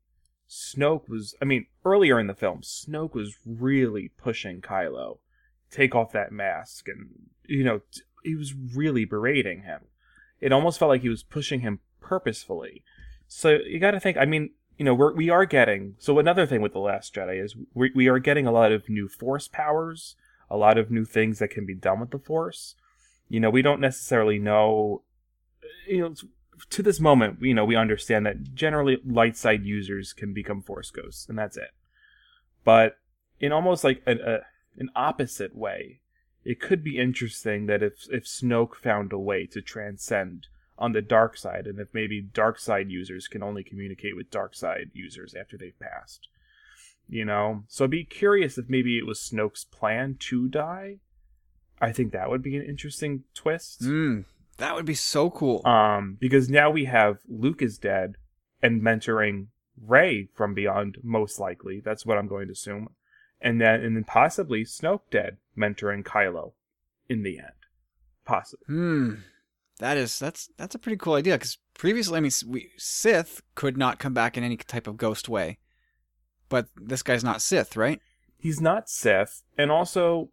Speaker 2: Snoke was I mean, earlier in the film, Snoke was really pushing Kylo. Take off that mask and you know, he was really berating him. It almost felt like he was pushing him purposefully. So you got to think. I mean, you know, we're, we are getting. So another thing with the Last Jedi is we we are getting a lot of new Force powers, a lot of new things that can be done with the Force. You know, we don't necessarily know. You know, to this moment, you know, we understand that generally light side users can become Force ghosts, and that's it. But in almost like an a, an opposite way, it could be interesting that if if Snoke found a way to transcend on the dark side, and if maybe dark side users can only communicate with dark side users after they've passed, you know. So I'd be curious if maybe it was Snoke's plan to die. I think that would be an interesting twist.
Speaker 1: Mm, that would be so cool.
Speaker 2: Um, because now we have Luke is dead and mentoring Rey from beyond, most likely. That's what I'm going to assume. And then, and then possibly Snoke dead, mentoring Kylo in the end. Possibly.
Speaker 1: Hmm. That is that's that's a pretty cool idea because previously, I mean, we, Sith could not come back in any type of ghost way, but this guy's not Sith, right?
Speaker 2: He's not Sith, and also,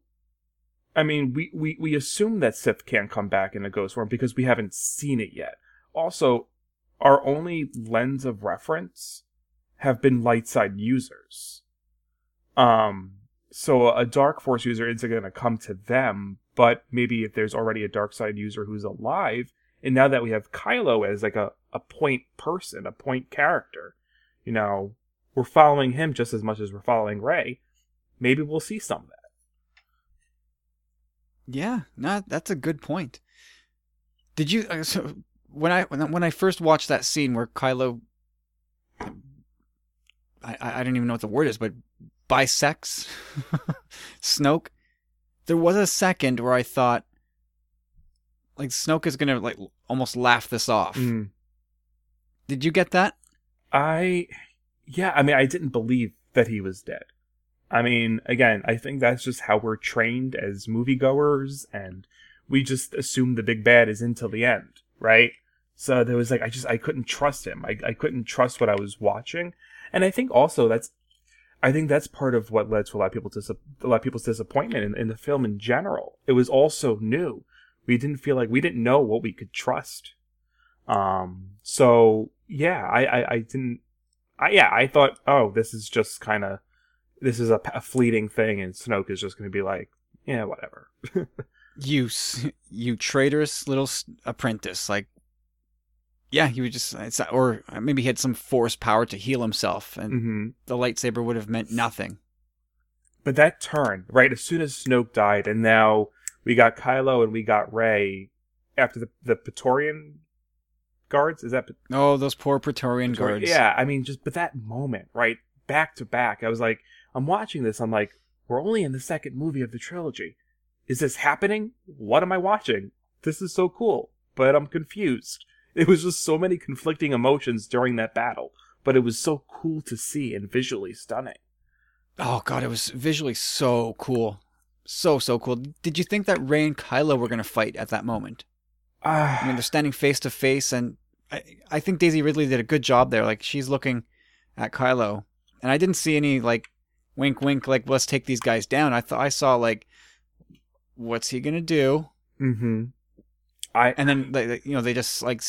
Speaker 2: I mean, we, we, we assume that Sith can't come back in a ghost form because we haven't seen it yet. Also, our only lens of reference have been light side users. Um, so a dark force user isn't going to come to them, but maybe if there's already a dark side user who's alive, and now that we have Kylo as like a, a point person, a point character, you know, we're following him just as much as we're following Rey. Maybe we'll see some of that.
Speaker 1: Yeah, no, that's a good point. Did you uh, so when I when I- first watched that scene where Kylo, I I don't even know what the word is, but bisects Snoke, there was a second where I thought, like Snoke is gonna like almost laugh this off.
Speaker 2: Mm.
Speaker 1: Did you get that?
Speaker 2: I, yeah, I mean, I didn't believe that he was dead. I mean, again, I think that's just how we're trained as moviegoers, and we just assume the big bad is until the end, right? So there was like, I just, I couldn't trust him. I, I couldn't trust what I was watching. And I think also that's, I think that's part of what led to a lot of people a lot of people's disappointment in, in the film in general. It was also new. We didn't feel like we didn't know what we could trust. Um, so yeah, I, I, I didn't, I, yeah, I thought, oh, this is just kind of, this is a, a fleeting thing, and Snoke is just going to be like, yeah, whatever.
Speaker 1: You you traitorous little apprentice, like. Yeah, he would just, it's, or maybe he had some force power to heal himself, and
Speaker 2: hmm
Speaker 1: the lightsaber would have meant nothing.
Speaker 2: But that turn, right, as soon as Snoke died, and now we got Kylo and we got Rey after the the Praetorian guards. Is that
Speaker 1: Oh, those poor Praetorian
Speaker 2: Praetorian-
Speaker 1: guards.
Speaker 2: Yeah, I mean, just but that moment, right, back to back, I was like, I'm watching this. I'm like, we're only in the second movie of the trilogy. Is this happening? What am I watching? This is so cool, but I'm confused. It was just so many conflicting emotions during that battle, but it was so cool to see and visually stunning.
Speaker 1: Oh god, it was visually so cool, so so cool. Did you think that Rey and Kylo were gonna fight at that moment? I mean, they're standing face to face, and I I think Daisy Ridley did a good job there. Like she's looking at Kylo, and I didn't see any like wink wink like let's take these guys down. I thought I saw like what's he gonna do,
Speaker 2: mm-hmm. I
Speaker 1: and then they, they- you know they just like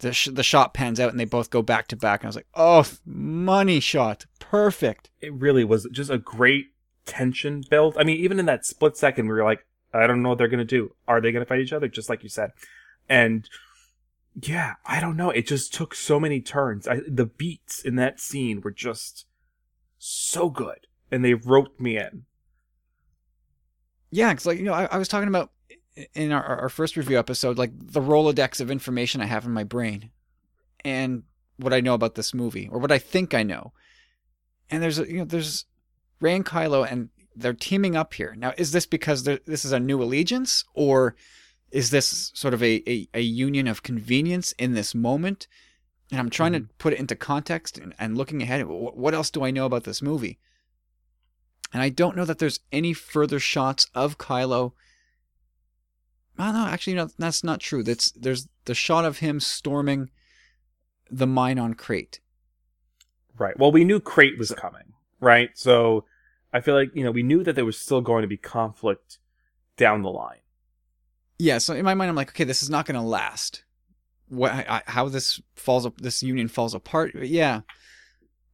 Speaker 1: the sh- the shot pans out and they both go back to back, and I was like, oh, money shot, perfect.
Speaker 2: it really was just a great tension build. I mean, even in that split second, we were like, I don't know what they're gonna do. Are they gonna fight each other? Just like you said, and yeah, I don't know. It just took so many turns. I, the beats in that scene were just so good, and they roped me in.
Speaker 1: Yeah, because like you know, I, I was talking about in our, our first review episode, like the Rolodex of information I have in my brain, and what I know about this movie or what I think I know. And there's a, you know there's Rey and Kylo and they're teaming up here. Now is this because this is a new allegiance or is this sort of a, a, a union of convenience in this moment? And I'm trying mm-hmm. to put it into context and, and looking ahead. What else do I know about this movie? And I don't know that there's any further shots of Kylo. Oh no, actually, no, that's not true. That's there's the shot of him storming the mine on Crait.
Speaker 2: Right. Well, we knew Crait was coming, right? So I feel like you know we knew that there was still going to be conflict down the line.
Speaker 1: Yeah. So in my mind, I'm like, okay, this is not going to last. What? I, how this falls up? This union falls apart? Yeah,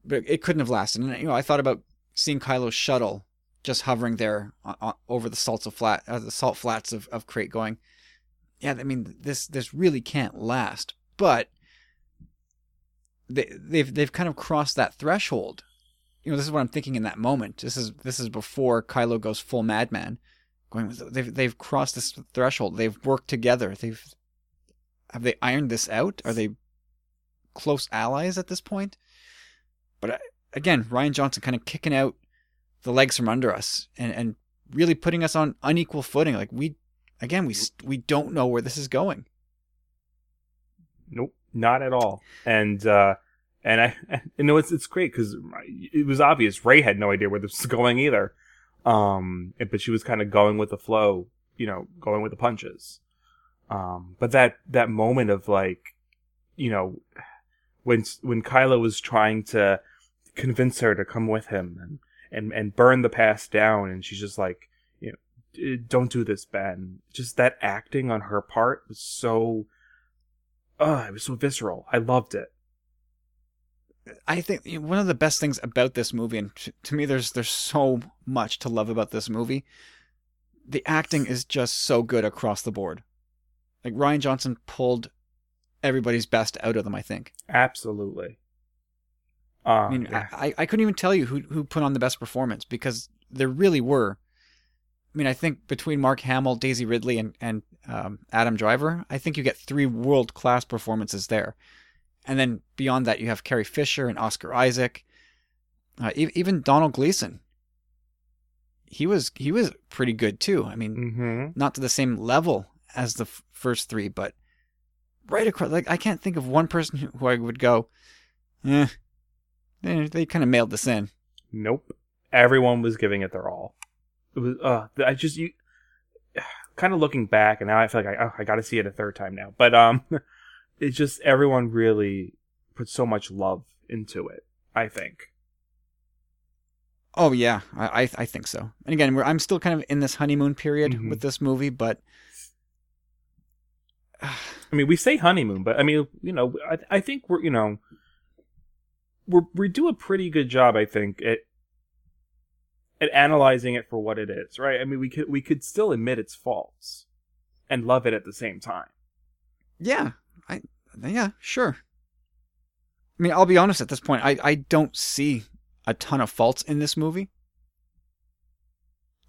Speaker 1: but it couldn't have lasted. And you know, I thought about seeing Kylo's shuttle just hovering there on, on, over the salts of flat, uh, the salt flats of, of Crait, going, yeah, I mean, this this really can't last. But they they've they've kind of crossed that threshold. You know, this is what I'm thinking in that moment. This is this is before Kylo goes full madman. Going, they've they've crossed this threshold. They've worked together. They've have they ironed this out? Are they close allies at this point? But uh, again, Rian Johnson kind of kicking out the legs from under us and, and really putting us on unequal footing. Like we, again, we we don't know where this is going.
Speaker 2: Nope, not at all. And uh, and I, you know, it's it's great because it was obvious Rey had no idea where this was going either. Um, but she was kind of going with the flow, you know, going with the punches. Um, but that that moment of like, you know, when when Kylo was trying to convince her to come with him and and and burn the past down. And she's just like you know don't do this ben. Just that acting on her part was so uh it was so visceral. I loved it.
Speaker 1: I think one of the best things about this movie and to me there's there's so much to love about this movie. The acting is just so good across the board. Like Rian Johnson pulled everybody's best out of them i think.
Speaker 2: Absolutely
Speaker 1: uh, I mean, yeah. I, I couldn't even tell you who who put on the best performance because there really were. I mean, I think between Mark Hamill, Daisy Ridley, and and um, Adam Driver, I think you get three world class performances there, and then beyond that, you have Carrie Fisher and Oscar Isaac, uh, even Donald Gleeson. He was he was pretty good too. I mean, mm-hmm. not to the same level as the f- first three, but right across. Like I can't think of one person who, who I would go, eh, they, they kind of mailed this in.
Speaker 2: Nope. Everyone was giving it their all. It was, uh, I just, you, kind of looking back, and now I feel like I, oh, I got to see it a third time now. But, um, it's just everyone really put so much love into it, I think.
Speaker 1: Oh yeah, I I, I think so. And again, I'm still kind of in this honeymoon period mm-hmm. with this movie, but
Speaker 2: I mean, we say honeymoon, but I mean, you know, I I think we're you know we we do a pretty good job, I think, at at analyzing it for what it is, right? I mean, we could we could still admit its faults and love it at the same time.
Speaker 1: Yeah, I yeah, sure. I mean, I'll be honest at this point, I I don't see a ton of faults in this movie.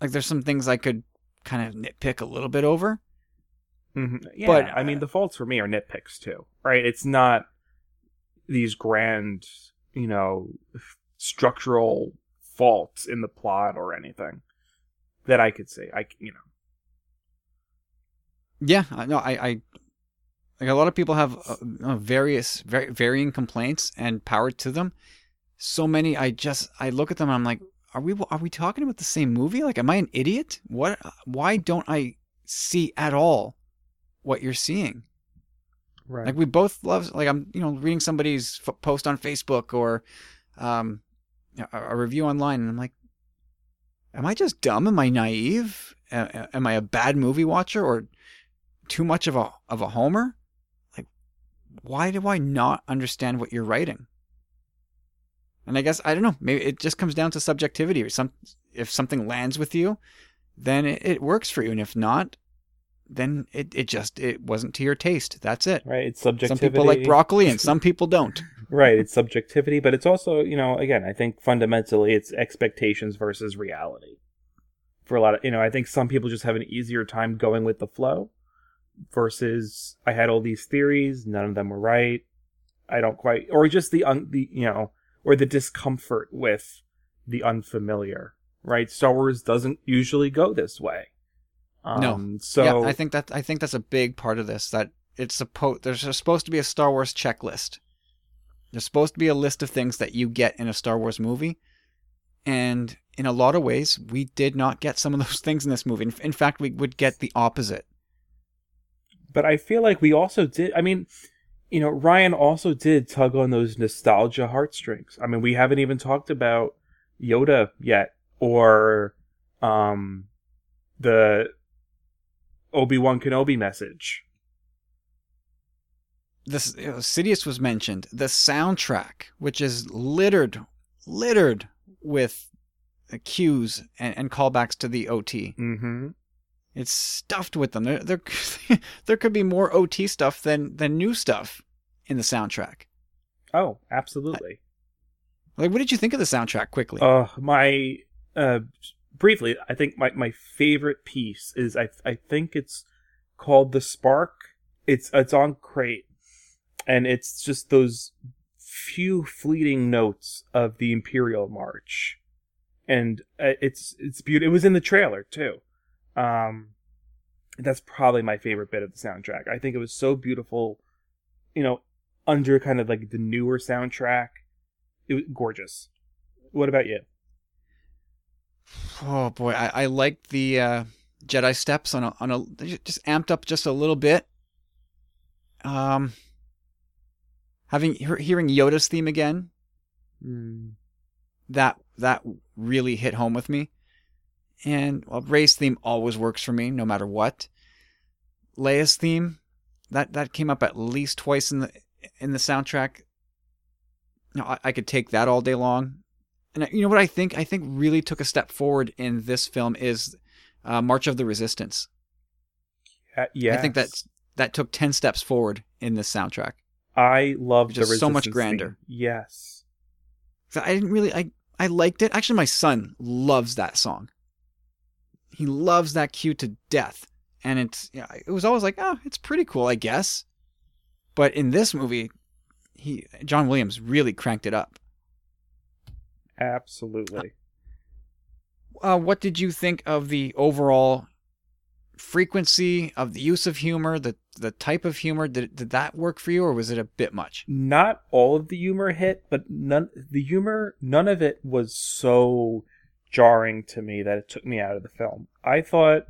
Speaker 1: Like, there's some things I could kind of nitpick a little bit over.
Speaker 2: Mm-hmm. Yeah, but I mean, the faults for me are nitpicks too, right? It's not these grand you know, structural faults in the plot or anything that I could say. I, you know.
Speaker 1: Yeah, no, I, I, like a lot of people have uh, uh, various, very varying complaints and power to them. So many, I just, I look at them I'm like, are we, are we talking about the same movie? Like, am I an idiot? What, why don't I see at all what you're seeing? Right. Like we both love, like I'm, you know, reading somebody's f- post on Facebook or um, a, a, review online, and I'm like, am I just dumb? Am I naive? A- am I a bad movie watcher or too much of a of a homer? Like, why do I not understand what you're writing? And I guess I don't know. Maybe it just comes down to subjectivity. Or some, if something lands with you, then it, it works for you, and if not, then it, it just it wasn't to your taste. That's it.
Speaker 2: Right. It's subjectivity.
Speaker 1: Some people like broccoli and some people don't.
Speaker 2: right. It's subjectivity, but it's also, you know, again, I think fundamentally it's expectations versus reality. For a lot of, you know, I think some people just have an easier time going with the flow versus I had all these theories, none of them were right. I don't quite, or just the un, the you know, or the discomfort with the unfamiliar. Right? Star Wars doesn't usually go this way. Um,
Speaker 1: No.
Speaker 2: So
Speaker 1: yeah, I think that I think that's a big part of this. That it's supposed there's supposed to be a Star Wars checklist. There's supposed to be a list of things that you get in a Star Wars movie, and in a lot of ways, we did not get some of those things in this movie. In, in fact, we would get the opposite.
Speaker 2: but I feel like we also did. I mean, you know, Rian also did tug on those nostalgia heartstrings. I mean, we haven't even talked about Yoda yet, or um, the Obi Wan Kenobi message.
Speaker 1: This you know, Sidious was mentioned. The soundtrack, which is littered, littered with uh, cues and, and callbacks to the OT.
Speaker 2: Mm-hmm.
Speaker 1: It's stuffed with them. There, there, there could be more OT stuff than than new stuff in the soundtrack.
Speaker 2: Oh, absolutely.
Speaker 1: Like, what did you think of the soundtrack? Quickly,
Speaker 2: Uh, my uh, briefly, I think my, my favorite piece is I I think it's called the Spark. It's it's on Crait, and it's just those few fleeting notes of the Imperial March, and uh, it's it's beautiful. It was in the trailer too. Um, that's probably my favorite bit of the soundtrack. I think it was so beautiful, you know, under kind of like the newer soundtrack. It was gorgeous. What about you?
Speaker 1: Oh boy, I, I liked the uh, Jedi steps on a on a just amped up just a little bit. Um, having hearing Yoda's theme again, that that really hit home with me. And well, Rey's theme always works for me, no matter what. Leia's theme, that that came up at least twice in the in the soundtrack. You know, I, I could take that all day long. And you know what I think? I think really took a step forward in this film is uh, March of the Resistance.
Speaker 2: Uh, yeah,
Speaker 1: I think that that took ten steps forward in this soundtrack.
Speaker 2: I love the
Speaker 1: Just so much grander.
Speaker 2: theme. Yes,
Speaker 1: So I didn't really I I liked it. Actually, my son loves that song. He loves that cue to death, and it's yeah, it was always like, oh, it's pretty cool, I guess. But in this movie, he John Williams really cranked it up.
Speaker 2: Absolutely.
Speaker 1: Uh, what did you think of the overall frequency of the use of humor, the the type of humor? Did did that work for you, or was it a bit much?
Speaker 2: Not all of the humor hit, but none the humor, none of it was so jarring to me that it took me out of the film. I thought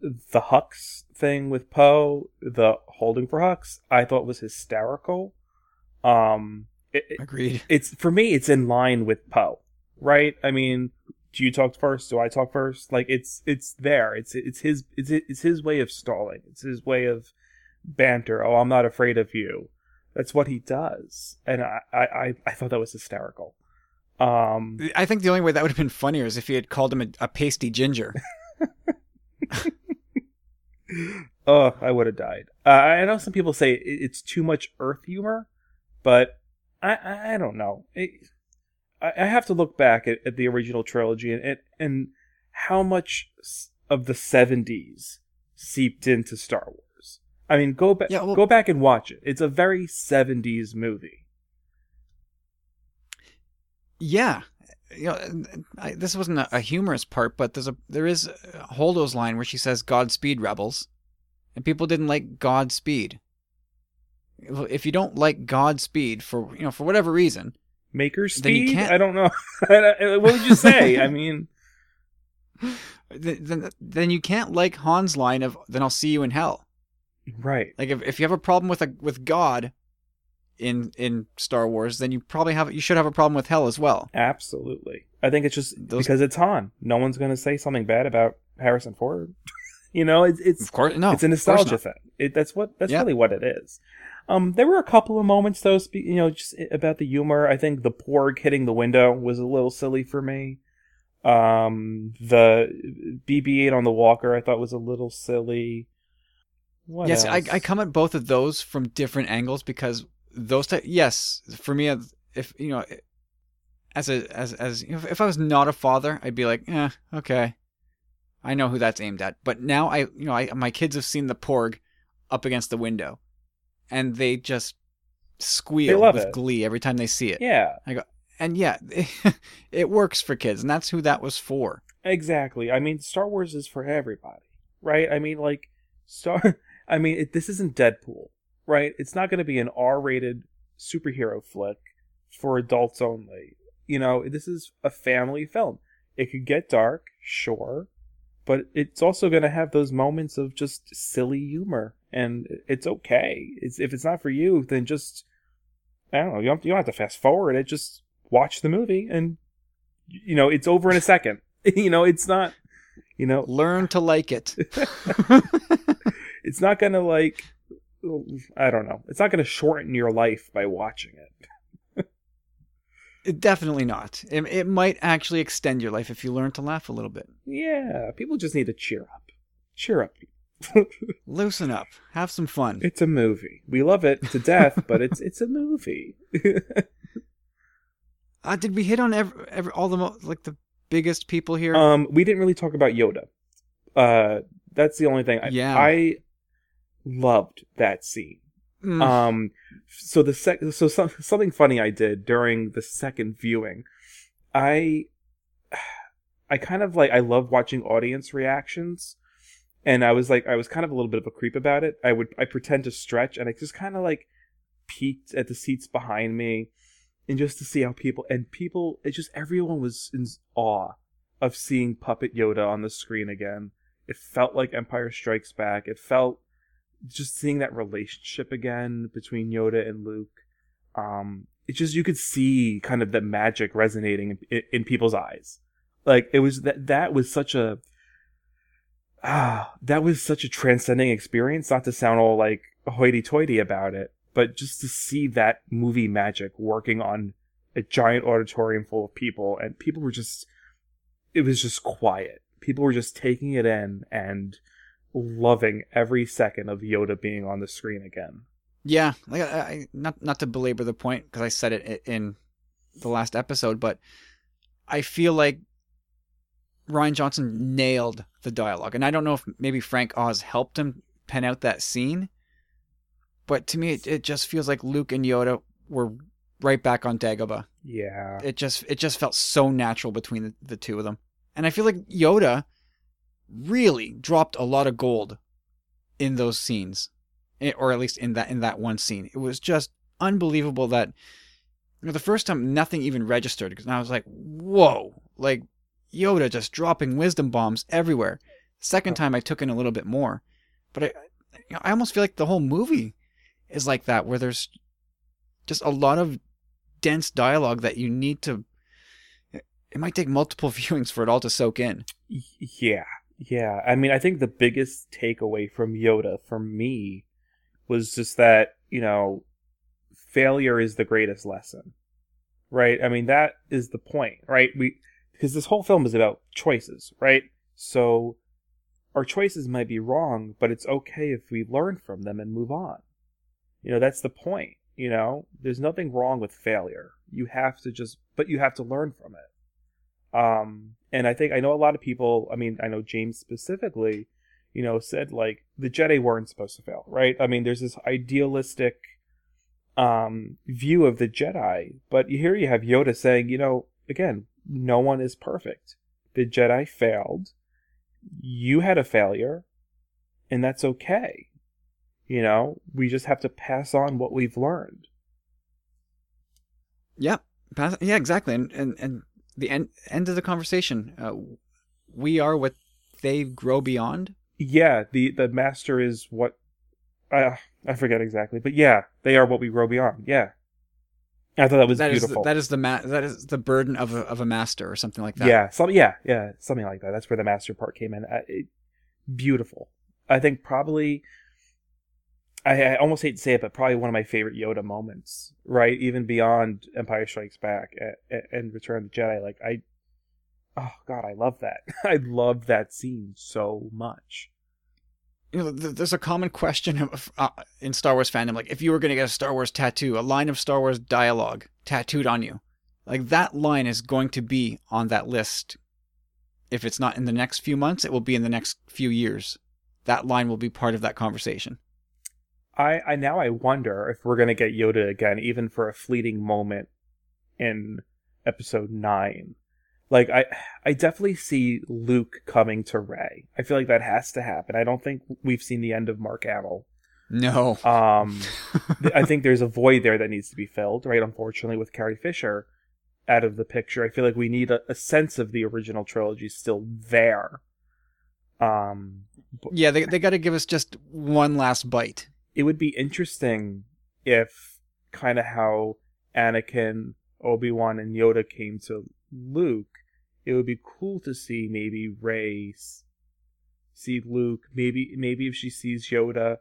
Speaker 2: the Hux thing with Poe, the holding for Hux, I thought was hysterical. Um, it,
Speaker 1: Agreed.
Speaker 2: it's for me it's in line with Poe, right? I mean, do you talk first? Do I talk first? Like it's it's there. It's it's his it's it's his way of stalling. It's his way of banter. Oh, I'm not afraid of you. That's what he does, and I I I thought that was hysterical. Um,
Speaker 1: I think the only way that would have been funnier is if he had called him a, a pasty ginger.
Speaker 2: oh, I would have died. Uh, I know some people say it's too much Earth humor, but I I, I don't know. It, I, I have to look back at, at the original trilogy and, and and how much of the '70s seeped into Star Wars. I mean, go back
Speaker 1: Yeah, well-
Speaker 2: go back and watch it. It's a very '70s movie.
Speaker 1: Yeah, you know, I, this wasn't a, a humorous part, but there's a there is a Holdo's line where she says "Godspeed, rebels," and people didn't like Godspeed. If you don't like Godspeed for you know for whatever reason,
Speaker 2: Maker
Speaker 1: Then you
Speaker 2: speed?
Speaker 1: can't-
Speaker 2: I don't know. Uh, what would you say? I mean,
Speaker 1: th- then then you can't like Han's line of "Then I'll see you in hell."
Speaker 2: right.
Speaker 1: Like if, if you have a problem with a with God in in Star Wars, then you probably have you should have a problem with hell as well.
Speaker 2: Absolutely. I think it's just
Speaker 1: Those-
Speaker 2: because it's Han. No one's going to say something bad about Harrison Ford. you know, it's it's
Speaker 1: Of course, no,
Speaker 2: it's a nostalgia thing. It, that's what that's
Speaker 1: Yeah.
Speaker 2: really what it is. Um, there were a couple of moments though, spe- you know, just about the humor. I think the porg hitting the window was a little silly for me. Um, the BB-8 on the walker I thought was a little silly. What
Speaker 1: yes, I. I come at both of those from different angles because those yes, for me, if you know, as a as as if, if I was not a father, I'd be like, eh, okay, I know who that's aimed at. But now I, you know, I my kids have seen the porg up against the window, and they just squeal
Speaker 2: love
Speaker 1: with
Speaker 2: it.
Speaker 1: glee every time they see it.
Speaker 2: Yeah, I go,
Speaker 1: And yeah, it works for kids, and that's who that was for.
Speaker 2: exactly. I mean, Star Wars is for everybody, right? I mean, like Star. I mean, it, this isn't Deadpool, right? It's not going to be an R-rated superhero flick for adults only. You know, this is a family film. It could get dark, sure, but it's also going to have those moments of just silly humor, and it's okay. It's if it's not for you, then just I don't know. You don't, you don't have to fast forward it. Just watch the movie, and you know it's over in a second. you know, it's not. You know,
Speaker 1: Learn to like it.
Speaker 2: it's not gonna like. I don't know. It's not gonna shorten your life by watching it.
Speaker 1: Definitely not. It, it might actually extend your life if you learn to laugh a little bit.
Speaker 2: Yeah, people just need to cheer up. Cheer up.
Speaker 1: Loosen up. Have some fun.
Speaker 2: It's a movie. We love it to death, but it's it's a movie.
Speaker 1: Uh, did we hit on every, every all the mo- like the biggest people here?
Speaker 2: um, we didn't really talk about Yoda. Uh, that's the only thing. I,
Speaker 1: Yeah.
Speaker 2: I loved that scene.
Speaker 1: Mm.
Speaker 2: Um, so the sec- so some- something funny I did during the second viewing, I, I kind of like I love watching audience reactions, and I was like I was kind of a little bit of a creep about it. I would I pretend to stretch, and I just kind of like peeked at the seats behind me, and just to see how people and people it just everyone was in awe of seeing Puppet Yoda on the screen again. It felt like Empire Strikes Back. It felt just seeing that relationship again between Yoda and Luke. Um, it just you could see kind of the magic resonating in, in people's eyes. Like it was that that was such a ah that was such a transcending experience. Not to sound all like hoity-toity about it, but just to see that movie magic working on a giant auditorium full of people, and people were just it was just quiet. People were just taking it in and loving every second of Yoda being on the screen again.
Speaker 1: Yeah, like I, I, not not to belabor the point because I said it in the last episode, but I feel like Rian Johnson nailed the dialogue, and I don't know if maybe Frank Oz helped him pen out that scene, but to me, it, it just feels like Luke and Yoda were right back on Dagobah.
Speaker 2: Yeah.
Speaker 1: It just it just felt so natural between the, the two of them, and I feel like Yoda really dropped a lot of gold in those scenes, Eh, or at least in that in that one scene. It was just unbelievable that you know, the first time nothing even registered because I was like, whoa, like Yoda just dropping wisdom bombs everywhere. Second oh. time I took in a little bit more, but I you know, I almost feel like the whole movie is like that where there's just a lot of dense dialogue that you need to it might take multiple viewings for it all to soak in.
Speaker 2: Yeah. Yeah. I mean, I think the biggest takeaway from Yoda for me was just that, you know, failure is the greatest lesson. Right? I mean, that is the point, right? We because this whole film is about choices, right? So our choices might be wrong, but it's okay if we learn from them and move on. You know, that's the point, you know? There's nothing wrong with failure. You have to just but you have to learn from it. Um, and I think I know a lot of people. I mean, I know James specifically. You know, said like the Jedi weren't supposed to fail, right? I mean, there's this idealistic um, view of the Jedi, but here you have Yoda saying, you know, again, no one is perfect. The Jedi failed. You had a failure, and that's okay. You know, we just have to pass on what we've learned.
Speaker 1: Yeah, pass, yeah, exactly. And and and the end end of the conversation. Uh, we are what they grow beyond.
Speaker 2: Yeah, the the master is what I I forget exactly, but yeah, they are what we grow beyond. Yeah, I thought that was
Speaker 1: That is
Speaker 2: beautiful.
Speaker 1: the, that is the ma- that is the burden of a of a master or something like that.
Speaker 2: yeah, some yeah yeah something like that. That's where the master part came in. Uh, it, beautiful. I think probably. I, I almost hate to say it, but probably one of my favorite Yoda moments, right? Even beyond Empire Strikes Back and, and Return of the Jedi. Like I, oh god, I love that. I love that scene so much.
Speaker 1: You know, th- there's a common question uh, in Star Wars fandom, like if you were going to get a Star Wars tattoo, a line of Star Wars dialogue tattooed on you, like that line is going to be on that list. If it's not in the next few months, it will be in the next few years. That line will be part of that conversation.
Speaker 2: I, I now I wonder if we're gonna get Yoda again, even for a fleeting moment in episode nine. Like I I definitely see Luke coming to Rey. I feel like that has to happen. I don't think we've seen the end of Mark Hamill.
Speaker 1: No.
Speaker 2: Um I think there's a void there that needs to be filled, right? Unfortunately, with Carrie Fisher out of the picture, I feel like we need a, a sense of the original trilogy still there. Um,
Speaker 1: yeah, they they got to give us just one last bite.
Speaker 2: It would be interesting if kind of how Anakin, Obi Wan, and Yoda came to Luke. It would be cool to see maybe Rey see Luke. Maybe maybe if she sees Yoda.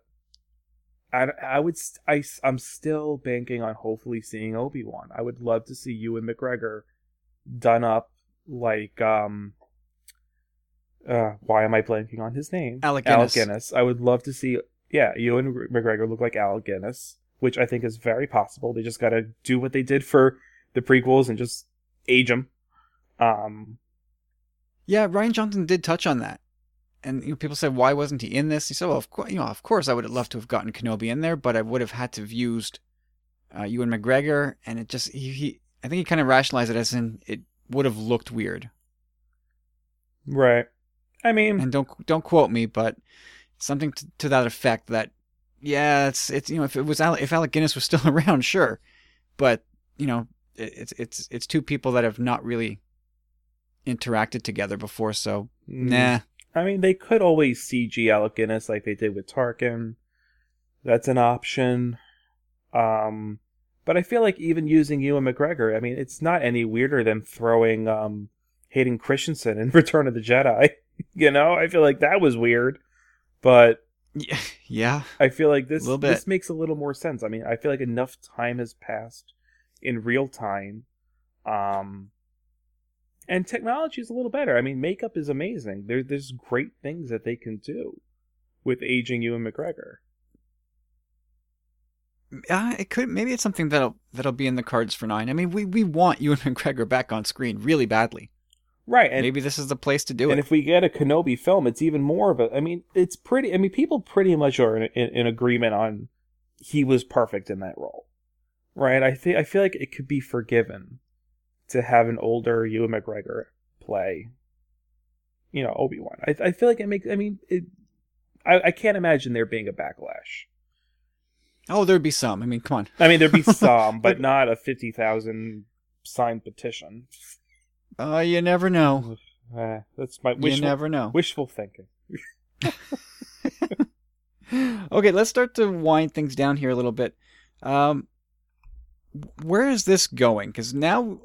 Speaker 2: I, I would I, I'm still banking on hopefully seeing Obi Wan. I would love to see Ewan McGregor done up like um uh why am I blanking on his name?
Speaker 1: Alec Guinness.
Speaker 2: Alec Guinness. I would love to see yeah, Ewan McGregor look like Alec Guinness, which I think is very possible. They just got to do what they did for the prequels and just age him. Um
Speaker 1: yeah, Rian Johnson did touch on that and you know, people said, why wasn't he in this? He said, well, of course, you know, of course, I would have loved to have gotten Kenobi in there, but I would have had to have used uh, Ewan McGregor, and it just he, he I think he kind of rationalized it as in it would have looked weird.
Speaker 2: Right. I mean,
Speaker 1: and don't don't quote me, but something to, to that effect. That yeah, it's it's you know if it was if Alec Guinness was still around, sure, but you know it, it's it's it's two people that have not really interacted together before, so mm. nah.
Speaker 2: I mean, they could always CG Alec Guinness like they did with Tarkin. That's an option. Um, but I feel like even using Ewan McGregor, I mean, it's not any weirder than throwing um, Hayden Christensen in Return of the Jedi. you know, I feel like that was weird, but
Speaker 1: yeah,
Speaker 2: I feel like this this makes a little more sense. I mean, I feel like enough time has passed in real time um, and technology is a little better. I mean, makeup is amazing. There, there's great things that they can do with aging Ewan McGregor.
Speaker 1: Uh, it could maybe it's something that'll that'll be in the cards for nine. I mean, we, we want Ewan McGregor back on screen really badly.
Speaker 2: Right, and
Speaker 1: maybe this is the place to do
Speaker 2: and
Speaker 1: it.
Speaker 2: And if we get a Kenobi film, it's even more of a. I mean, it's pretty. I mean, people pretty much are in, in, in agreement on he was perfect in that role, right? I think I feel like it could be forgiven to have an older Ewan McGregor play, you know, Obi Wan. I, I feel like it makes. I mean, it, I, I can't imagine there being a backlash.
Speaker 1: Oh, there'd be some. I mean, come on.
Speaker 2: I mean, there'd be some, but not a fifty thousand signed petition.
Speaker 1: Uh, you never know.
Speaker 2: Uh, that's my wishful,
Speaker 1: you never know.
Speaker 2: Wishful thinking.
Speaker 1: okay, let's start to wind things down here a little bit. Um, where is this going? Because now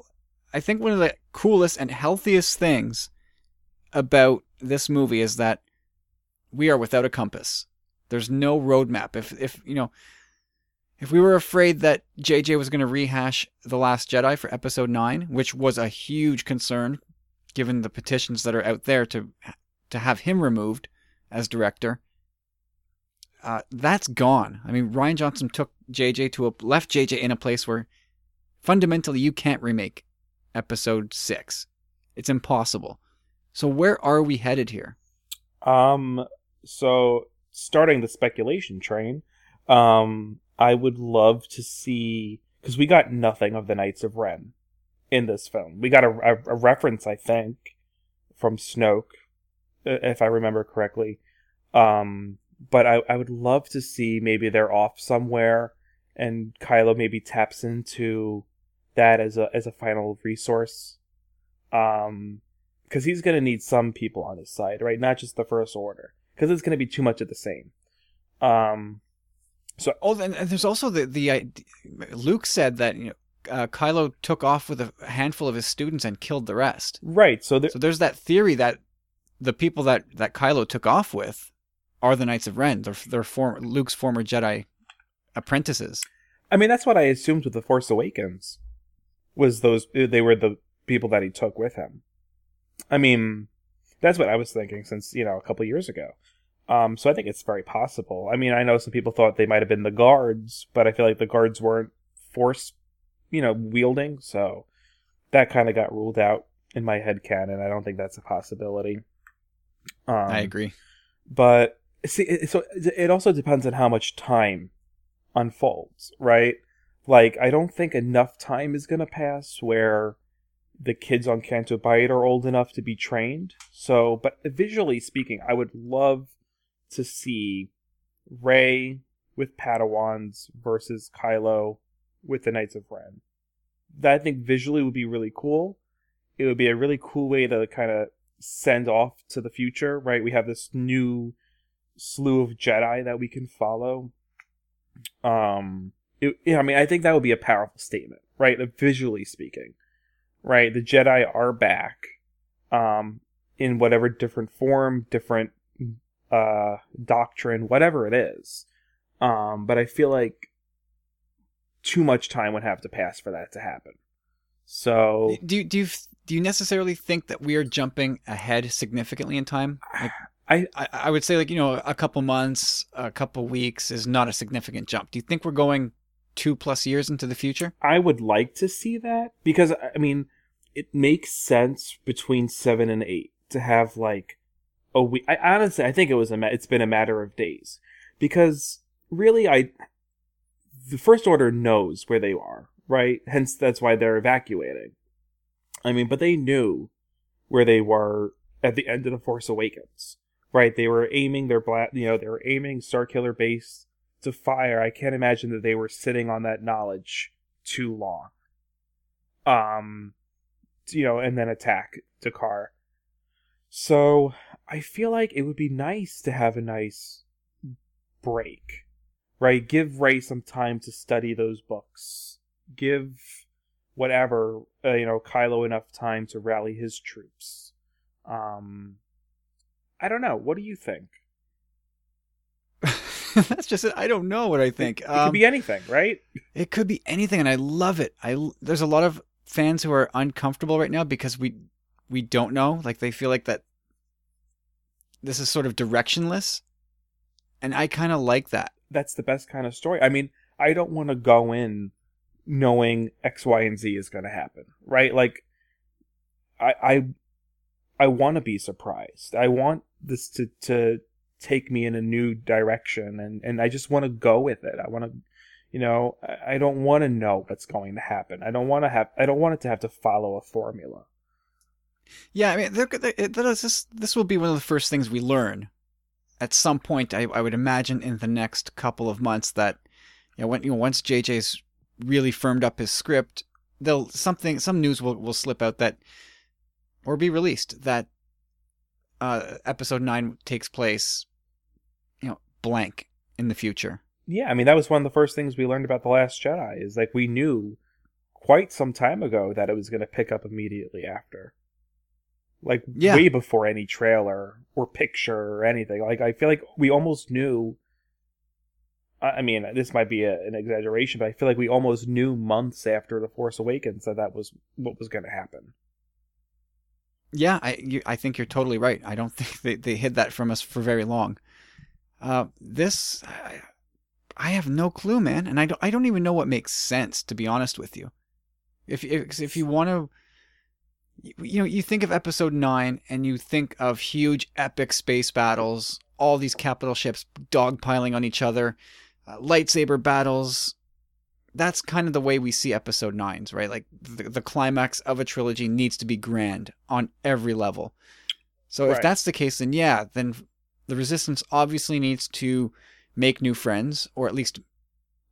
Speaker 1: I think one of the coolest and healthiest things about this movie is that we are without a compass. There's no roadmap. If if you know, if we were afraid that JJ was going to rehash The Last Jedi for Episode Nine, which was a huge concern, given the petitions that are out there to to have him removed as director, uh, that's gone. I mean, Rian Johnson took JJ to a left JJ in a place where fundamentally you can't remake episode six. It's impossible. So where are we headed here?
Speaker 2: Um, so starting the speculation train, um, I would love to see because we got nothing of the Knights of Ren in this film. We got a, a, a reference, I think, from Snoke, if I remember correctly. Um, but I, I would love to see maybe they're off somewhere and Kylo maybe taps into that as a as a final resource. Um, because he's going to need some people on his side, right? Not just the First Order, because it's going to be too much of the same. Um,
Speaker 1: so oh, and there's also the the uh, Luke said that you know uh, Kylo took off with a handful of his students and killed the rest.
Speaker 2: Right. So there,
Speaker 1: so there's that theory that the people that that Kylo took off with are the Knights of Ren. They're they're former Luke's former Jedi apprentices.
Speaker 2: I mean, that's what I assumed with the Force Awakens was those they were the people that he took with him. I mean, that's what I was thinking since you know a couple years ago. Um, so I think it's very possible. I mean, I know some people thought they might have been the guards, but I feel like the guards weren't force, you know, wielding. So that kind of got ruled out in my head canon. I don't think that's a possibility.
Speaker 1: Um, I agree.
Speaker 2: But see, so it also depends on how much time unfolds, right? Like, I don't think enough time is going to pass where the kids on Canto Bight are old enough to be trained. So, but visually speaking, I would love to see Rey with Padawans versus Kylo with the Knights of Ren. That I think visually would be really cool. It would be a really cool way to kind of send off to the future, right? We have this new slew of Jedi that we can follow. Um, it, yeah, I mean, I think that would be a powerful statement, right? Visually speaking, right? The Jedi are back, um, in whatever different form, different uh doctrine, whatever it is. Um, but I feel like too much time would have to pass for that to happen. So
Speaker 1: do you, do you do you necessarily think that we are jumping ahead significantly in time? Like, I, I, I would say like you know a couple months, a couple weeks is not a significant jump. Do you think we're going two plus years into the future?
Speaker 2: I would like to see that because I mean it makes sense between seven and eight to have like a week. I honestly I think it was a it's been a matter of days because really I the first order knows where they are right hence that's why they're evacuating I mean but they knew where they were at the end of the Force Awakens right they were aiming their black you know they were aiming Starkiller base to fire I can't imagine that they were sitting on that knowledge too long um you know and then attack D'Qar. so I feel like it would be nice to have a nice break, right? Give Rey some time to study those books. Give whatever, uh, you know, Kylo enough time to rally his troops. Um, I don't know. What do you think?
Speaker 1: That's just it. I don't know what I think.
Speaker 2: It, it um, could be anything, right?
Speaker 1: It could be anything, and I love it. I there's a lot of fans who are uncomfortable right now because we we don't know. Like they feel like that this is sort of directionless, and I kind of like that.
Speaker 2: That's the best kind of story. I mean, I don't want to go in knowing X, Y, and Z is going to happen, right? Like, I I I want to be surprised. I want this to to take me in a new direction, and and I just want to go with it. I want to you know i don't want to know what's going to happen i don't want to have i don't want it to have to follow a formula
Speaker 1: yeah, I mean, they're, they're, this this will be one of the first things we learn at some point. I, I would imagine in the next couple of months that you know when you know once JJ's really firmed up his script, they'll something some news will will slip out that or be released that uh, episode nine takes place, blank in the future.
Speaker 2: Yeah, I mean that was one of the first things we learned about the Last Jedi is like we knew quite some time ago that it was going to pick up immediately after like yeah. way before any trailer or picture or anything. Like I feel like we almost knew. I mean, this might be a, an exaggeration, but I feel like we almost knew months after the Force Awakens that that was what was going to happen.
Speaker 1: Yeah, I you, I think you're totally right. I don't think they, they hid that from us for very long. Uh, this, I, I have no clue, man, and I don't I don't even know what makes sense to be honest with you. If if, if you want to you know, you think of episode 9 and you think of huge epic space battles, all these capital ships dogpiling on each other, uh, lightsaber battles. That's kind of the way we see episode 9s, right? Like the, the climax of a trilogy needs to be grand on every level. So right. if that's the case, then yeah, then the resistance obviously needs to make new friends or at least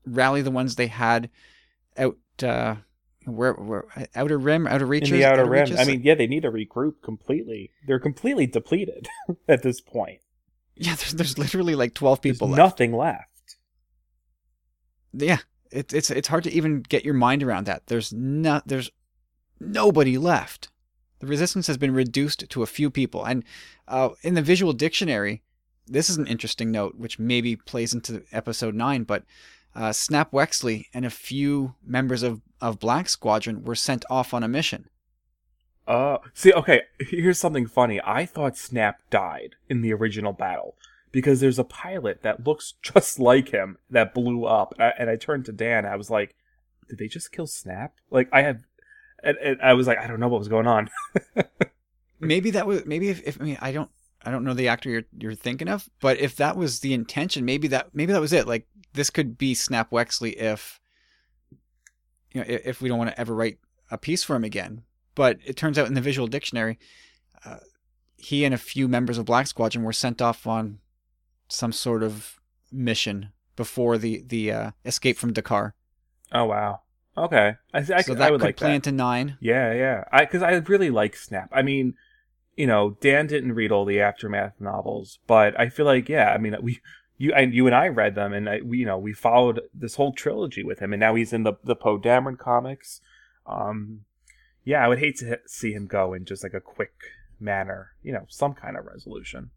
Speaker 1: rally the ones they had out uh, where, where outer rim, outer reaches,
Speaker 2: in the outer, outer rim. Reaches? I mean, yeah, they need to regroup completely. They're completely depleted at this point.
Speaker 1: Yeah, there's, there's literally like twelve people.
Speaker 2: There's
Speaker 1: left.
Speaker 2: Nothing left.
Speaker 1: Yeah, it, it's it's hard to even get your mind around that. There's not there's nobody left. The resistance has been reduced to a few people, and uh, in the visual dictionary, this is an interesting note, which maybe plays into episode nine, but uh, Snap Wexley and a few members of, of Black Squadron were sent off on a mission.
Speaker 2: Uh, see, okay, here's something funny. I thought Snap died in the original battle because there's a pilot that looks just like him that blew up. And I turned to Dan. I was like, did they just kill Snap? Like, I had, and, and I was like, I don't know what was going on.
Speaker 1: maybe that was, maybe if, if, I mean, I don't, I don't know the actor you're, you're thinking of, but if that was the intention, maybe that, maybe that was it. Like, this could be Snap Wexley if you know if, if we don't want to ever write a piece for him again. But it turns out in the visual dictionary, uh, he and a few members of Black Squadron were sent off on some sort of mission before the the uh, escape from D'Qar.
Speaker 2: Oh wow. Okay. I, I,
Speaker 1: so
Speaker 2: I
Speaker 1: that
Speaker 2: would
Speaker 1: could
Speaker 2: like
Speaker 1: play
Speaker 2: that.
Speaker 1: into nine.
Speaker 2: Yeah, yeah. I because I really like Snap. I mean, you know, Dan didn't read all the aftermath novels, but I feel like yeah. I mean, we you and you and I read them, and I, we you know we followed this whole trilogy with him, and now he's in the the Poe Dameron comics. Um, yeah, I would hate to see him go in just like a quick manner. You know, some kind of resolution.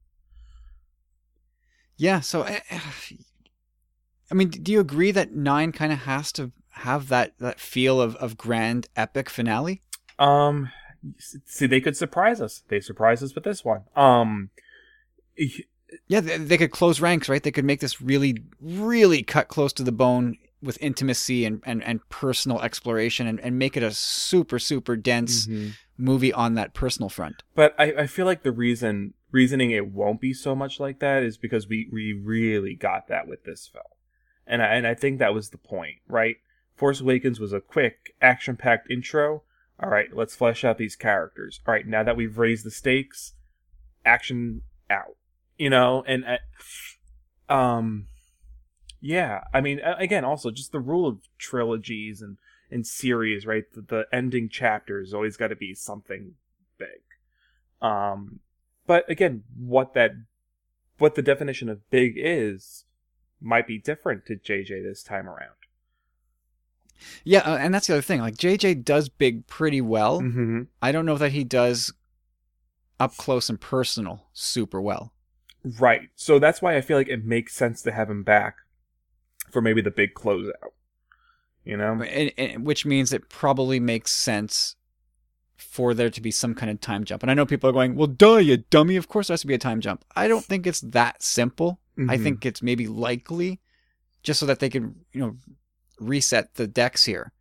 Speaker 1: Yeah. So, I, I mean, do you agree that nine kind of has to have that that feel of of grand epic finale?
Speaker 2: Um, see, they could surprise us. They surprised us with this one. Um,
Speaker 1: Yeah, they, they could close ranks, right? They could make this really, really cut close to the bone with intimacy and, and, and personal exploration and, and make it a super, super dense
Speaker 2: mhm.
Speaker 1: movie on that personal front.
Speaker 2: But I, I feel like the reason reasoning it won't be so much like that is because we, we really got that with this film. And I, and I think that was the point, right? Force Awakens was a quick, action packed intro. All right, let's flesh out these characters. All right, now that we've raised the stakes, action out. You know, and uh, um, yeah. I mean, again, also just the rule of trilogies and and series, right? The, the ending chapters always got to be something big. Um, but again, what that what the definition of big is might be different to JJ this time around.
Speaker 1: Yeah, uh, and that's the other thing. Like JJ does big pretty well.
Speaker 2: Mm-hmm.
Speaker 1: I don't know that he does up close and personal super well.
Speaker 2: Right. So that's why I feel like it makes sense to have him back for maybe the big closeout. You know?
Speaker 1: And, and, which means it probably makes sense for there to be some kind of time jump. And I know people are going, "Well, duh, you dummy! Of course there has to be a time jump." I don't think it's that simple. I
Speaker 2: Mhm.
Speaker 1: think it's maybe likely, just so that they can, you know, reset the decks here.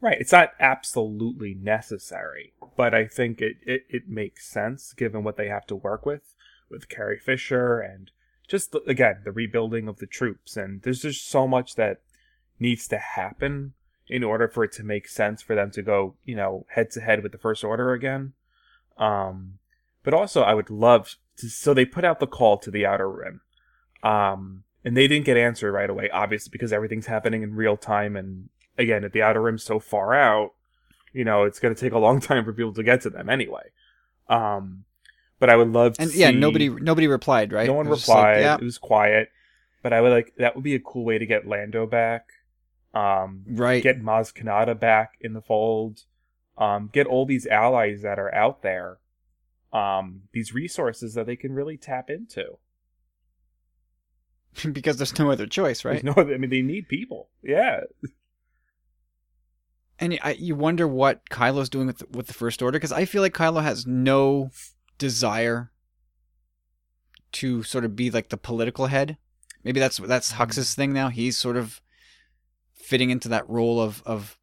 Speaker 2: Right. It's not absolutely necessary, but I think it, it, it makes sense given what they have to work with, with Carrie Fisher and just, the, again, the rebuilding of the troops. And there's just so much that needs to happen in order for it to make sense for them to go, you know, head to head with the First Order again. Um, but also, I would love to. So they put out the call to the Outer Rim. Um, and they didn't get answered right away, obviously, because everything's happening in real time. And again, at the Outer Rim's so far out, you know, it's going to take a long time for people to get to them anyway. Um, but I would love to
Speaker 1: And yeah,
Speaker 2: see-
Speaker 1: nobody nobody replied, right?
Speaker 2: no one
Speaker 1: was like,
Speaker 2: replied.
Speaker 1: yeah,
Speaker 2: It was quiet. But I would like that would be a cool way to get Lando back. Um,
Speaker 1: right.
Speaker 2: get Maz Kanata back in the fold. Um, get all these allies that are out there. Um, these resources that they can really tap into.
Speaker 1: because there's no other choice, right?
Speaker 2: There's No, I mean they need people. Yeah.
Speaker 1: And I, you wonder what Kylo's doing with the, with the First Order because I feel like Kylo has no desire to sort of be like the political head. Maybe that's that's hmm. Hux's thing now. He's sort of fitting into that role of of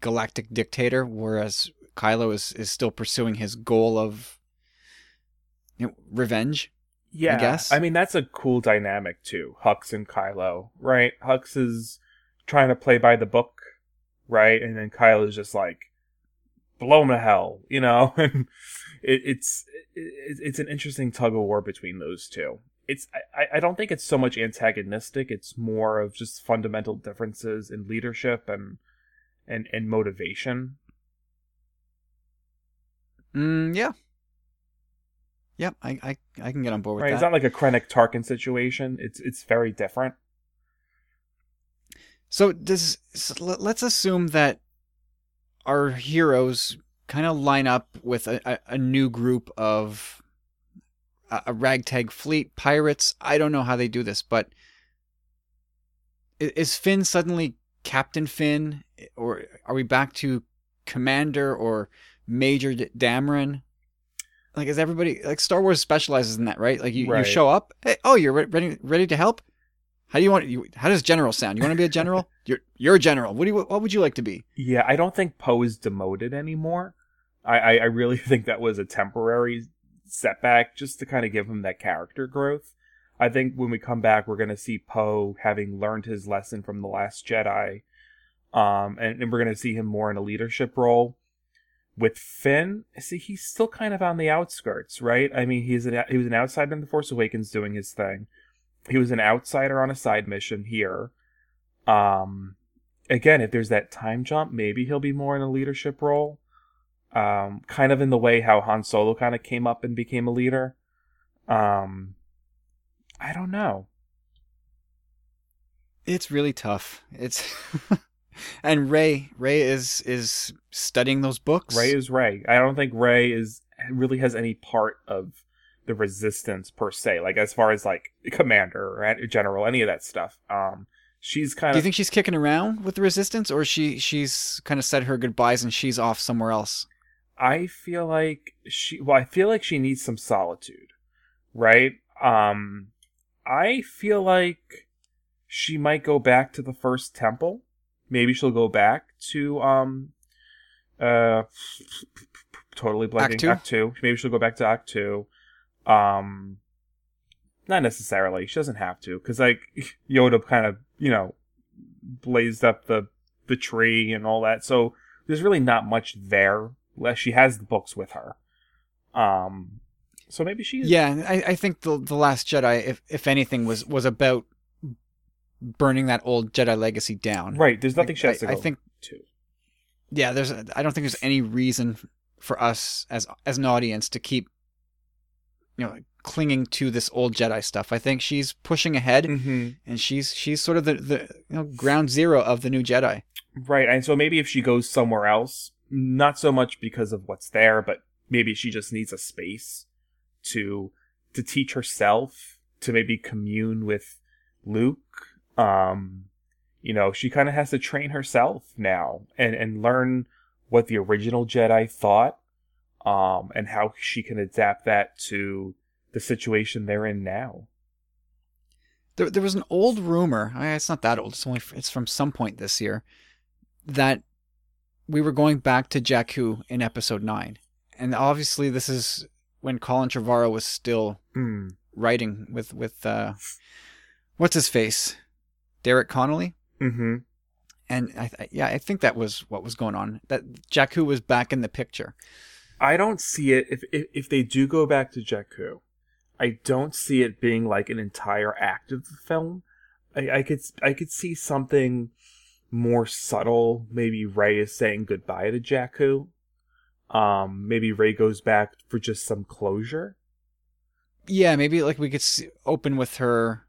Speaker 1: galactic dictator, whereas Kylo is is still pursuing his goal of you know, revenge.
Speaker 2: Yeah, I
Speaker 1: guess.
Speaker 2: I mean that's a cool dynamic too. Hux and Kylo, right? Hux is trying to play by the book, right? And then Kylo is just like blow him to hell, you know. And it, it's it, it's an interesting tug of war between those two. It's I, I don't think it's so much antagonistic. It's more of just fundamental differences in leadership and and and motivation.
Speaker 1: Mm, yeah. Yep, I, I I can get on board with
Speaker 2: Right?
Speaker 1: that.
Speaker 2: It's not like a Krennic Tarkin situation. It's it's very different.
Speaker 1: So does so let- let's assume that our heroes kind of line up with a, a, a new group of a, a ragtag fleet pirates. I don't know how they do this, but is Finn suddenly Captain Finn, or are we back to Commander or Major Dameron? Like, is everybody like Star Wars specializes in that, right? Like, you, you show up, hey, oh, you're re- ready ready to help. How do you want? You, how does general sound? You want to be a general? you're you're a general. What do you? What would you like to be?
Speaker 2: Yeah, I don't think Poe is demoted anymore. I, I, I really think that was a temporary setback just to kind of give him that character growth. I think when we come back, we're going to see Poe having learned his lesson from the Last Jedi, um, and, and we're going to see him more in a leadership role. With Finn, see, he's still kind of on the outskirts, right? I mean, he's an he was an outsider in the Force Awakens doing his thing. He was an outsider on a side mission here. Um, again, if there's that time jump, maybe he'll be more in a leadership role. Um, kind of in the way how Han Solo kind of came up and became a leader. Um, I don't know.
Speaker 1: It's really tough. It's and Ray, Rey is is studying those books.
Speaker 2: Rey is Rey. I don't think Rey is really has any part of the resistance per se. Like as far as like commander or general, any of that stuff. Um, she's kind of.
Speaker 1: Do you think she's kicking around with the resistance, or she she's kind of said her goodbyes and she's off somewhere else?
Speaker 2: I feel like she. Well, I feel like she needs some solitude, right? Um, I feel like she might go back to the first temple. Maybe she'll go back to um uh totally blanking
Speaker 1: Ahch-To?
Speaker 2: Act two. Maybe she'll go back to Ahch-To. Um not necessarily. She doesn't have to cuz like Yoda kind of, you know, blazed up the the tree and all that. So there's really not much there. Unless she has the books with her. Um so maybe she's
Speaker 1: Yeah, I, I think the the Last Jedi, if if anything, was was about burning that old Jedi legacy down.
Speaker 2: right. There's nothing she has to
Speaker 1: I,
Speaker 2: go
Speaker 1: I think
Speaker 2: to.
Speaker 1: yeah, there's I don't think there's any reason for us as as an audience to keep you know clinging to this old Jedi stuff. I think she's pushing ahead
Speaker 2: Mm-hmm.
Speaker 1: and she's she's sort of the, the you know ground zero of the new Jedi.
Speaker 2: Right, and so maybe if she goes somewhere else, not so much because of what's there, but maybe she just needs a space to to teach herself, to maybe commune with Luke. Um, you know, she kind of has to train herself now and and learn what the original Jedi thought, um, and how she can adapt that to the situation they're in now.
Speaker 1: There there was an old rumor. It's not that old. It's only it's from some point this year that we were going back to Jakku in episode 9. And obviously this is when Colin Trevorrow was still
Speaker 2: Hmm.
Speaker 1: writing with with uh what's his face? Derek Connolly?
Speaker 2: Mm-hmm.
Speaker 1: And I, I yeah, I think that was what was going on. That Jakku was back in the picture.
Speaker 2: I don't see it if, if if they do go back to Jakku. I don't see it being like an entire act of the film. I, I could I could see something more subtle. Maybe Rey is saying goodbye to Jakku. Um, maybe Rey goes back for just some closure.
Speaker 1: Yeah, maybe like we could see, open with her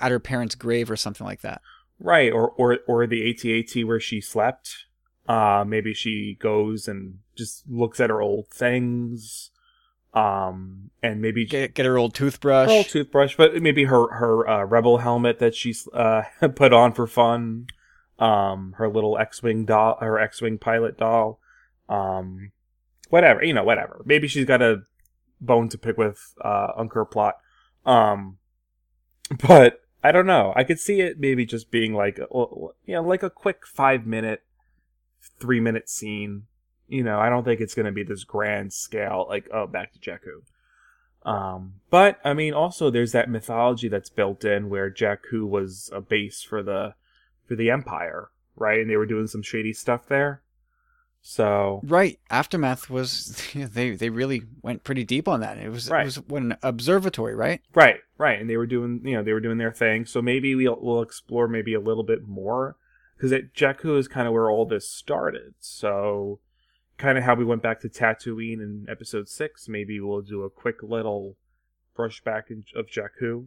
Speaker 1: at her parents' grave or something like that.
Speaker 2: Right, or or or the AT-AT where she slept. Uh, maybe she goes and just looks at her old things. Um, and maybe
Speaker 1: Get get her old toothbrush.
Speaker 2: her old toothbrush, but maybe her her uh, rebel helmet that she's uh, put on for fun. Um, her little X-wing doll, her X-wing pilot doll. Um, whatever, you know, whatever. Maybe she's got a bone to pick with uh, Unkar Plutt. Um, but I don't know. I could see it maybe just being like, you know, like a quick five minute, three minute scene. You know, I don't think it's going to be this grand scale, like, oh, back to Jakku. Um, but I mean, also there's that mythology that's built in where Jakku was a base for the for the Empire, right? And they were doing some shady stuff there. So
Speaker 1: Right. Aftermath was they they really went pretty deep on that. It was
Speaker 2: Right.
Speaker 1: it was what an observatory, right?
Speaker 2: right, right, and they were doing you know they were doing their thing. So maybe we'll we'll explore maybe a little bit more because Jakku is kind of where all this started. So kind of how we went back to Tatooine in Episode Six. Maybe we'll do a quick little brush back in- of Jakku.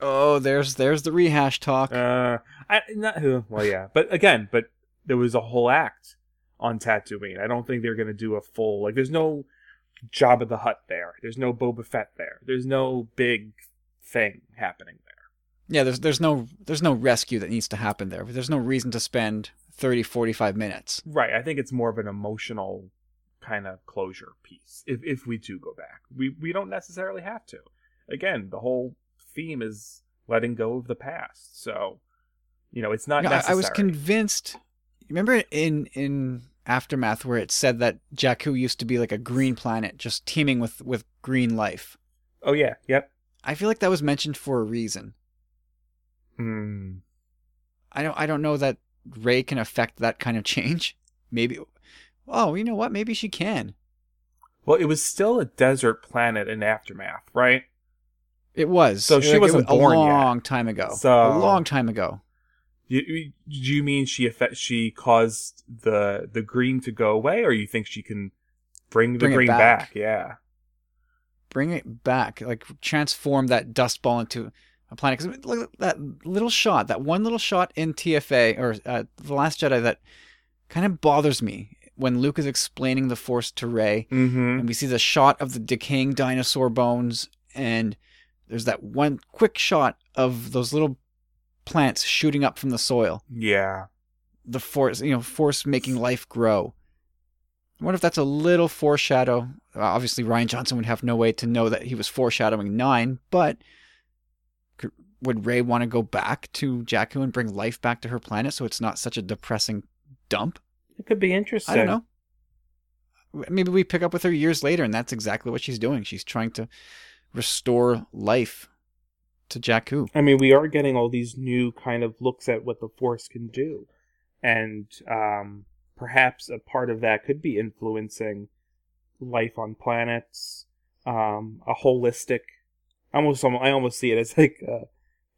Speaker 1: Oh, there's there's the rehash talk.
Speaker 2: Uh, I not well, yeah, but again, but there was a whole act on Tatooine. I don't think they're gonna do a full like. There's no Jabba the Hutt there. There's no Boba Fett there. There's no big thing happening there.
Speaker 1: yeah, there's there's no there's no rescue that needs to happen there. There's no reason to spend 30 45 minutes.
Speaker 2: Right. I think it's more of an emotional kind of closure piece. If if we do go back, we we don't necessarily have to. Again, the whole theme is letting go of the past. So, you know, it's not
Speaker 1: know, I,
Speaker 2: necessary.
Speaker 1: I was convinced. Remember in in Aftermath where it said that Jakku used to be like a green planet just teeming with with green life.
Speaker 2: oh yeah. Yep.
Speaker 1: I feel like that was mentioned for a reason.
Speaker 2: Hmm.
Speaker 1: I don't I don't know that Rey can affect that kind of change. Maybe Oh, you know what? Maybe she can.
Speaker 2: Well, it was still a desert planet in aftermath, right?
Speaker 1: It was.
Speaker 2: So she
Speaker 1: Like,
Speaker 2: wasn't
Speaker 1: was
Speaker 2: born
Speaker 1: a
Speaker 2: yet.
Speaker 1: long time ago.
Speaker 2: So-
Speaker 1: a long time ago.
Speaker 2: You, you- do you mean she affect, she caused the the green to go away, or you think she can bring the
Speaker 1: Bring
Speaker 2: green
Speaker 1: back.
Speaker 2: back? Yeah.
Speaker 1: Bring it back, like transform that dust ball into a planet. Because look at that little shot, that one little shot in TFA or uh, the Last Jedi that kind of bothers me when Luke is explaining the Force to Rey.
Speaker 2: Mm-hmm.
Speaker 1: and we see the shot of the decaying dinosaur bones and there's that one quick shot of those little plants shooting up from the soil
Speaker 2: Yeah.
Speaker 1: the force you know force making life grow I wonder if that's a little foreshadow obviously Rian Johnson would have no way to know that he was foreshadowing nine but could, would Rey want to go back to jakku and bring life back to her planet so it's not such a depressing dump
Speaker 2: It could be interesting.
Speaker 1: I don't know. Maybe we pick up with her years later, and that's exactly what she's doing. She's trying to restore life to Jakku.
Speaker 2: I mean, we are getting all these new kind of looks at what the Force can do, and um, perhaps a part of that could be influencing life on planets. Um, a holistic, almost, I almost see it as like uh,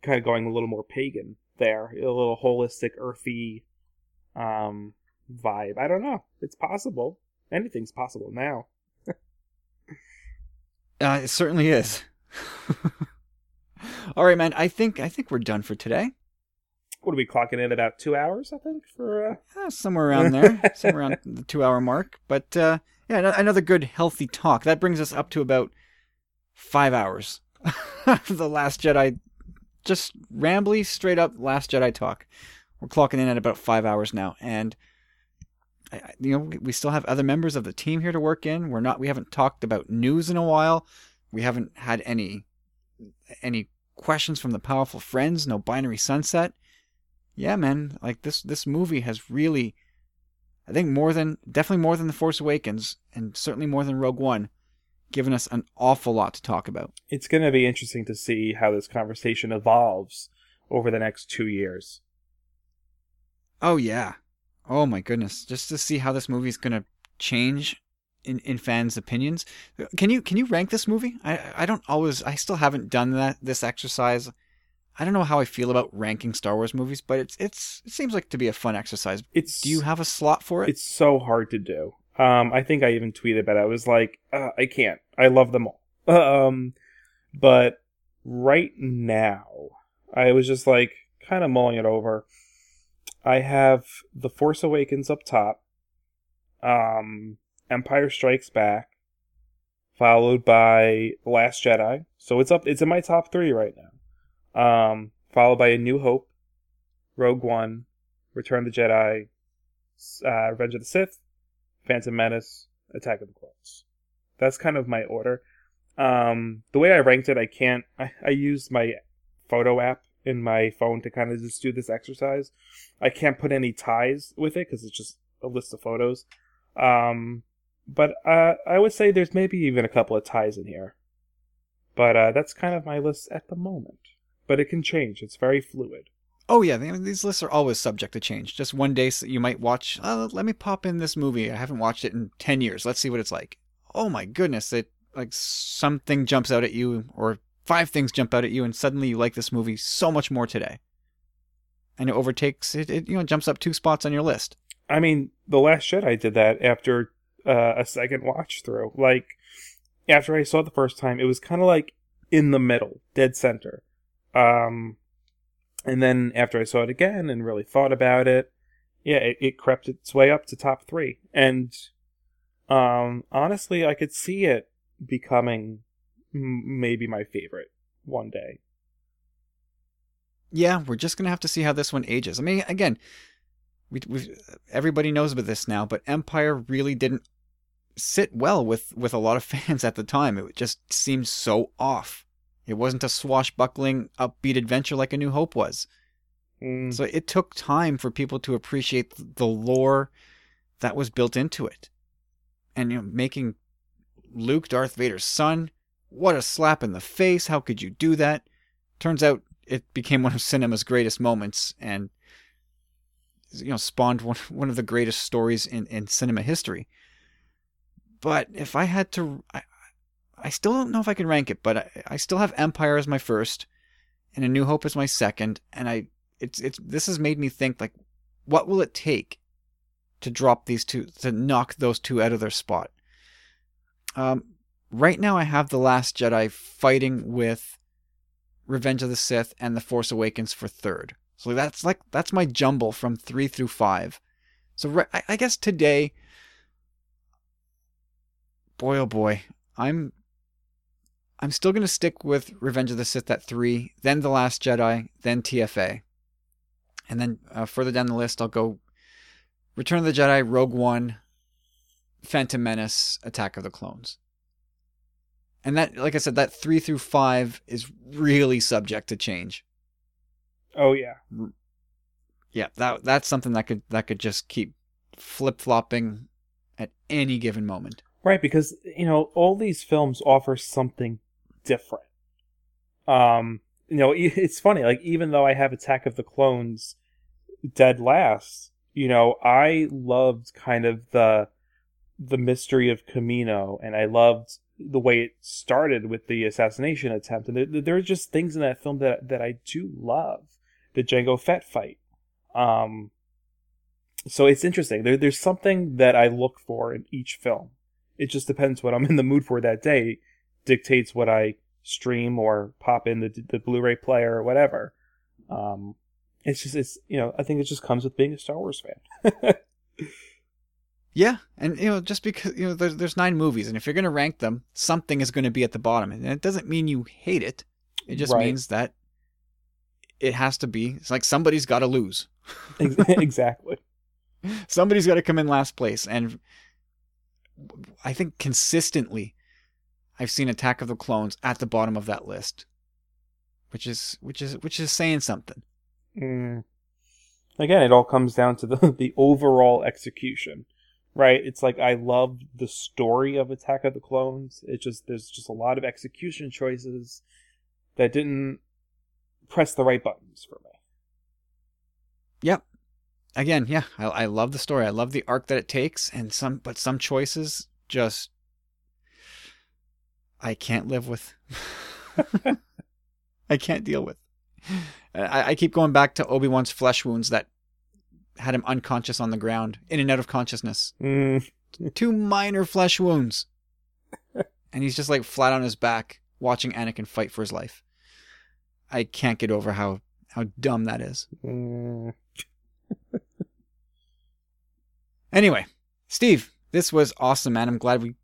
Speaker 2: kind of going a little more pagan there, a little holistic, earthy um, vibe. I don't know. It's possible. Anything's possible now.
Speaker 1: Uh, it certainly is. All right, man. I think I think we're done for today.
Speaker 2: What are we clocking in about two hours? I think for. Uh...
Speaker 1: Uh, somewhere around there, somewhere around the two-hour mark. But uh, yeah, another good, healthy talk. That brings us up to about five hours. the Last Jedi, just rambly, straight up Last Jedi talk. We're clocking in at about five hours now, and I, you know we still have other members of the team here to work in. We're not. We haven't talked about news in a while. We haven't had any any questions from the powerful friends. No binary sunset yeah, man, like this this movie has really I think more than definitely more than The Force Awakens and certainly more than Rogue One given us an awful lot to talk about.
Speaker 2: it's going to be interesting to see how this conversation evolves over the next two years.
Speaker 1: Oh yeah. Oh my goodness, just to see how this movie is going to change in in fans' opinions. Can you can you rank this movie? I I don't always I still haven't done that this exercise. I don't know how I feel about ranking Star Wars movies, but it's it's it seems like to be a fun exercise.
Speaker 2: It's
Speaker 1: Do you have a slot for it?
Speaker 2: It's so hard to do. Um, I think I even tweeted about it. I was like, uh, I can't. I love them all. Um, but right now, I was just like kind of mulling it over. I have The Force Awakens up top. Um, Empire Strikes Back, followed by Last Jedi. So it's up. It's in my top three right now. Um, followed by A New Hope, Rogue One, Return of the Jedi, uh, Revenge of the Sith, Phantom Menace, Attack of the Clones. That's kind of my order. Um, the way I ranked it, I can't. I, I used my photo app in my phone to kind of just do this exercise. I can't put any ties with it because it's just a list of photos. Um, but uh, I would say there's maybe even a couple of ties in here. But uh, that's kind of my list at the moment. But it can change. It's very fluid.
Speaker 1: Oh yeah, these lists are always subject to change. Just one day you might watch. Oh, let me pop in this movie. I haven't watched it in ten years. Let's see what it's like. Oh my goodness! It like something jumps out at you, or five things jump out at you, and suddenly you like this movie so much more today. And it overtakes it. It you know jumps up two spots on your list.
Speaker 2: I mean, The Last Jedi did that after uh, a second watch through. Like, after I saw it the first time, it was kind of like in the middle, dead center. Um, and then after I saw it again and really thought about it, yeah, it, it crept its way up to top three. And um, honestly, I could see it becoming m- maybe my favorite one day.
Speaker 1: Yeah, we're just gonna have to see how this one ages. I mean, again, we we everybody knows about this now, but Empire really didn't sit well with with a lot of fans at the time. It just seemed so off. It wasn't a swashbuckling, upbeat adventure like A New Hope was.
Speaker 2: Mm,
Speaker 1: So it took time for people to appreciate the lore that was built into it. And you know, making Luke Darth Vader's son, what a slap in the face. How could you do that? Turns out it became one of cinema's greatest moments and you know spawned one, one of the greatest stories in, in cinema history. But if I had to I, I still don't know if I can rank it, but I, I still have Empire as my first and A New Hope as my second, and I it's it's this has made me think like what will it take to drop these two to knock those two out of their spot. Um, right now I have The Last Jedi fighting with Revenge of the Sith and The Force Awakens for third. So that's like that's my jumble from three through five. So I guess today, boy oh boy, I'm I'm still gonna stick with Revenge of the Sith at three, then The Last Jedi, then TFA, and then uh, further down the list I'll go Return of the Jedi, Rogue One, Phantom Menace, Attack of the Clones. And that, like I said, that three through five is really subject to change.
Speaker 2: Oh yeah,
Speaker 1: yeah. That that's something that could that could just keep flip flopping at any given moment.
Speaker 2: Right, because you know all these films offer something different. Um, you know, it's funny. Like even though I have Attack of the Clones dead last, you know, I loved kind of the the mystery of Kamino, and I loved the way it started with the assassination attempt. And there, there are just things in that film that that I do love. The Jango Fett fight. Um, so it's interesting. There, there's something that I look for in each film. It just depends what I'm in the mood for that day. Dictates what I stream or pop in the the Blu-ray player or whatever. Um, it's just it's you know I think it just comes with being a Star Wars fan.
Speaker 1: yeah, and you know just because you know there's there's nine movies, and if you're gonna rank them, something is going to be at the bottom, and it doesn't mean you hate it. It just right. means that it has to be. It's like somebody's got to lose.
Speaker 2: exactly.
Speaker 1: Somebody's got to come in last place, and I think consistently, I've seen Attack of the Clones at the bottom of that list, which is which is which is saying something.
Speaker 2: Mm. Again, it all comes down to the the overall execution, right? It's like I love the story of Attack of the Clones. It just there's just a lot of execution choices that didn't press the right buttons for me.
Speaker 1: Yep. Again, yeah, I, I love the story. I love the arc that it takes, and some, but some choices just I can't live with. I can't deal with. I, I keep going back to Obi Wan's flesh wounds that had him unconscious on the ground, in and out of consciousness.
Speaker 2: Mm.
Speaker 1: Two minor flesh wounds, and he's just like flat on his back, watching Anakin fight for his life. I can't get over how how dumb that is.
Speaker 2: Mm.
Speaker 1: anyway, Steve, this was awesome, man. I'm glad we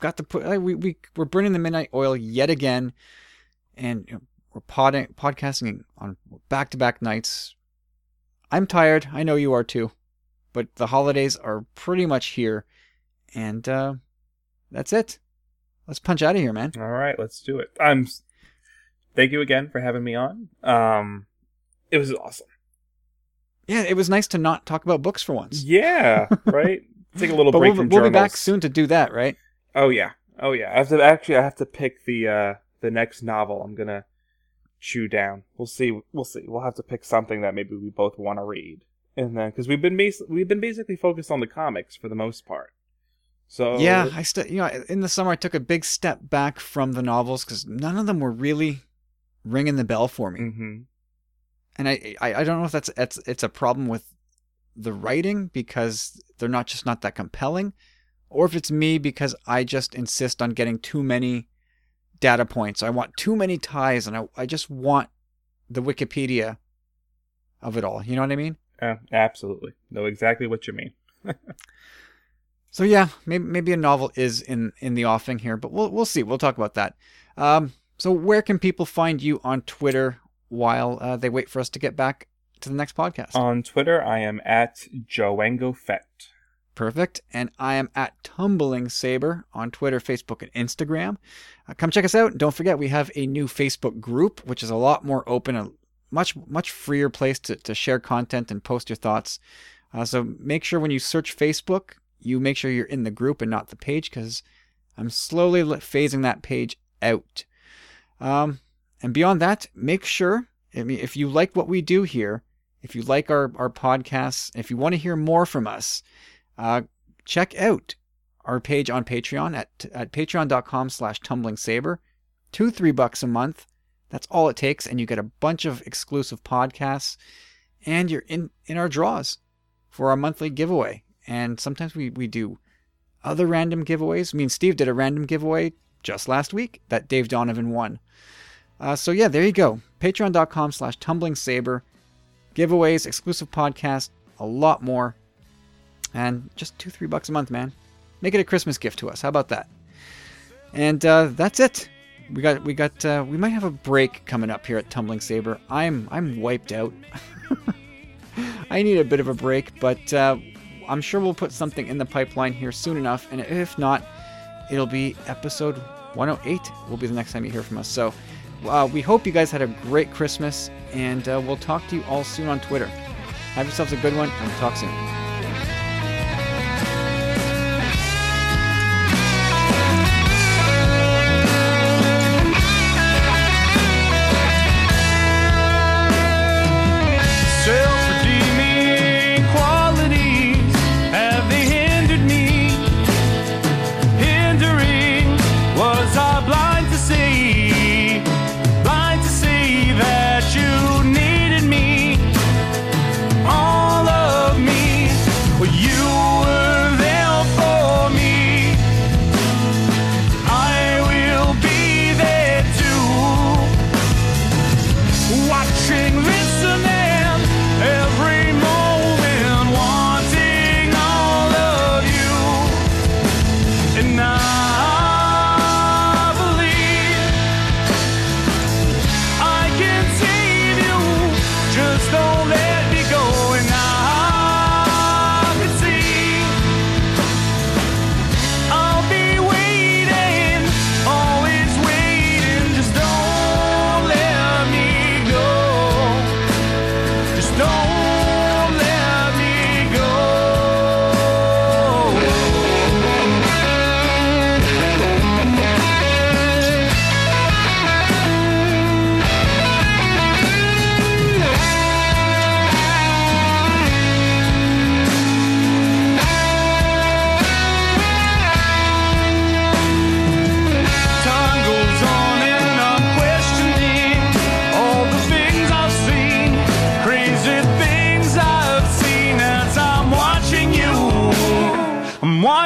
Speaker 1: got to put we we we're burning the midnight oil yet again, and you know, we're podding, podcasting on back to back nights. I'm tired. I know you are too, but the holidays are pretty much here, and uh, that's it. Let's punch out of here, man.
Speaker 2: All right, let's do it. I'm thank you again for having me on. Um, it was awesome.
Speaker 1: Yeah, it was nice to not talk about books for once.
Speaker 2: Yeah, right. Take a little break
Speaker 1: we'll,
Speaker 2: from
Speaker 1: We'll
Speaker 2: journals.
Speaker 1: be back soon to do that, right?
Speaker 2: Oh yeah, oh yeah. I have to actually. I have to pick the uh the next novel I'm gonna chew down. We'll see. We'll see. We'll have to pick something that maybe we both want to read, and then because we've been bas- we've been basically focused on the comics for the most part. So
Speaker 1: yeah, I still you know in the summer I took a big step back from the novels because none of them were really ringing the bell for me.
Speaker 2: Mm-hmm.
Speaker 1: And I, I, I don't know if that's it's it's a problem with the writing because they're not just not that compelling, or if it's me because I just insist on getting too many data points. I want too many ties, and I I just want the Wikipedia of it all. You know what I mean?
Speaker 2: Yeah, absolutely. Know exactly what you mean.
Speaker 1: so yeah, maybe maybe a novel is in in the offing here, but we'll we'll see. We'll talk about that. Um, so, where can people find you on Twitter while uh, they wait for us to get back to the next podcast?
Speaker 2: On Twitter, I am at Joango Fett.
Speaker 1: Perfect. And I am at Tumbling Saber on Twitter, Facebook, and Instagram. Uh, come check us out. Don't forget, we have a new Facebook group, which is a lot more open, a much, much freer place to, to share content and post your thoughts. Uh, so make sure when you search Facebook, you make sure you're in the group and not the page because I'm slowly phasing that page out. Um, and beyond that, make sure I mean, if you like what we do here, if you like our, our podcasts, if you want to hear more from us, uh, check out our page on Patreon at, at patreon.com slash tumbling saber. Two, three bucks a month. That's all it takes. And you get a bunch of exclusive podcasts and you're in, in our draws for our monthly giveaway. And sometimes we, we do other random giveaways. I mean, Steve did a random giveaway just last week that Dave Donovan won. Uh, so yeah, there you go. Patreon.com slash tumbling saber. Giveaways, exclusive podcast, a lot more. And just two, three bucks a month, man. Make it a Christmas gift to us. How about that? And uh, that's it. We got we got uh, we might have a break coming up here at Tumbling Saber. I'm I'm wiped out. I need a bit of a break, but uh, I'm sure we'll put something in the pipeline here soon enough. And if not, it'll be episode 108. Will be the next time you hear from us. So uh, we hope you guys had a great Christmas, and uh, we'll talk to you all soon on Twitter. Have yourselves a good one, and we'll talk soon.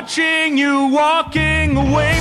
Speaker 3: Watching you walking away